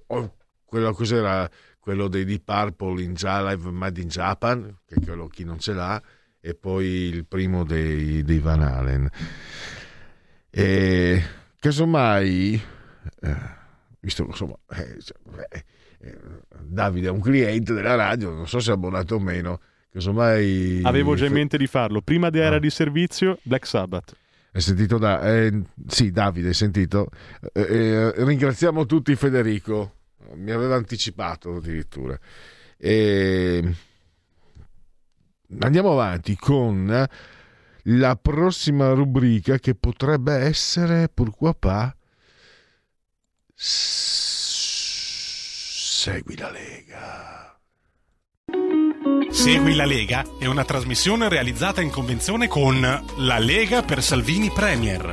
quello cos'era? Quello dei Deep Purple in Ja- Live Made in Japan, che quello chi non ce l'ha, e poi il primo dei, dei Van Halen. E casomai, eh, visto insomma, eh, cioè, eh, Davide è un cliente della radio, non so se è abbonato o meno, casomai... Avevo già in mente di farlo. Prima di era di servizio, Black Sabbath. Hai sentito da... eh, sì, Davide, hai sentito? Eh, ringraziamo tutti Federico, mi aveva anticipato addirittura. E... Andiamo avanti con la prossima rubrica che potrebbe essere, pourquoi pas, Segui la Lega. Segui la Lega è una trasmissione realizzata in convenzione con La Lega per Salvini Premier.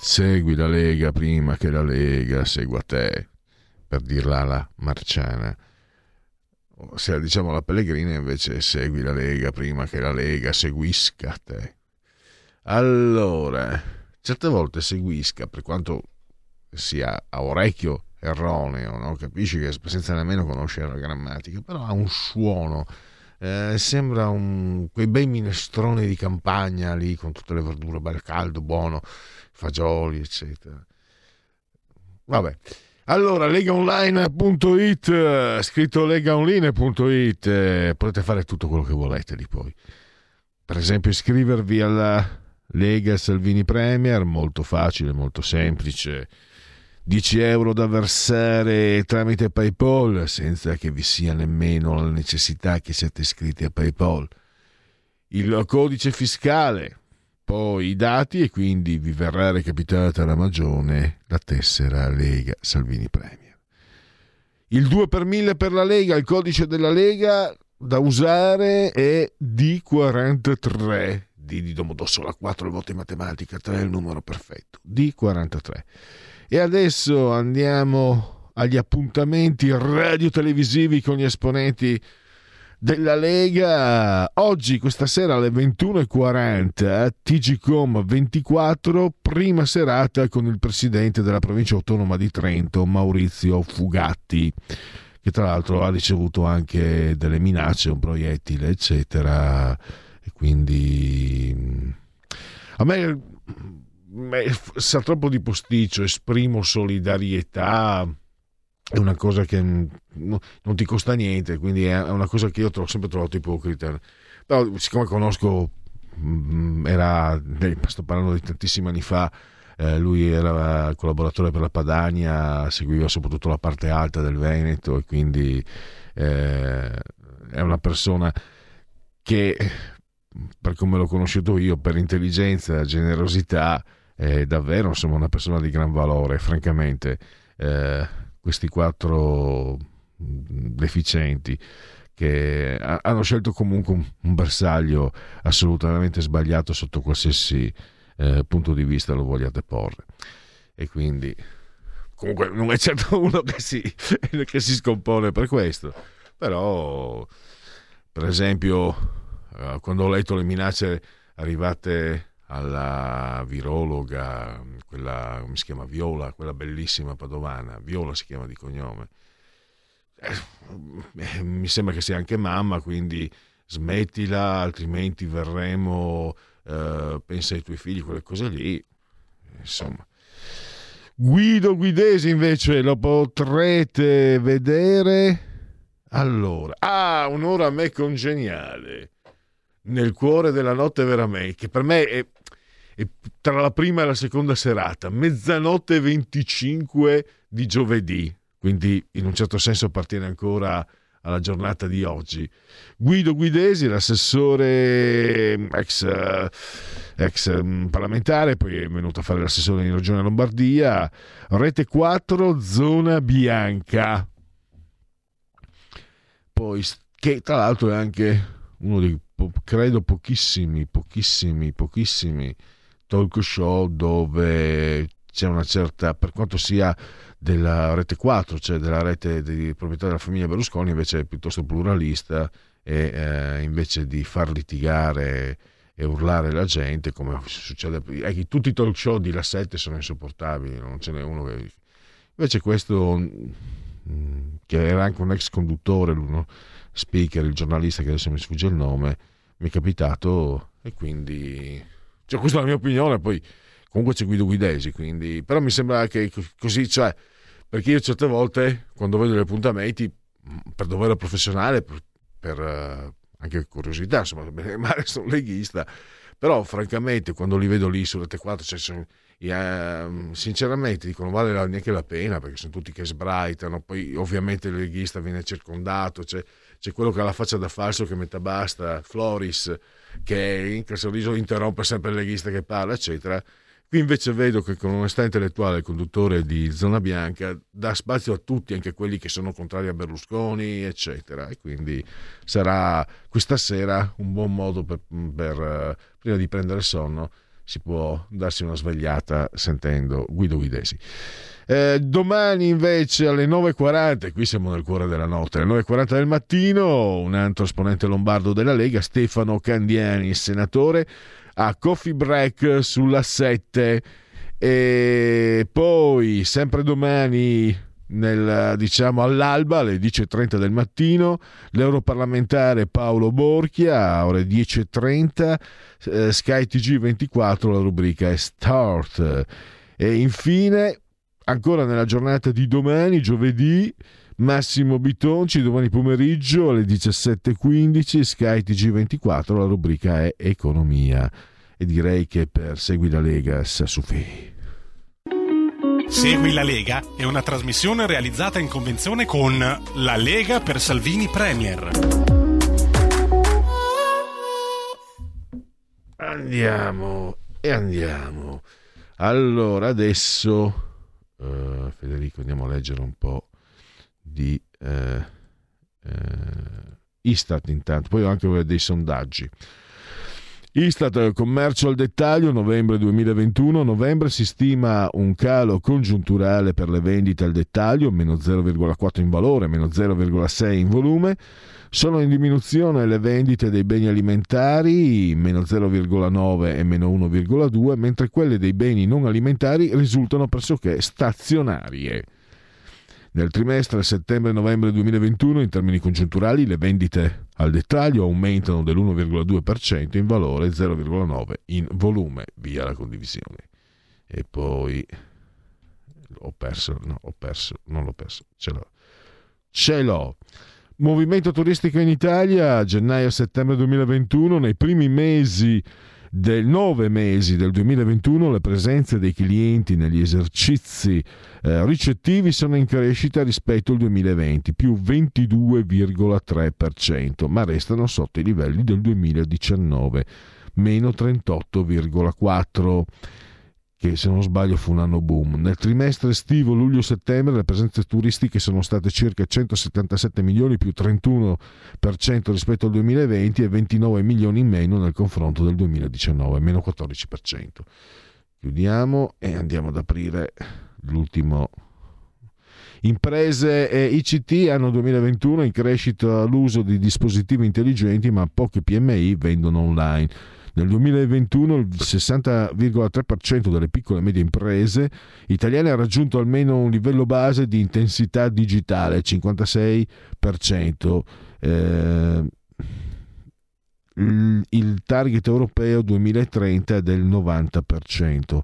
Segui la Lega prima che la Lega segua te, per dirla alla Marciana. Se la diciamo alla Pellegrina invece segui la Lega prima che la Lega seguisca te. Allora, certe volte seguisca, per quanto sia a orecchio erroneo, no? capisci che senza nemmeno conoscere la grammatica, però ha un suono, eh, sembra un, quei bei minestroni di campagna lì con tutte le verdure, bel caldo, buono, fagioli, eccetera. Vabbè. Allora, legaonline.it, eh, scritto legaonline.it, eh, potete fare tutto quello che volete lì poi. Per esempio iscrivervi alla Lega Salvini Premier, molto facile, molto semplice. 10 euro da versare tramite PayPal senza che vi sia nemmeno la necessità che siate iscritti a PayPal. Il codice fiscale, poi i dati e quindi vi verrà recapitata la magione la tessera Lega Salvini Premier. Il 2 per 1000 per la Lega, il codice della Lega da usare è D43. D di Domodossola 4 il voto in matematica, 3 è il numero perfetto. D43. E adesso andiamo agli appuntamenti radio-televisivi con gli esponenti della Lega. Oggi, questa sera alle 21.40, TGCOM 24, prima serata con il presidente della provincia autonoma di Trento, Maurizio Fugatti, che tra l'altro ha ricevuto anche delle minacce, un proiettile, eccetera. E quindi mm, a me me- sa troppo di posticcio, esprimo solidarietà, è una cosa che no- non ti costa niente, quindi è una cosa che io ho sempre trovato ipocrita. Però siccome conosco, mm, era, eh, sto parlando di tantissimi anni fa, eh, lui era collaboratore per la Padania, seguiva soprattutto la parte alta del Veneto e quindi eh, è una persona che, per come l'ho conosciuto io, per intelligenza, generosità, è davvero insomma, una persona di gran valore, francamente. Eh, questi quattro mm, deficienti che ha- hanno scelto comunque un, un bersaglio assolutamente sbagliato sotto qualsiasi eh, punto di vista lo vogliate porre. E quindi comunque non è certo uno che si, che si scompone per questo. Però, per esempio, eh, quando ho letto le minacce arrivate alla virologa, quella come si chiama Viola, quella bellissima padovana, Viola si chiama di cognome. Eh, mi sembra che sia anche mamma, quindi smettila, altrimenti verremo, eh, pensa ai tuoi figli, quelle cose lì. Insomma. Guido Guidesi invece lo potrete vedere. Allora, ah, un'ora a me congeniale nel cuore della notte veramente, che per me è tra la prima e la seconda serata, mezzanotte 25 di giovedì, quindi in un certo senso appartiene ancora alla giornata di oggi. Guido Guidesi, l'assessore ex, ex parlamentare, poi è venuto a fare l'assessore in Regione Lombardia, Rete 4, zona bianca. Poi, che tra l'altro è anche uno dei credo pochissimi, pochissimi, pochissimi talk show dove c'è una certa, per quanto sia della rete 4, cioè della rete di proprietà della famiglia Berlusconi, invece è piuttosto pluralista e eh, invece di far litigare e urlare la gente, come succede, eh, tutti i talk show di La 7 sono insopportabili, non ce n'è uno che... Invece questo, mm, che era anche un ex conduttore, uno speaker, il giornalista che adesso mi sfugge il nome, mi è capitato e quindi cioè, questa è la mia opinione poi comunque c'è Guido Guidesi quindi però mi sembra che così cioè perché io certe volte quando vedo gli appuntamenti per dovere professionale per, per uh, anche curiosità insomma magari sono leghista però francamente quando li vedo lì sulle T4 cioè, sono, uh, sinceramente dicono vale neanche la pena perché sono tutti che sbraitano poi ovviamente il leghista viene circondato cioè, c'è quello che ha la faccia da falso che mette basta, Floris, che in sorriso interrompe sempre il leghista che parla, eccetera. Qui invece vedo che con onestà intellettuale il conduttore di Zona Bianca dà spazio a tutti, anche quelli che sono contrari a Berlusconi, eccetera. E quindi sarà questa sera un buon modo per, per prima di prendere sonno, si può darsi una svegliata sentendo Guido Guidesi. Eh, domani invece alle 9.40, qui siamo nel cuore della notte, alle 9.40 del mattino, un altro esponente lombardo della Lega, Stefano Candiani, senatore, a Coffee Break sulla 7. E poi, sempre domani, nel, diciamo all'alba alle 10.30 del mattino l'europarlamentare Paolo Borchia ore 10.30 eh, Sky TG24 la rubrica è Start e infine ancora nella giornata di domani, giovedì, Massimo Bitonci, domani pomeriggio alle 17.15, Sky TG24, la rubrica è Economia. E direi che per Segui la Lega sa Sassufi. Segui la Lega è una trasmissione realizzata in convenzione con La Lega per Salvini Premier. Andiamo e andiamo. Allora adesso Uh, Federico, andiamo a leggere un po' di uh, uh, Istat intanto, poi ho anche dei sondaggi. Istat commercio al dettaglio novembre 2021, novembre si stima un calo congiunturale per le vendite al dettaglio, meno 0,4 in valore, meno 0,6 in volume, sono in diminuzione le vendite dei beni alimentari, meno 0,9 e meno 1,2, mentre quelle dei beni non alimentari risultano pressoché stazionarie. Nel trimestre settembre-novembre 2021, in termini congiunturali, le vendite al dettaglio aumentano dell'1,2%, in valore 0,9% in volume, via la condivisione. E poi ho perso, no, ho perso, non l'ho perso, ce l'ho. Ce l'ho. Movimento turistico in Italia, gennaio-settembre 2021, nei primi mesi del nove mesi del 2021 le presenze dei clienti negli esercizi eh, ricettivi sono in crescita rispetto al 2020, più 22,3%, ma restano sotto i livelli del 2019, meno 38,4% che se non sbaglio fu un anno boom. Nel trimestre estivo luglio-settembre le presenze turistiche sono state circa 177 milioni più 31% rispetto al 2020 e 29 milioni in meno nel confronto del 2019, meno 14%. Chiudiamo e andiamo ad aprire l'ultimo Imprese e ICT hanno 2021 in crescita l'uso di dispositivi intelligenti, ma poche PMI vendono online. Nel 2021 il 60,3% delle piccole e medie imprese italiane ha raggiunto almeno un livello base di intensità digitale, 56%. Eh, il target europeo 2030 è del 90%.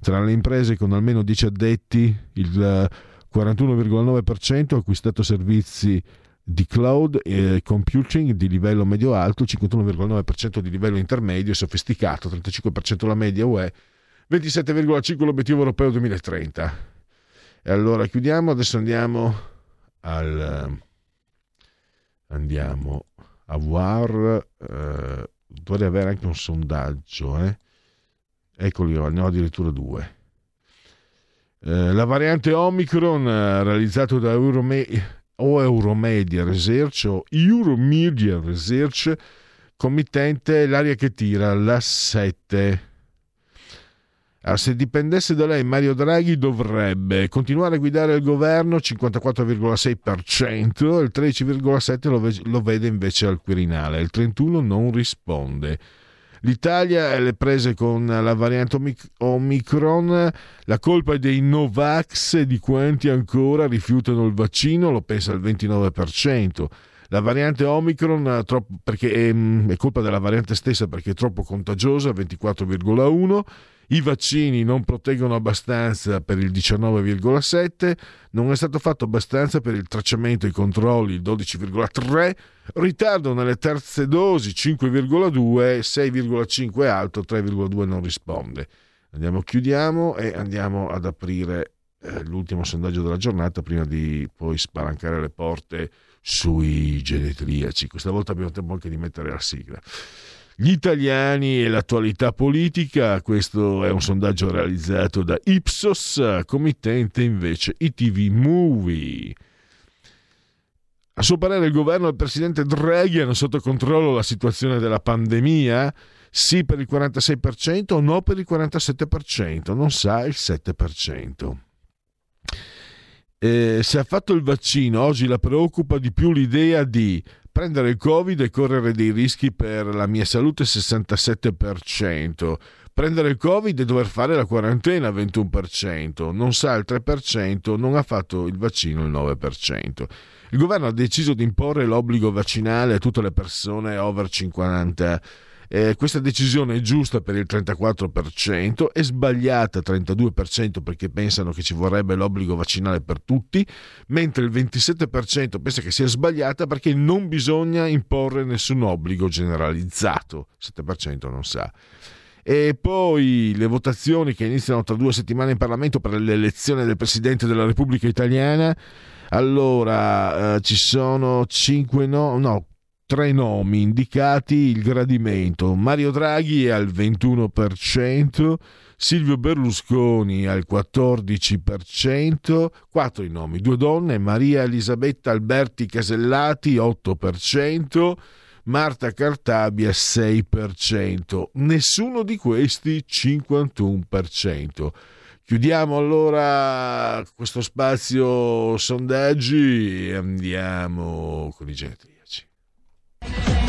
Tra le imprese con almeno 10 addetti, il 41,9% ha acquistato servizi di cloud e computing di livello medio-alto, 51,9% di livello intermedio e sofisticato, 35% la media UE, 27,5% l'obiettivo europeo 2030. E allora chiudiamo, adesso andiamo al andiamo a VAR eh, dovrei avere anche un sondaggio eh? eccoli ne ho addirittura due eh, la variante Omicron eh, realizzato da Eurome- o Euromedia Research o Euromedia Research committente l'aria che tira la 7 Ah, se dipendesse da lei, Mario Draghi dovrebbe continuare a guidare il governo 54,6%, il 13,7% lo, ve- lo vede invece al Quirinale, il 31% non risponde. L'Italia è le prese con la variante Omicron, la colpa è dei Novax e di quanti ancora rifiutano il vaccino, lo pensa il 29%. La variante Omicron troppo, è, è colpa della variante stessa perché è troppo contagiosa, 24,1%. I vaccini non proteggono abbastanza per il 19,7, non è stato fatto abbastanza per il tracciamento e i controlli il 12,3, ritardo nelle terze dosi 5,2, 6,5 alto, 3,2 non risponde. Andiamo, chiudiamo e andiamo ad aprire eh, l'ultimo sondaggio della giornata prima di poi spalancare le porte sui genetriaci. Questa volta abbiamo tempo anche di mettere la sigla gli italiani e l'attualità politica. Questo è un sondaggio realizzato da Ipsos, committente invece ITV Movie. A suo parere il governo e il presidente Draghi hanno sotto controllo la situazione della pandemia? Sì per il 46% o no per il 47%? Non sa il 7%. Eh, se ha fatto il vaccino, oggi la preoccupa di più l'idea di prendere il Covid e correre dei rischi per la mia salute 67%. Prendere il Covid e dover fare la quarantena 21%, non sa il 3%, non ha fatto il vaccino il 9%. Il governo ha deciso di imporre l'obbligo vaccinale a tutte le persone over 50 anni eh, questa decisione è giusta per il 34%, è sbagliata al 32% perché pensano che ci vorrebbe l'obbligo vaccinale per tutti, mentre il 27% pensa che sia sbagliata perché non bisogna imporre nessun obbligo generalizzato, il 7% non sa. E poi le votazioni che iniziano tra due settimane in Parlamento per l'elezione del Presidente della Repubblica Italiana. Allora, eh, ci sono 5 no, no, tre nomi indicati il gradimento. Mario Draghi al 21%, Silvio Berlusconi al 14%, quattro i nomi, due donne, Maria Elisabetta Alberti Casellati 8%, Marta Cartabia 6%, nessuno di questi 51%. Chiudiamo allora questo spazio sondaggi e andiamo con i genitri.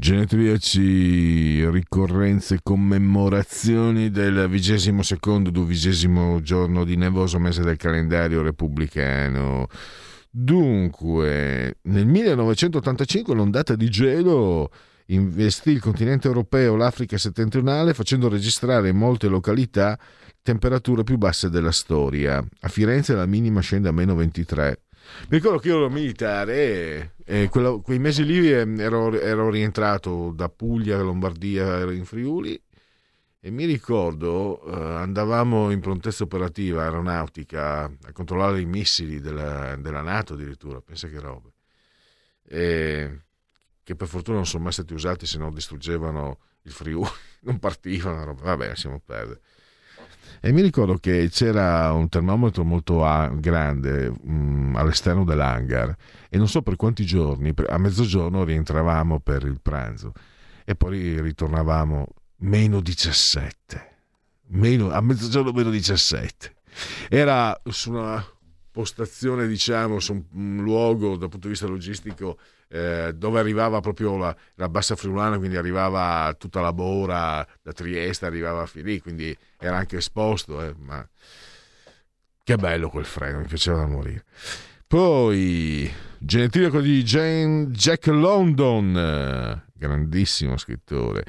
Genetriaci, ricorrenze, commemorazioni del vigesimo secondo, duvigesimo giorno di nevoso mese del calendario repubblicano. Dunque, nel 1985 l'ondata di gelo investì il continente europeo, l'Africa settentrionale, facendo registrare in molte località temperature più basse della storia. A Firenze la minima scende a meno 23 Mi ricordo che io ero militare e, e quello- quei mesi lì eh, ero, ero rientrato da Puglia, Lombardia, ero in Friuli e mi ricordo eh, andavamo in prontezza operativa aeronautica a controllare i missili della, della Nato addirittura, pensa che robe. E che per fortuna non sono mai stati usati se no distruggevano il Friuli, non partivano, vabbè lasciamo perdere. E mi ricordo che c'era un termometro molto grande mh, all'esterno dell'hangar e non so per quanti giorni, a mezzogiorno rientravamo per il pranzo e poi ritornavamo meno 17. Meno, a mezzogiorno meno 17. Era su una postazione, diciamo, su un luogo dal punto di vista logistico eh, dove arrivava proprio la, la bassa friulana, quindi arrivava tutta la Bora da Trieste, arrivava fin lì, quindi era anche esposto, eh, ma che bello quel freddo, mi piaceva da morire. Poi, genetilico di Jane, Jack London, eh, grandissimo scrittore.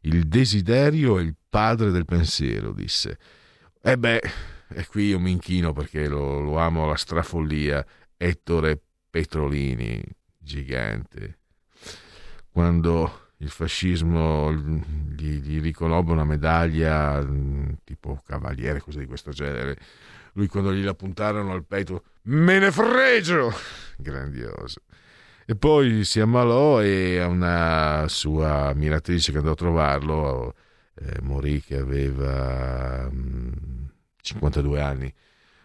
Il desiderio è il padre del pensiero, disse. E beh, e qui io mi inchino perché lo, lo amo alla strafollia. Ettore Petrolini, gigante. Quando il fascismo gli, gli riconobbe una medaglia mh, tipo cavaliere, cose di questo genere, lui quando gliela puntarono al petto, me ne fregio! Grandioso. E poi si ammalò e una sua ammiratrice che andò a trovarlo eh, morì che aveva mh, 52 anni.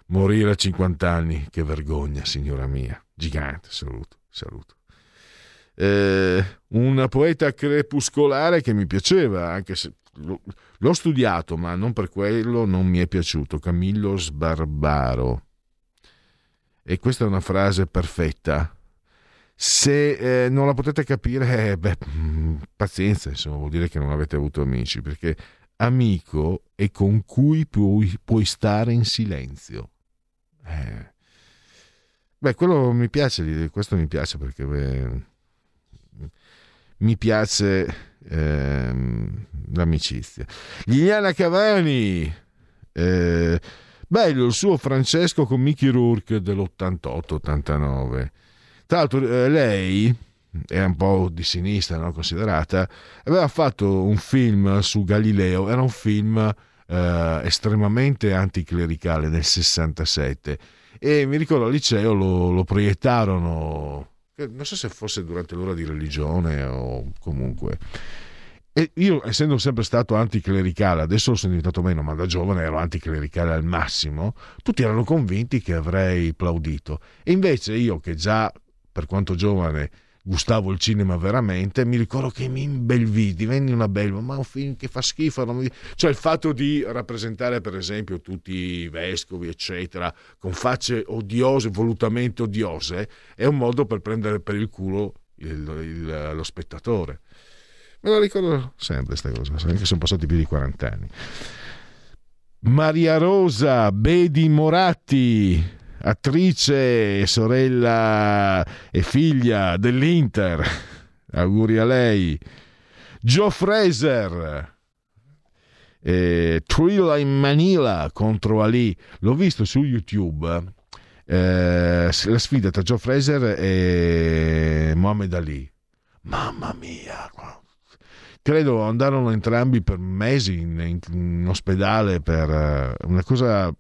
Morire a 50 anni, che vergogna, signora mia. Gigante, saluto, saluto. Eh, un poeta crepuscolare che mi piaceva, anche se l'ho studiato, ma non per quello non mi è piaciuto, Camillo Sbarbaro. E questa è una frase perfetta. Se eh, non la potete capire, eh, beh, mm, pazienza, insomma, vuol dire che non avete avuto amici, perché amico è con cui puoi, puoi stare in silenzio. Eh. Beh, quello mi piace, questo mi piace perché beh, mi piace ehm, l'amicizia. Liliana Cavani, eh, bello il suo Francesco con Mickey Rourke dell'88-89. Tra l'altro eh, lei era un po' di sinistra, no? considerata, aveva fatto un film su Galileo, era un film eh, estremamente anticlericale nel 67 e mi ricordo al liceo lo, lo proiettarono, non so se fosse durante l'ora di religione o comunque. E io, essendo sempre stato anticlericale, adesso sono diventato meno, ma da giovane ero anticlericale al massimo, tutti erano convinti che avrei plaudito. E invece io, che già per quanto giovane gustavo il cinema veramente, mi ricordo che mi imbelvì, divenni una belva, ma un film che fa schifo. mi- Cioè il fatto di rappresentare per esempio tutti i vescovi, eccetera, con facce odiose, volutamente odiose, è un modo per prendere per il culo il- il- lo spettatore. Me lo ricordo sempre questa cosa, anche sono passati più di 40 anni. Maria Rosa Bedi Moratti, attrice sorella e figlia dell'Inter. Auguri a lei. Joe Fraser. Eh, Thriller in Manila contro Ali. L'ho visto su YouTube. eh, la sfida tra Joe Fraser e Mohamed Ali. Mamma mia, credo andarono entrambi per mesi in, in- in ospedale per eh, una cosa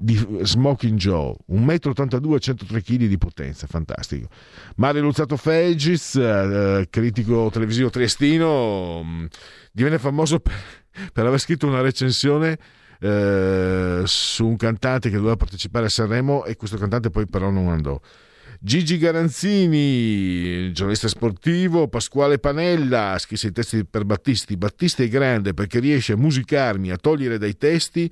di Smoking Joe, 1,82 m, 103 kg di potenza, fantastico. Mario Luzzato Fegiz, eh, critico televisivo triestino, mh, divenne famoso per, per aver scritto una recensione eh, su un cantante che doveva partecipare a Sanremo e questo cantante poi però non andò. Gigi Garanzini, giornalista sportivo, Pasquale Panella, scrisse i testi per Battisti. Battisti è grande perché riesce a musicarmi, a togliere dai testi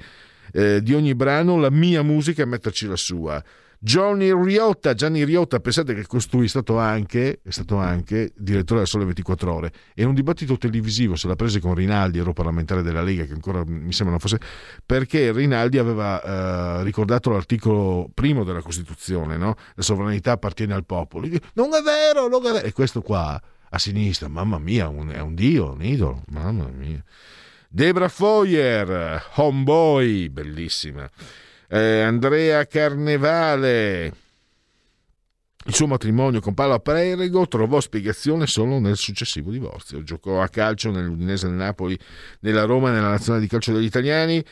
eh, di ogni brano la mia musica e metterci la sua. Johnny Riotta, Gianni Riotta, pensate che costui è stato anche, è stato anche direttore del Sole 24 Ore e in un dibattito televisivo se l'ha prese con Rinaldi, europarlamentare della Lega, che ancora mi sembra non fosse, perché Rinaldi aveva eh, ricordato l'articolo primo della Costituzione, no? la sovranità appartiene al popolo. Non è vero, non è vero. E questo qua a sinistra, mamma mia, un- è un dio, un idolo, mamma mia. Debra Foyer, Homeboy, bellissima. Eh, Andrea Carnevale, Il suo matrimonio con Paola Perego trovò spiegazione solo nel successivo divorzio. Giocò a calcio nell'Udinese del Napoli, nella Roma e nella nazionale di calcio degli italiani.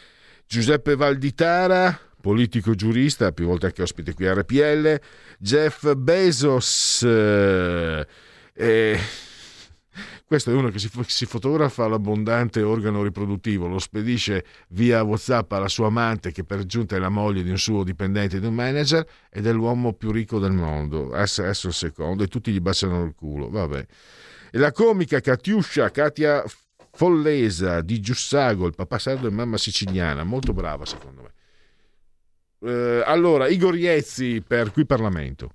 Giuseppe Valditara, politico e giurista, più volte anche ospite qui a RPL. Jeff Bezos. Eh, eh, questo è uno che si, si, fotografa l'abbondante organo riproduttivo, lo spedisce via WhatsApp alla sua amante, che per giunta è la moglie di un suo dipendente, di un manager, ed è l'uomo più ricco del mondo. Adesso, il secondo, e tutti gli baciano il culo. Vabbè. E la comica Katiuscia, Katia Follesa di Giussago, il papà sardo e mamma siciliana, molto brava secondo me. Eh, allora, Igor Iezzi per Qui Parlamento.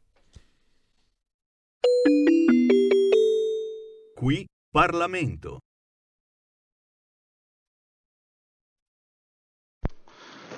Qui Parlamento.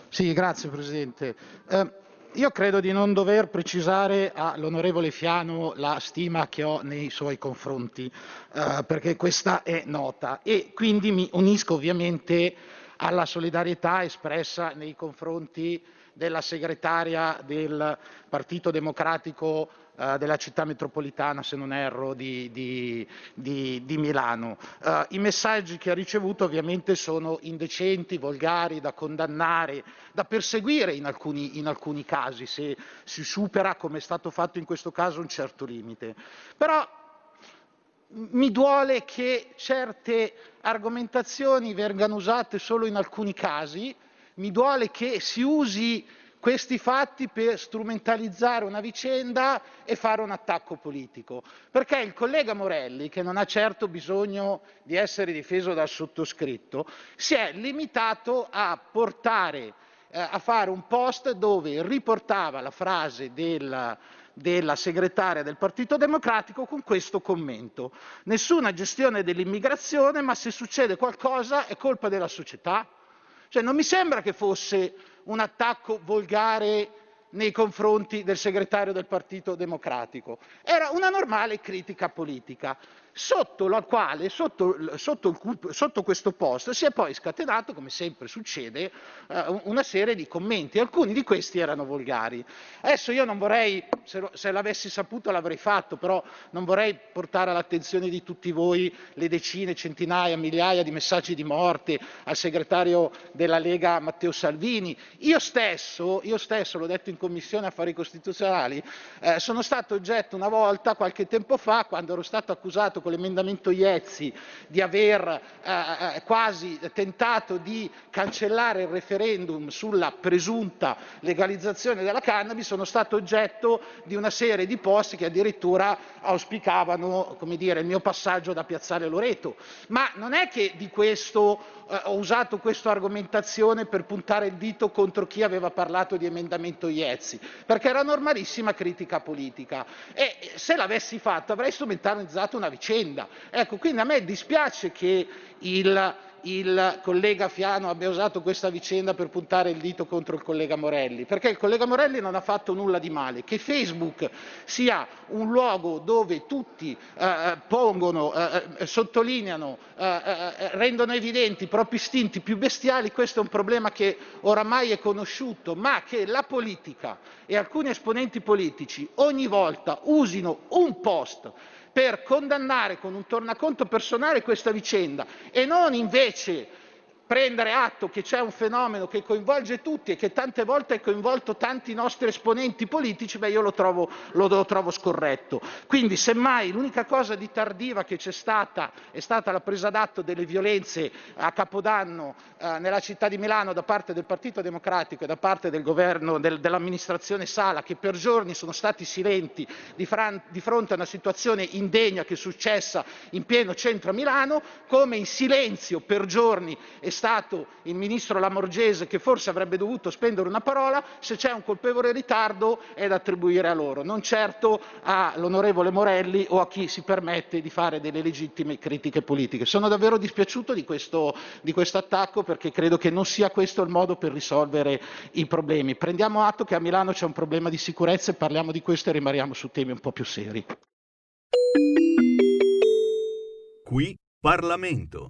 Sì, grazie Presidente. Eh, io credo di non dover precisare all'onorevole Fiano la stima che ho nei suoi confronti, eh, perché questa è nota e quindi mi unisco ovviamente alla solidarietà espressa nei confronti della segretaria del Partito Democratico eh, della città metropolitana, se non erro, di, di, di, di Milano. Uh, I messaggi che ha ricevuto ovviamente sono indecenti, volgari, da condannare, da perseguire in alcuni, in alcuni casi, se si supera, come è stato fatto in questo caso, un certo limite. Però mi duole che certe argomentazioni vengano usate solo in alcuni casi, mi duole che si usi questi fatti per strumentalizzare una vicenda e fare un attacco politico. Perché il collega Morelli, che non ha certo bisogno di essere difeso dal sottoscritto, si è limitato a portare eh, a fare un post dove riportava la frase della, della segretaria del Partito Democratico con questo commento. Nessuna gestione dell'immigrazione, ma se succede qualcosa è colpa della società. Cioè, non mi sembra che fosse un attacco volgare nei confronti del segretario del Partito Democratico, era una normale critica politica sotto quale, sotto, sotto, sotto, questo post, si è poi scatenato, come sempre succede, eh, una serie di commenti. Alcuni di questi erano volgari. Adesso io non vorrei, se, se l'avessi saputo l'avrei fatto, però non vorrei portare all'attenzione di tutti voi le decine, centinaia, migliaia di messaggi di morte al segretario della Lega Matteo Salvini. Io stesso, io stesso l'ho detto in Commissione Affari Costituzionali, eh, sono stato oggetto una volta, qualche tempo fa, quando ero stato accusato con l'emendamento Iezzi di aver eh, eh, quasi tentato di cancellare il referendum sulla presunta legalizzazione della cannabis, sono stato oggetto di una serie di post che addirittura auspicavano dire, il mio passaggio da Piazzale Loreto. Ma non è che di questo eh, ho usato questa argomentazione per puntare il dito contro chi aveva parlato di emendamento Iezzi, perché era normalissima critica politica e se l'avessi fatto avrei strumentalizzato una vicenda. Ecco, quindi a me dispiace che il il collega Fiano abbia usato questa vicenda per puntare il dito contro il collega Morelli, perché il collega Morelli non ha fatto nulla di male. Che Facebook sia un luogo dove tutti eh, eh pongono, eh, eh, sottolineano, eh, eh, rendono evidenti i propri istinti più bestiali, questo è un problema che oramai è conosciuto, ma che la politica e alcuni esponenti politici ogni volta usino un post per condannare con un tornaconto personale questa vicenda e non invece prendere atto che c'è un fenomeno che coinvolge tutti e che tante volte ha coinvolto tanti nostri esponenti politici, io lo trovo, lo trovo scorretto. Quindi semmai l'unica cosa di tardiva che c'è stata è stata la presa d'atto delle violenze a Capodanno eh, nella città di Milano da parte del Partito Democratico e da parte del governo, del, dell'amministrazione Sala che per giorni sono stati silenti di, fran- di fronte a una situazione indegna che è successa in pieno centro a Milano, come in silenzio per giorni è stato il ministro Lamorgese che forse avrebbe dovuto spendere una parola, se c'è un colpevole ritardo è da attribuire a loro, non certo all'onorevole Morelli o a chi si permette di fare delle legittime critiche politiche. Sono davvero dispiaciuto di questo, di questo attacco perché credo che non sia questo il modo per risolvere i problemi. Prendiamo atto che a Milano c'è un problema di sicurezza e parliamo di questo e rimaniamo su temi un po' più seri. Qui Parlamento.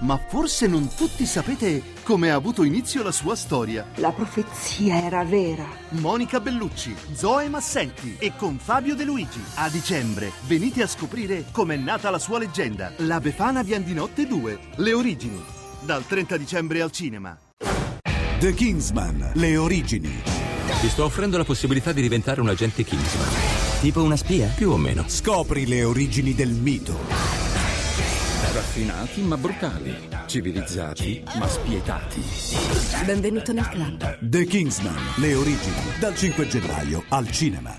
ma forse non tutti sapete come ha avuto inizio la sua storia. La profezia era vera. Monica Bellucci, Zoe Massenti e con Fabio De Luigi. A dicembre venite a scoprire com'è nata la sua leggenda. La Befana Viandinotte 2, le origini. Dal 30 dicembre al cinema. The Kingsman, le origini. Ti sto offrendo la possibilità di diventare un agente Kingsman. Tipo una spia? Più o meno. Scopri le origini del mito. Raffinati ma brutali. Civilizzati ma spietati. Benvenuto nel club. The Kingsman, le origini. Dal 5 gennaio al cinema.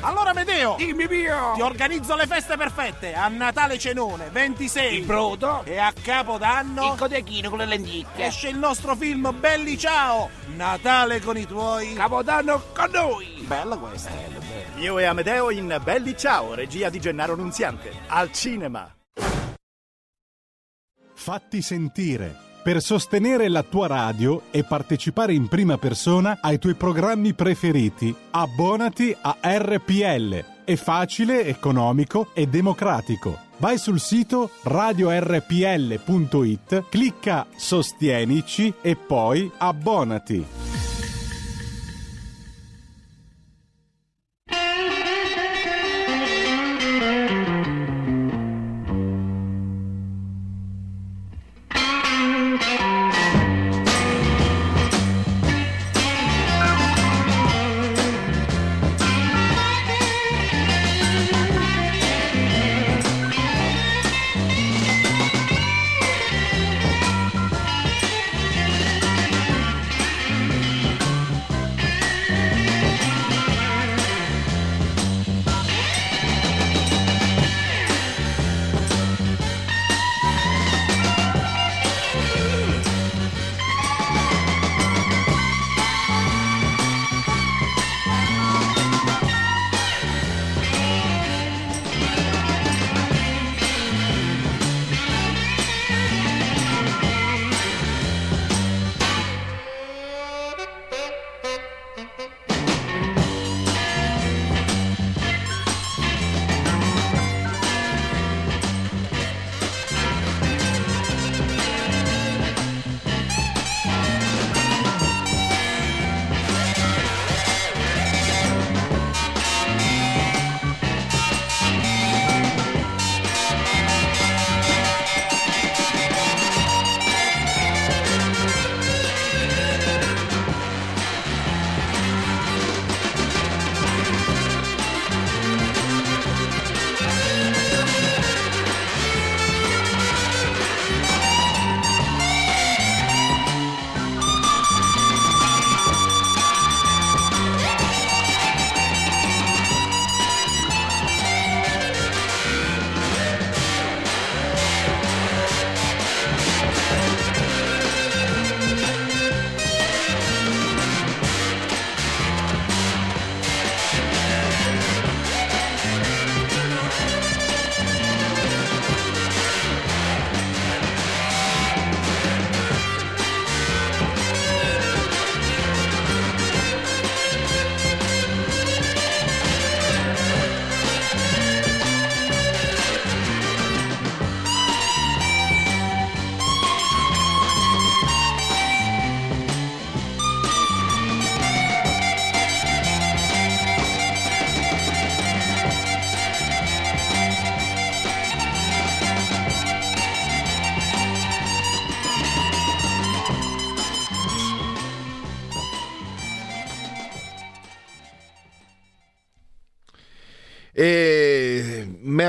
Allora Medeo, Dimmi mio! ti organizzo le feste perfette. A Natale cenone, 26. Il brodo? E a Capodanno Il codechino con le lenticchie. esce il nostro film Belli Ciao. Natale con i tuoi. Capodanno con noi! Bella questa. Io e Amedeo in Belli Ciao, regia di Gennaro Nunziante. Al cinema. Fatti sentire. Per sostenere la tua radio e partecipare in prima persona ai tuoi programmi preferiti, abbonati a RPL. È facile, economico e democratico. Vai sul sito radiorpl.it, clicca Sostienici e poi abbonati.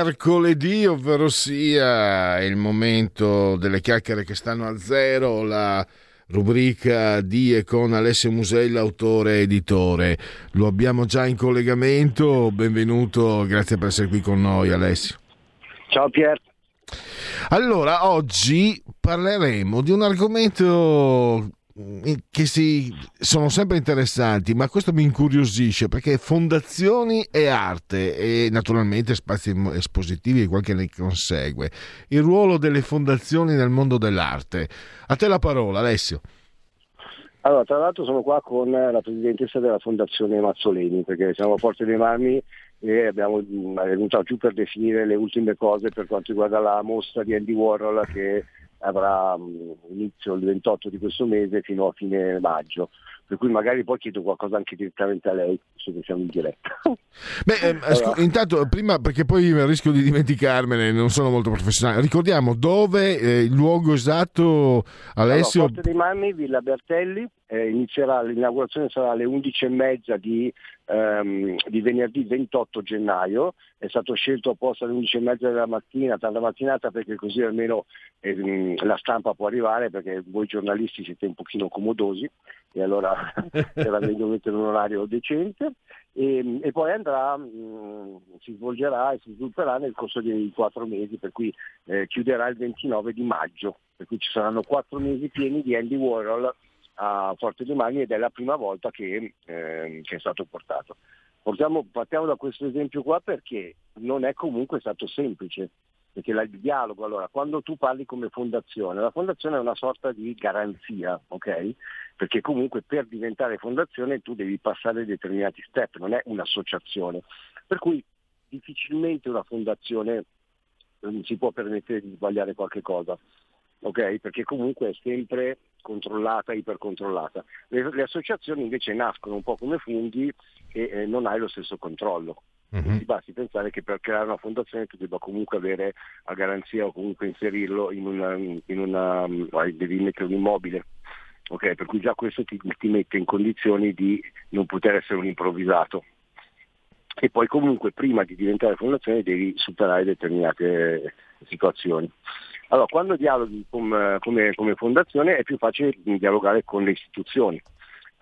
Mercoledì, ovvero sia il momento delle chiacchiere che stanno a zero, la rubrica di e con Alessio Musella, autore e editore. Lo abbiamo già in collegamento, benvenuto, grazie per essere qui con noi Alessio. Ciao Pier. Allora, oggi parleremo di un argomento che si, sono sempre interessanti, ma questo mi incuriosisce perché fondazioni e arte e naturalmente spazi espositivi e quel che ne consegue. Il ruolo delle fondazioni nel mondo dell'arte. A te la parola, Alessio. Allora, tra l'altro sono qua con la presidentessa della Fondazione Mazzoleni, perché siamo a Porte dei Marmi e abbiamo è venuta giù per definire le ultime cose per quanto riguarda la mostra di Andy Warhol che avrà inizio il 28 di questo mese fino a fine maggio per cui magari poi chiedo qualcosa anche direttamente a lei, visto che siamo in diretta. Beh, ehm, allora. intanto, prima, perché poi rischio di dimenticarmene, non sono molto professionale, ricordiamo dove, eh, il luogo esatto, Alessio? Allora, Porte dei Mammi, Villa Bertelli, eh, inizierà, l'inaugurazione sarà alle 11.30 di, ehm, di venerdì 28 gennaio, è stato scelto apposta alle 11.30 della mattina, tarda mattinata, perché così almeno ehm, la stampa può arrivare, perché voi giornalisti siete un pochino comodosi e allora era meglio mettere un orario decente. E, e poi andrà, mh, si svolgerà e si svilupperà nel corso dei quattro mesi, per cui eh, chiuderà il 29 di maggio, per cui ci saranno quattro mesi pieni di Andy Warhol a Forte dei Mani ed è la prima volta che, eh, che è stato portato. Portiamo, partiamo da questo esempio qua perché non è comunque stato semplice, perché il dialogo, allora, quando tu parli come fondazione, la fondazione è una sorta di garanzia, ok? Perché comunque per diventare fondazione tu devi passare determinati step, non è un'associazione. Per cui difficilmente una fondazione non si può permettere di sbagliare qualche cosa ok? Perché comunque è sempre controllata, ipercontrollata. Le, le associazioni invece nascono un po' come funghi e eh, non hai lo stesso controllo. Mm-hmm. Ti basti pensare che per creare una fondazione tu debba comunque avere a garanzia o comunque inserirlo in una, in una devi mettere un immobile. Okay, per cui già questo ti, ti mette in condizioni di non poter essere un improvvisato. E poi comunque prima di diventare fondazione devi superare determinate situazioni. Allora, quando dialoghi com, come, come, fondazione è più facile dialogare con le istituzioni.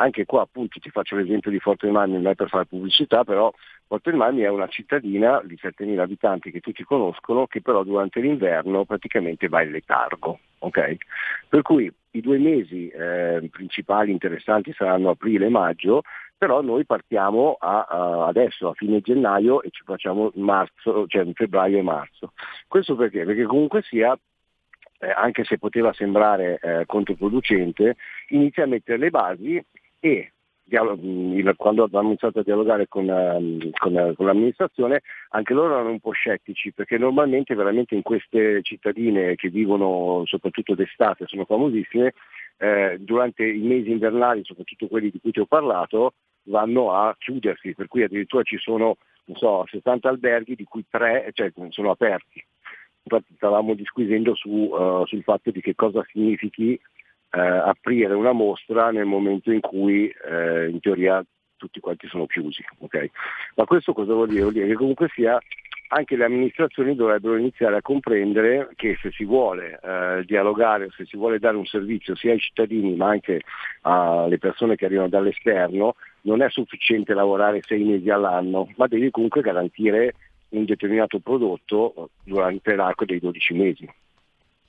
Anche qua appunto ti faccio l'esempio di Forte dei Marmi, non è per fare pubblicità, però Forte dei Marmi è una cittadina di 7.000 abitanti che tutti conoscono, che però durante l'inverno praticamente va in letargo. Okay? Per cui i due mesi eh, principali interessanti saranno aprile e maggio, però noi partiamo a, a adesso a fine gennaio e ci facciamo marzo, cioè in febbraio e marzo. Questo perché? Perché comunque sia eh, anche se poteva sembrare eh, controproducente, inizia a mettere le basi e quando abbiamo iniziato a dialogare con, ehm, con, con, l'amministrazione, anche loro erano un po' scettici, perché normalmente veramente in queste cittadine che vivono soprattutto d'estate, sono famosissime, eh, durante i mesi invernali, soprattutto quelli di cui ti ho parlato, vanno a chiudersi, per cui addirittura ci sono so, 70 alberghi di cui tre cioè, sono aperti infatti stavamo disquisendo su, uh, sul fatto di che cosa significhi uh, aprire una mostra nel momento in cui uh, in teoria tutti quanti sono chiusi. Okay? Ma questo cosa vuol dire? Vuol dire che comunque sia anche le amministrazioni dovrebbero iniziare a comprendere che se si vuole eh, dialogare, se si vuole dare un servizio sia ai cittadini ma anche alle persone che arrivano dall'esterno, non è sufficiente lavorare sei mesi all'anno, ma devi comunque garantire un determinato prodotto durante l'arco dei 12 mesi.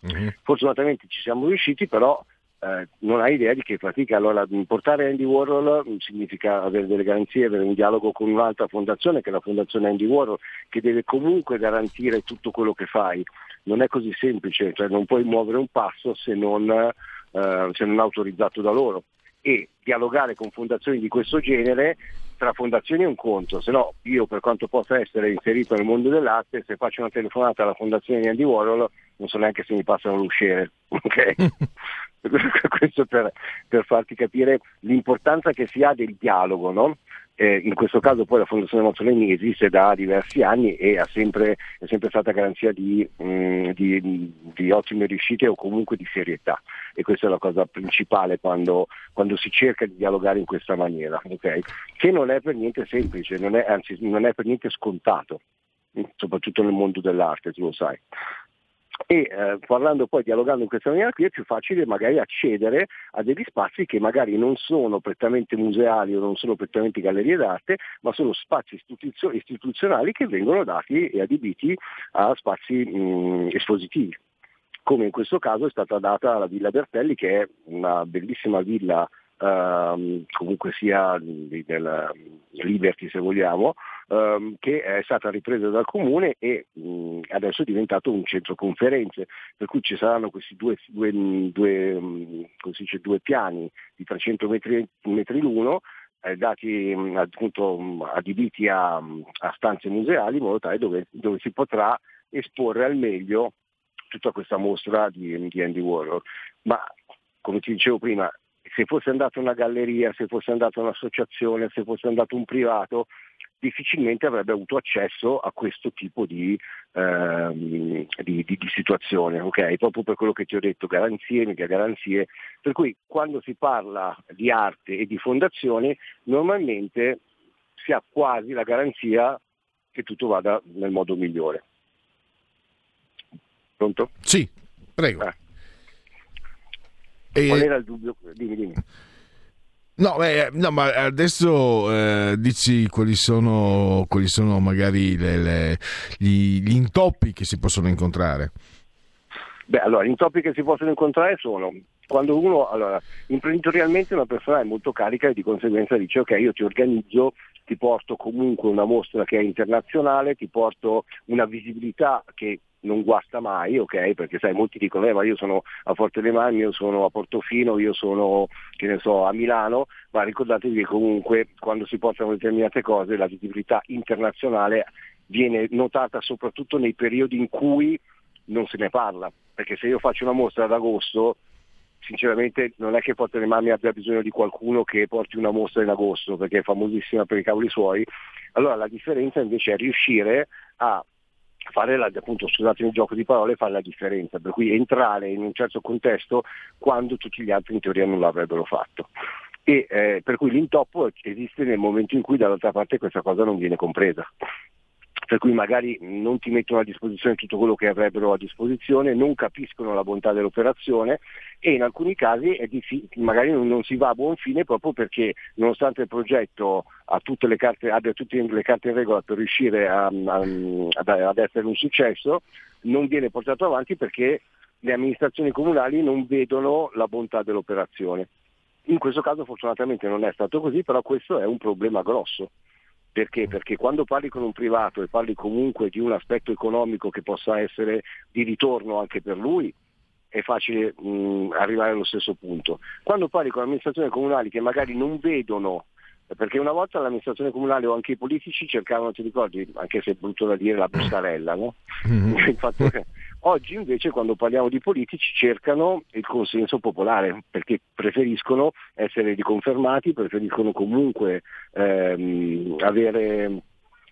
Mm-hmm. Fortunatamente ci siamo riusciti, però eh, non hai idea di che fatica. Allora, portare Andy Warhol significa avere delle garanzie, avere un dialogo con un'altra fondazione, che è la fondazione Andy Warhol, che deve comunque garantire tutto quello che fai. Non è così semplice, cioè non puoi muovere un passo se non, eh, se non autorizzato da loro. E dialogare con fondazioni di questo genere tra fondazioni è un conto, se no io per quanto possa essere inserito nel mondo dell'arte, se faccio una telefonata alla fondazione di Andy Warhol non so neanche se mi passano l'usciere. Okay? Questo per, per, farti capire l'importanza che si ha del dialogo, no? Eh, in questo caso poi la Fondazione Mazzoleni esiste da diversi anni e sempre, è sempre stata garanzia di, mh, mm, di, di, ottime riuscite o comunque di serietà e questa è la cosa principale quando, quando si cerca di dialogare in questa maniera, okay? che non è per niente semplice, non è, anzi non è per niente scontato soprattutto nel mondo dell'arte, tu lo sai e eh, parlando poi, dialogando in questa maniera qui è più facile magari accedere a degli spazi che magari non sono prettamente museali o non sono prettamente gallerie d'arte, ma sono spazi istituzio- istituzionali che vengono dati e adibiti a spazi mh, espositivi. come in questo caso è stata data alla Villa Bertelli, che è una bellissima villa ehm, comunque sia di- del Liberty se vogliamo, ehm, che è stata ripresa dal comune e mh, adesso è diventato un centro conferenze, per cui ci saranno questi due, due, due, si dice, due piani di 300 metri, metri l'uno eh, dati appunto adibiti a, a stanze museali in modo tale dove, dove si potrà esporre al meglio tutta questa mostra di, di Andy Warhol. Ma come ti dicevo prima, se fosse andato una galleria, se fosse andata un'associazione, se fosse andato un privato, difficilmente avrebbe avuto accesso a questo tipo di, ehm, di- di- di situazione, ok? Proprio per quello che ti ho detto, garanzie, mica garanzie. Per cui quando si parla di arte e di fondazioni, normalmente si ha quasi la garanzia che tutto vada nel modo migliore. Pronto? Sì, prego. E- Qual era il dubbio? Dimmi, dimmi. No, beh, no, ma adesso eh, dici quali sono, quali sono magari le- le- gli, gli intoppi che si possono incontrare. Beh, allora, gli intoppi che si possono incontrare sono quando uno, allora, imprenditorialmente una persona è molto carica e di conseguenza dice ok, io ti organizzo, ti porto comunque una mostra che è internazionale, ti porto una visibilità che non guasta mai, ok? Perché sai, molti dicono, eh, ma io sono a Forte dei Marmi, io sono a Portofino, io sono, che ne so, a Milano, ma ricordatevi che comunque quando si portano determinate cose la visibilità internazionale viene notata soprattutto nei periodi in cui non se ne parla, perché se io faccio una mostra ad agosto, sinceramente non è che Forte dei Marmi abbia bisogno di qualcuno che porti una mostra in agosto, perché è famosissima per i cavoli suoi, allora la differenza invece è riuscire a fare la, appunto, scusatemi il gioco di parole, fare la differenza, per cui entrare in un certo contesto quando tutti gli altri in teoria non l'avrebbero fatto. E, eh, per cui l'intoppo esiste nel momento in cui dall'altra parte questa cosa non viene compresa. Per cui magari non ti mettono a disposizione tutto quello che avrebbero a disposizione, non capiscono la bontà dell'operazione e in alcuni casi magari non, si va a buon fine proprio perché nonostante il progetto tutte carte, abbia tutte le carte in regola per riuscire a- a- ad essere un successo, non viene portato avanti perché le amministrazioni comunali non vedono la bontà dell'operazione. In questo caso fortunatamente non è stato così, però questo è un problema grosso. Perché? Perché quando parli con un privato e parli comunque di un aspetto economico che possa essere di ritorno anche per lui, è facile mh, arrivare allo stesso punto. Quando parli con amministrazioni comunali che magari non vedono, perché una volta l'amministrazione comunale o anche i politici cercavano, ti ricordi, anche se è brutto da dire, la bustarella, no? Il fatto che- Oggi invece quando parliamo di politici cercano il consenso popolare perché preferiscono essere riconfermati, preferiscono comunque ehm, avere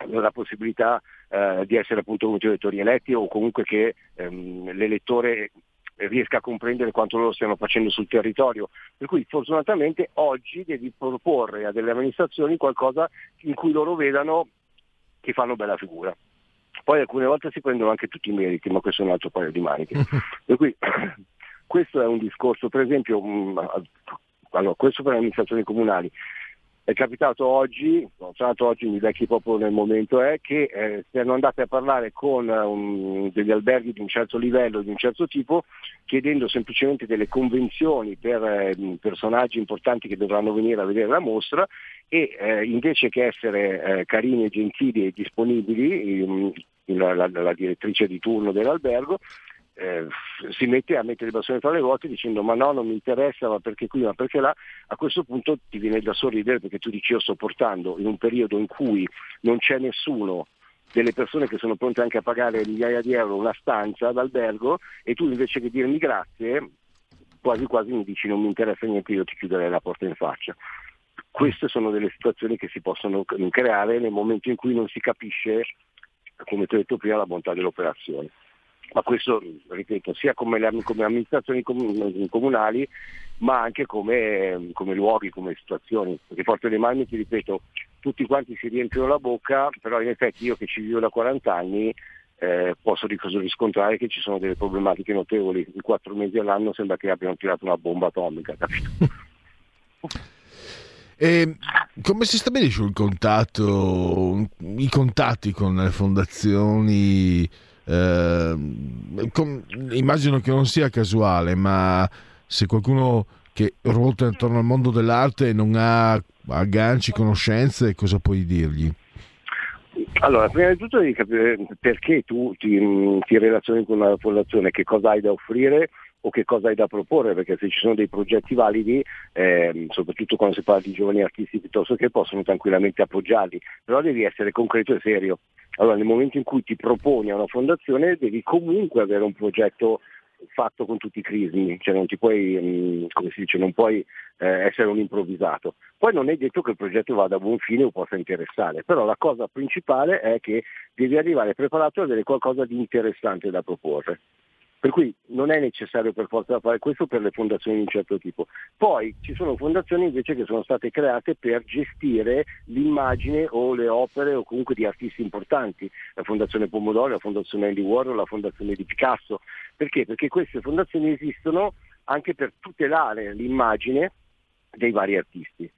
la possibilità eh, di essere appunto come ti ho detto, rieletti o comunque che ehm, l'elettore riesca a comprendere quanto loro stiano facendo sul territorio. Per cui fortunatamente oggi devi proporre a delle amministrazioni qualcosa in cui loro vedano che fanno bella figura. Poi alcune volte si prendono anche tutti i meriti, ma questo è un altro paio di maniche. per cui questo è un discorso, per esempio, mh, allora, questo per le amministrazioni comunali. È capitato oggi, sono stato oggi, mi vecchi proprio nel momento, è che eh, siano andate a parlare con un- degli alberghi di un certo livello, di un certo tipo, chiedendo semplicemente delle convenzioni per eh, personaggi importanti che dovranno venire a vedere la mostra e eh, invece che essere eh, carini e gentili e disponibili, ehm, la, la- la direttrice di turno dell'albergo, eh, si mette a mettere i bastoni tra le ruote dicendo ma no non mi interessa ma perché qui ma perché là? A questo punto ti viene da sorridere perché tu dici io sto portando in un periodo in cui non c'è nessuno delle persone che sono pronte anche a pagare migliaia di euro una stanza d'albergo e tu invece che dirmi grazie quasi quasi mi dici non mi interessa niente io ti chiuderei la porta in faccia queste sono delle situazioni che si possono creare nel momento in cui non si capisce come ti ho detto prima la bontà dell'operazione ma questo, ripeto, sia come, le, come amministrazioni comun- comunali, ma anche come, come luoghi, come situazioni. Perché Forte dei Marmi, ti ripeto, tutti quanti si riempiono la bocca, però in effetti io che ci vivo da 40 anni eh, posso ris- riscontrare che ci sono delle problematiche notevoli. In quattro mesi all'anno sembra che abbiano tirato una bomba atomica, capito? E come si stabilisce il contatto, i contatti con le fondazioni eh, com- immagino che non sia casuale, ma se qualcuno che ruota intorno al mondo dell'arte non ha agganci, conoscenze, cosa puoi dirgli? Allora, prima di tutto devi capire perché tu ti, ti relazioni con una fondazione, che cosa hai da offrire o che cosa hai da proporre, perché se ci sono dei progetti validi, ehm, soprattutto quando si parla di giovani artisti piuttosto che possono tranquillamente appoggiarli, però devi essere concreto e serio. Allora nel momento in cui ti proponi a una fondazione devi comunque avere un progetto fatto con tutti i crismi, cioè non puoi, mh, come si dice, non puoi eh, essere un improvvisato. Poi non è detto che il progetto vada a buon fine o possa interessare, però la cosa principale è che devi arrivare preparato ad avere qualcosa di interessante da proporre. Per cui non è necessario per forza fare questo per le fondazioni di un certo tipo. Poi ci sono fondazioni invece che sono state create per gestire l'immagine o le opere o comunque di artisti importanti, la Fondazione Pomodoro, la Fondazione Andy Warhol, la Fondazione di Picasso. Perché? Perché queste fondazioni esistono anche per tutelare l'immagine dei vari artisti.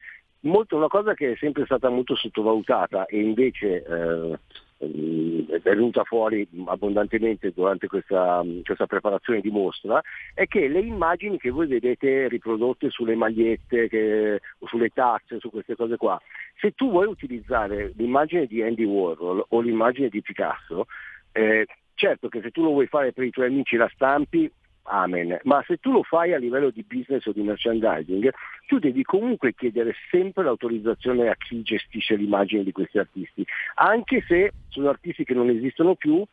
Molto, una cosa che è sempre stata molto sottovalutata e invece eh, è venuta fuori abbondantemente durante questa, questa, preparazione di mostra è che le immagini che voi vedete riprodotte sulle magliette, che, sulle tazze, su queste cose qua, se tu vuoi utilizzare l'immagine di Andy Warhol o l'immagine di Picasso, eh, certo che se tu lo vuoi fare per i tuoi amici la stampi, amen. Ma se tu lo fai a livello di business o di merchandising, tu devi comunque chiedere sempre l'autorizzazione a chi gestisce l'immagine di questi artisti, anche se sono artisti che non esistono più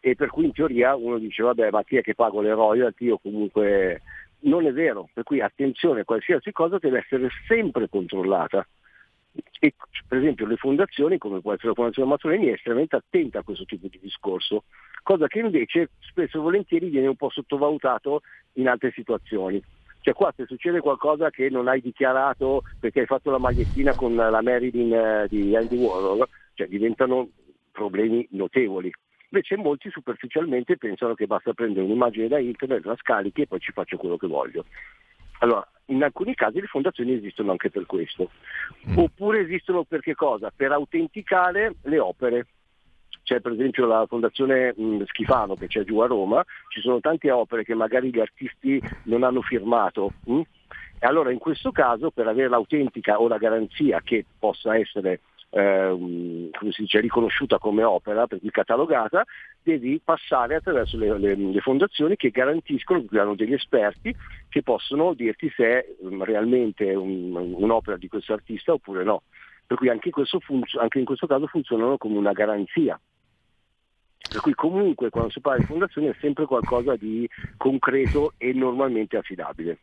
e per cui in teoria uno dice vabbè ma chi è che pago le royalty o comunque non è vero, per cui attenzione, qualsiasi cosa deve essere sempre controllata. E, per esempio le fondazioni, come può essere la Fondazione Mazzolini, è estremamente attenta a questo tipo di discorso, cosa che invece spesso e volentieri viene un po' sottovalutato in altre situazioni. Cioè qua se succede qualcosa che non hai dichiarato perché hai fatto la magliettina con la Marilyn eh, di Andy Warhol, cioè diventano problemi notevoli. Invece molti superficialmente pensano che basta prendere un'immagine da internet, la scarichi e poi ci faccio quello che voglio. Allora, in alcuni casi le fondazioni esistono anche per questo. Oppure esistono per che cosa? Per autenticare le opere. C'è per esempio la fondazione mh, Schifano che c'è giù a Roma, ci sono tante opere che magari gli artisti non hanno firmato. Mh? E allora in questo caso per avere l'autentica o la garanzia che possa essere eh, come si dice, riconosciuta come opera, per cui catalogata, devi passare attraverso le, le, le, fondazioni che garantiscono, che hanno degli esperti che possono dirti se è realmente un, un'opera di questo artista oppure no. Per cui anche, funzo- anche in questo caso funzionano come una garanzia. Per cui comunque quando si parla di fondazioni è sempre qualcosa di concreto e normalmente affidabile.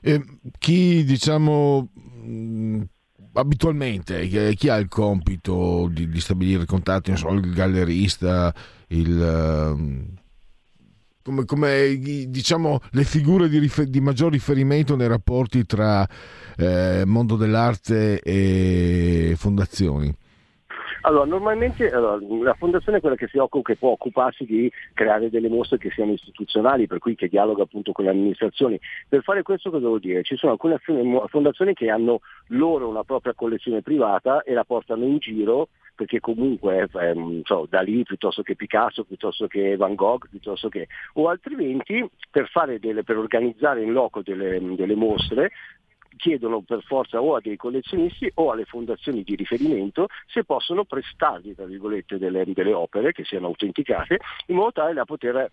Eh, chi diciamo abitualmente chi ha il compito di, di stabilire contatti, non so, il gallerista, il, ehm, come, come, diciamo le figure di, rifer- di, maggior riferimento nei rapporti tra eh, mondo dell'arte e fondazioni? Allora, normalmente allora, la fondazione è quella che occupa, che può occuparsi di creare delle mostre che siano istituzionali, per cui che dialoga appunto con le amministrazioni. Per fare questo cosa vuol dire? Ci sono alcune fondazioni che hanno loro una propria collezione privata e la portano in giro perché comunque eh, so, da lì piuttosto che Picasso, piuttosto che Van Gogh, piuttosto che o altrimenti per, delle, per organizzare in loco delle, delle mostre chiedono per forza o a dei collezionisti o alle fondazioni di riferimento se possono prestargli delle, delle, opere che siano autenticate in modo tale da poter,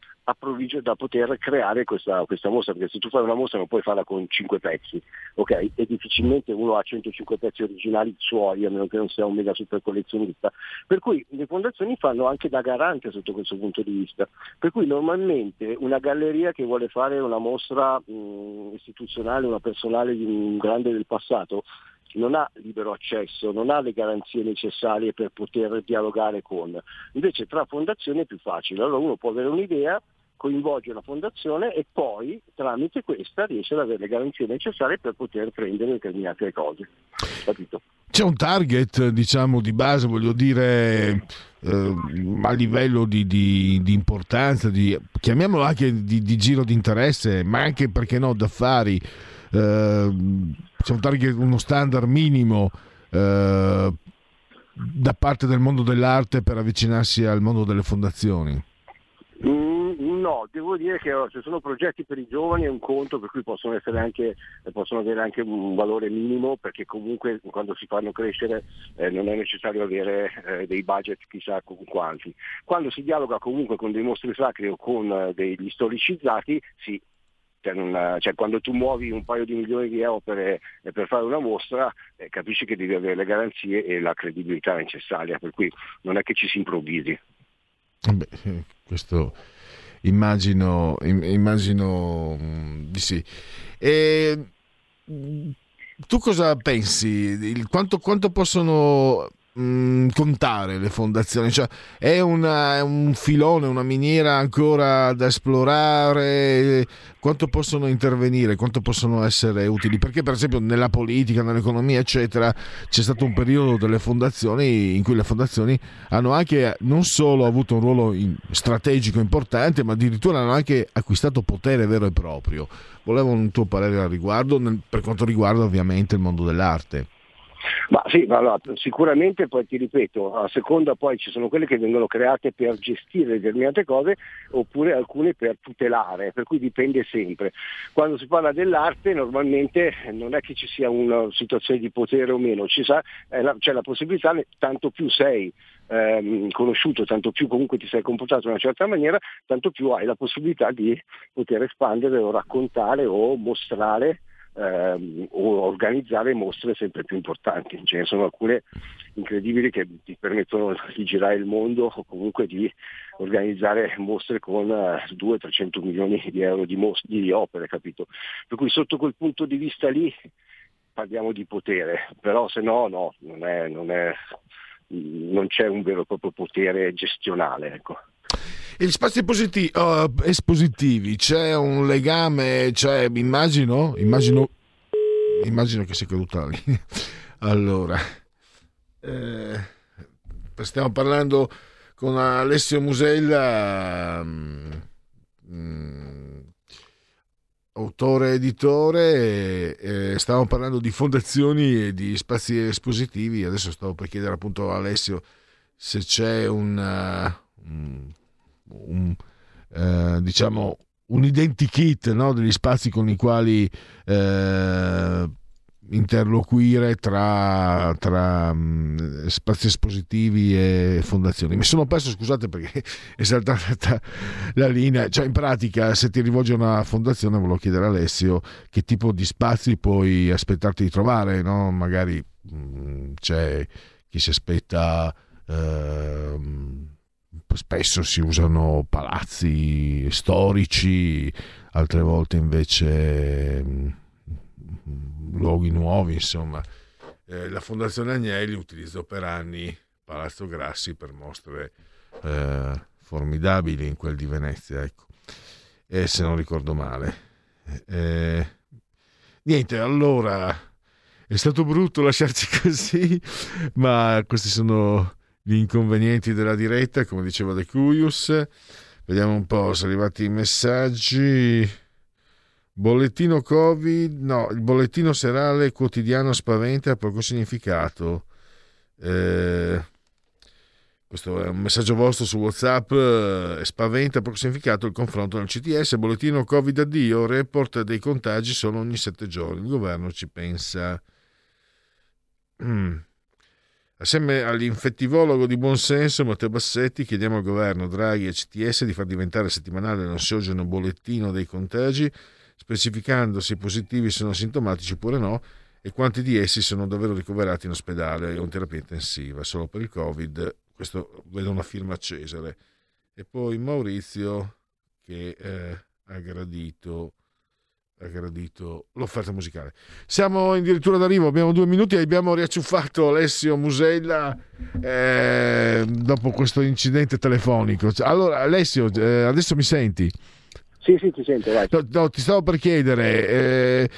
da poter creare questa, questa, mostra, perché se tu fai una mostra non puoi farla con 5 pezzi, ok? E difficilmente uno ha 105 pezzi originali suoi, a meno che non sia un mega super collezionista. Per cui le fondazioni fanno anche da garante sotto questo punto di vista. Per cui normalmente una galleria che vuole fare una mostra mh, istituzionale, una personale di un grande del passato non ha libero accesso, non ha le garanzie necessarie per poter dialogare con. Invece tra fondazioni è più facile, allora uno può avere un'idea, coinvolge la fondazione e poi tramite questa riesce ad avere le garanzie necessarie per poter prendere determinate cose. Capito? C'è un target, diciamo, di base, voglio dire, eh, a livello di, di, di importanza, di, chiamiamolo anche di giro di interesse, ma anche, perché no, d'affari eh, target, uno standard minimo eh, da, parte del mondo dell'arte per avvicinarsi al mondo delle fondazioni? Mm, no, devo dire che oh, se sono progetti per i giovani è un conto per cui possono, anche, possono avere anche un valore minimo perché comunque quando si fanno crescere eh, non è necessario avere eh, dei budget chissà con quanti. Quando si dialoga comunque con dei mostri sacri o con eh, degli storicizzati, sì, non, cioè, quando tu muovi un paio di milioni di euro per, eh, per fare una mostra eh, capisci che devi avere le garanzie e la credibilità necessaria, per cui non è che ci si improvvisi. Beh, eh, questo immagino, immagino mm, di sì. E, mm, tu cosa pensi? Il, quanto, quanto possono mh, mm, contare le fondazioni? Cioè, è, una, è, un filone, una miniera ancora da esplorare? Quanto possono intervenire? Quanto possono essere utili? Perché, per esempio, nella politica, nell'economia, eccetera, c'è stato un periodo delle fondazioni in cui le fondazioni hanno anche non solo avuto un ruolo in, strategico importante, ma addirittura hanno anche acquistato potere vero e proprio. Volevo un tuo parere al riguardo, nel, per quanto riguarda ovviamente il mondo dell'arte. Ma sì, ma allora, sicuramente poi ti ripeto, a seconda poi ci sono quelle che vengono create per gestire determinate cose oppure alcune per tutelare, per cui dipende sempre. Quando si parla dell'arte normalmente non è che ci sia una situazione di potere o meno, sa, la, c'è la possibilità, tanto più sei ehm, conosciuto, tanto più comunque ti sei comportato in una certa maniera, tanto più hai la possibilità di poter espandere o raccontare o mostrare ehm, organizzare mostre sempre più importanti. Ce ne sono alcune incredibili che ti permettono di girare il mondo o comunque di organizzare mostre con eh, 200-300 milioni di euro di, most- di opere, capito? Per cui sotto quel punto di vista lì parliamo di potere, però se no no, non, è, non, è, non c'è un vero e proprio potere gestionale. Ecco. Gli spazi positivi, uh, espositivi, c'è un legame, cioè, immagino, immagino, immagino che sia caduta linea. Allora, eh, stiamo parlando con Alessio Musella, um, autore editore, eh, stavamo parlando di fondazioni e di spazi espositivi. Adesso stavo per chiedere appunto a Alessio se c'è un, uh, un un, eh, diciamo, un identikit no? degli spazi con i quali eh, interloquire tra, tra um, spazi espositivi e fondazioni. Mi sono perso, scusate perché è saltata la linea. Cioè, in pratica, se ti rivolgi a una fondazione, volevo chiedere a Alessio che tipo di spazi puoi aspettarti di trovare. No? Magari mh, mm, c'è chi si aspetta. Uh, spesso si usano palazzi storici, altre volte invece mm, luoghi nuovi, insomma. Eh, la Fondazione Agnelli utilizzò per anni Palazzo Grassi per mostre eh, formidabili in quel di Venezia, ecco. E se non ricordo male. Eh, niente, allora è stato brutto lasciarci così, ma questi sono gli inconvenienti della diretta, come diceva De Cuius. Vediamo un po', sono arrivati i messaggi. Bollettino Covid, no, il bollettino serale quotidiano spaventa ha poco significato. Eh, questo è un messaggio vostro su WhatsApp. Eh, spaventa poco significato il confronto nel CTS. Bollettino Covid addio. Report dei contagi sono ogni sette giorni. Il governo ci pensa. Mm. Assieme all'infettivologo di buonsenso Matteo Bassetti chiediamo al governo Draghi e CTS di far diventare settimanale l'ansiogeno bollettino dei contagi, specificando se i positivi sono sintomatici oppure no e quanti di essi sono davvero ricoverati in ospedale o in terapia intensiva solo per il Covid. Questo vedo una firma a Cesare. E poi Maurizio che eh, ha gradito gradito l'offerta musicale. Siamo addirittura d'arrivo, abbiamo due minuti e abbiamo riacciuffato Alessio Musella eh, dopo questo incidente telefonico. Allora, Alessio, eh, adesso mi senti? Sì, sì, ti sento, vai. No, no, ti stavo per chiedere, eh,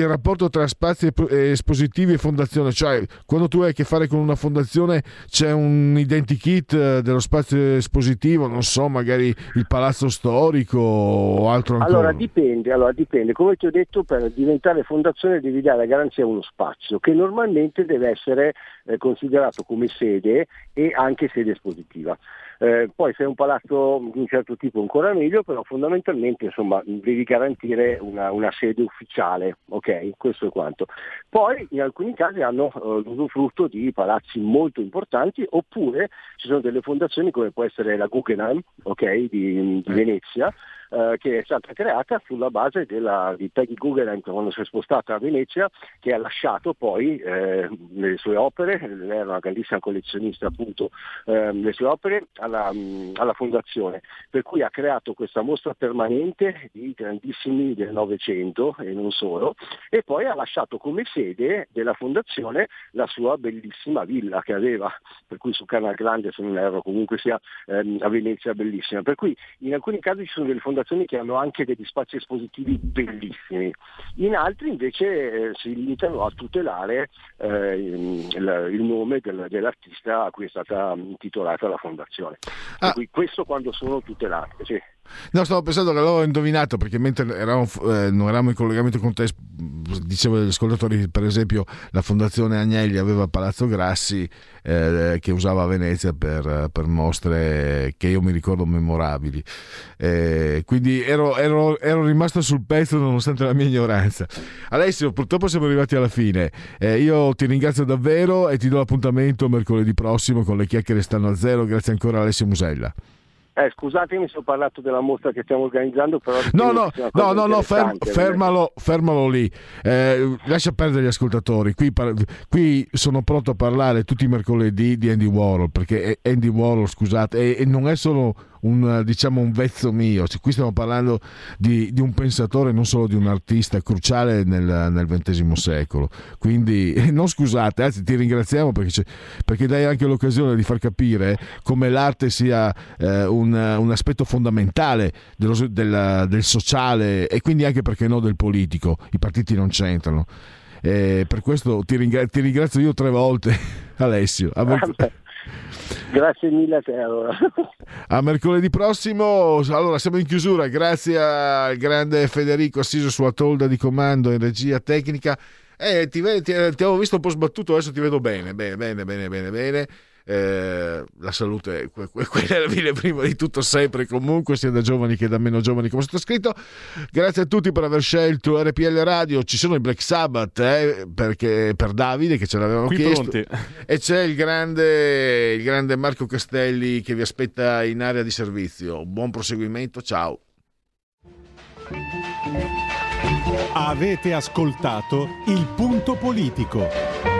il rapporto tra spazi espositivi e fondazione, cioè quando tu hai a che fare con una fondazione c'è un identikit eh, dello spazio espositivo, non so, magari il palazzo storico o altro ancora? Allora dipende, allora dipende, come ti ho detto per diventare fondazione devi dare garanzia a uno spazio che normalmente deve essere eh, considerato come sede e anche sede espositiva. Eh, poi se è un palazzo di un certo tipo ancora meglio, però fondamentalmente insomma, devi garantire una, una, sede ufficiale, ok? Questo è quanto. Poi in alcuni casi hanno eh, l'usufrutto di palazzi molto importanti oppure ci sono delle fondazioni come può essere la Guggenheim okay, di, di Venezia eh, che è stata creata sulla base della, di Peggy Guggenheim quando si è spostata a Venezia, che ha lasciato poi eh, le sue opere, lei era una grandissima collezionista appunto, eh, le sue opere alla, alla, fondazione, per cui ha creato questa mostra permanente di grandissimi del Novecento e non solo, e poi ha lasciato come sede della fondazione la sua bellissima villa che aveva, per cui su Canal Grande se non erro comunque sia ehm, a Venezia bellissima, per cui in alcuni casi ci sono delle fondazioni fondazioni che hanno anche degli spazi espositivi bellissimi, in altri invece eh, si limitano a tutelare eh, il, il, nome del, dell'artista a cui è stata intitolata la fondazione. Ah. questo quando sono tutelate. Sì. No, stavo pensando che l'avevo indovinato perché mentre eravamo, eh, non eravamo in collegamento con te, dicevo agli ascoltatori, per esempio, la Fondazione Agnelli aveva Palazzo Grassi eh, che usava Venezia per, per, mostre che io mi ricordo memorabili. Eh, quindi ero, ero, ero, rimasto sul pezzo nonostante la mia ignoranza. Alessio, purtroppo siamo arrivati alla fine. Eh, io ti ringrazio davvero e ti do l'appuntamento mercoledì prossimo con le chiacchiere stanno a zero. Grazie ancora Alessio Musella. Eh, scusatemi se ho parlato della mostra che stiamo organizzando, però... No, no, no, no, no ferm, fermalo, fermalo, lì. Eh, lascia perdere gli ascoltatori. Qui, par- qui, sono pronto a parlare tutti i mercoledì di Andy Warhol, perché Andy Warhol, scusate, e, e non è solo un, diciamo, un vezzo mio. Qui stiamo parlando di, di, un pensatore, non solo di un artista cruciale nel, nel XX secolo. Quindi non scusate, anzi ti ringraziamo perché, perché dai anche l'occasione di far capire come l'arte sia eh, un, un, aspetto fondamentale dello, del, del sociale e quindi anche perché no del politico. I partiti non c'entrano. Eh, per questo ti, ringra- ti, ringrazio io tre volte, Alessio. Grazie mille a te allora. A mercoledì prossimo, allora siamo in chiusura, grazie al grande Federico assiso sulla tolda di comando in regia tecnica. Eh, ti, ti, ti avevo visto un po' sbattuto, adesso ti vedo bene, bene, bene, bene, bene. bene eh, la salute quella viene prima di tutto sempre comunque sia da giovani che da meno giovani come sottoscritto. Grazie a tutti per aver scelto RPL Radio. Ci sono i Black Sabbath eh, perché, per Davide che ce l'avevano Qui chiesto. pronti. e c'è il grande, il grande Marco Castelli che vi aspetta in area di servizio. Buon proseguimento ciao. Avete ascoltato il punto politico.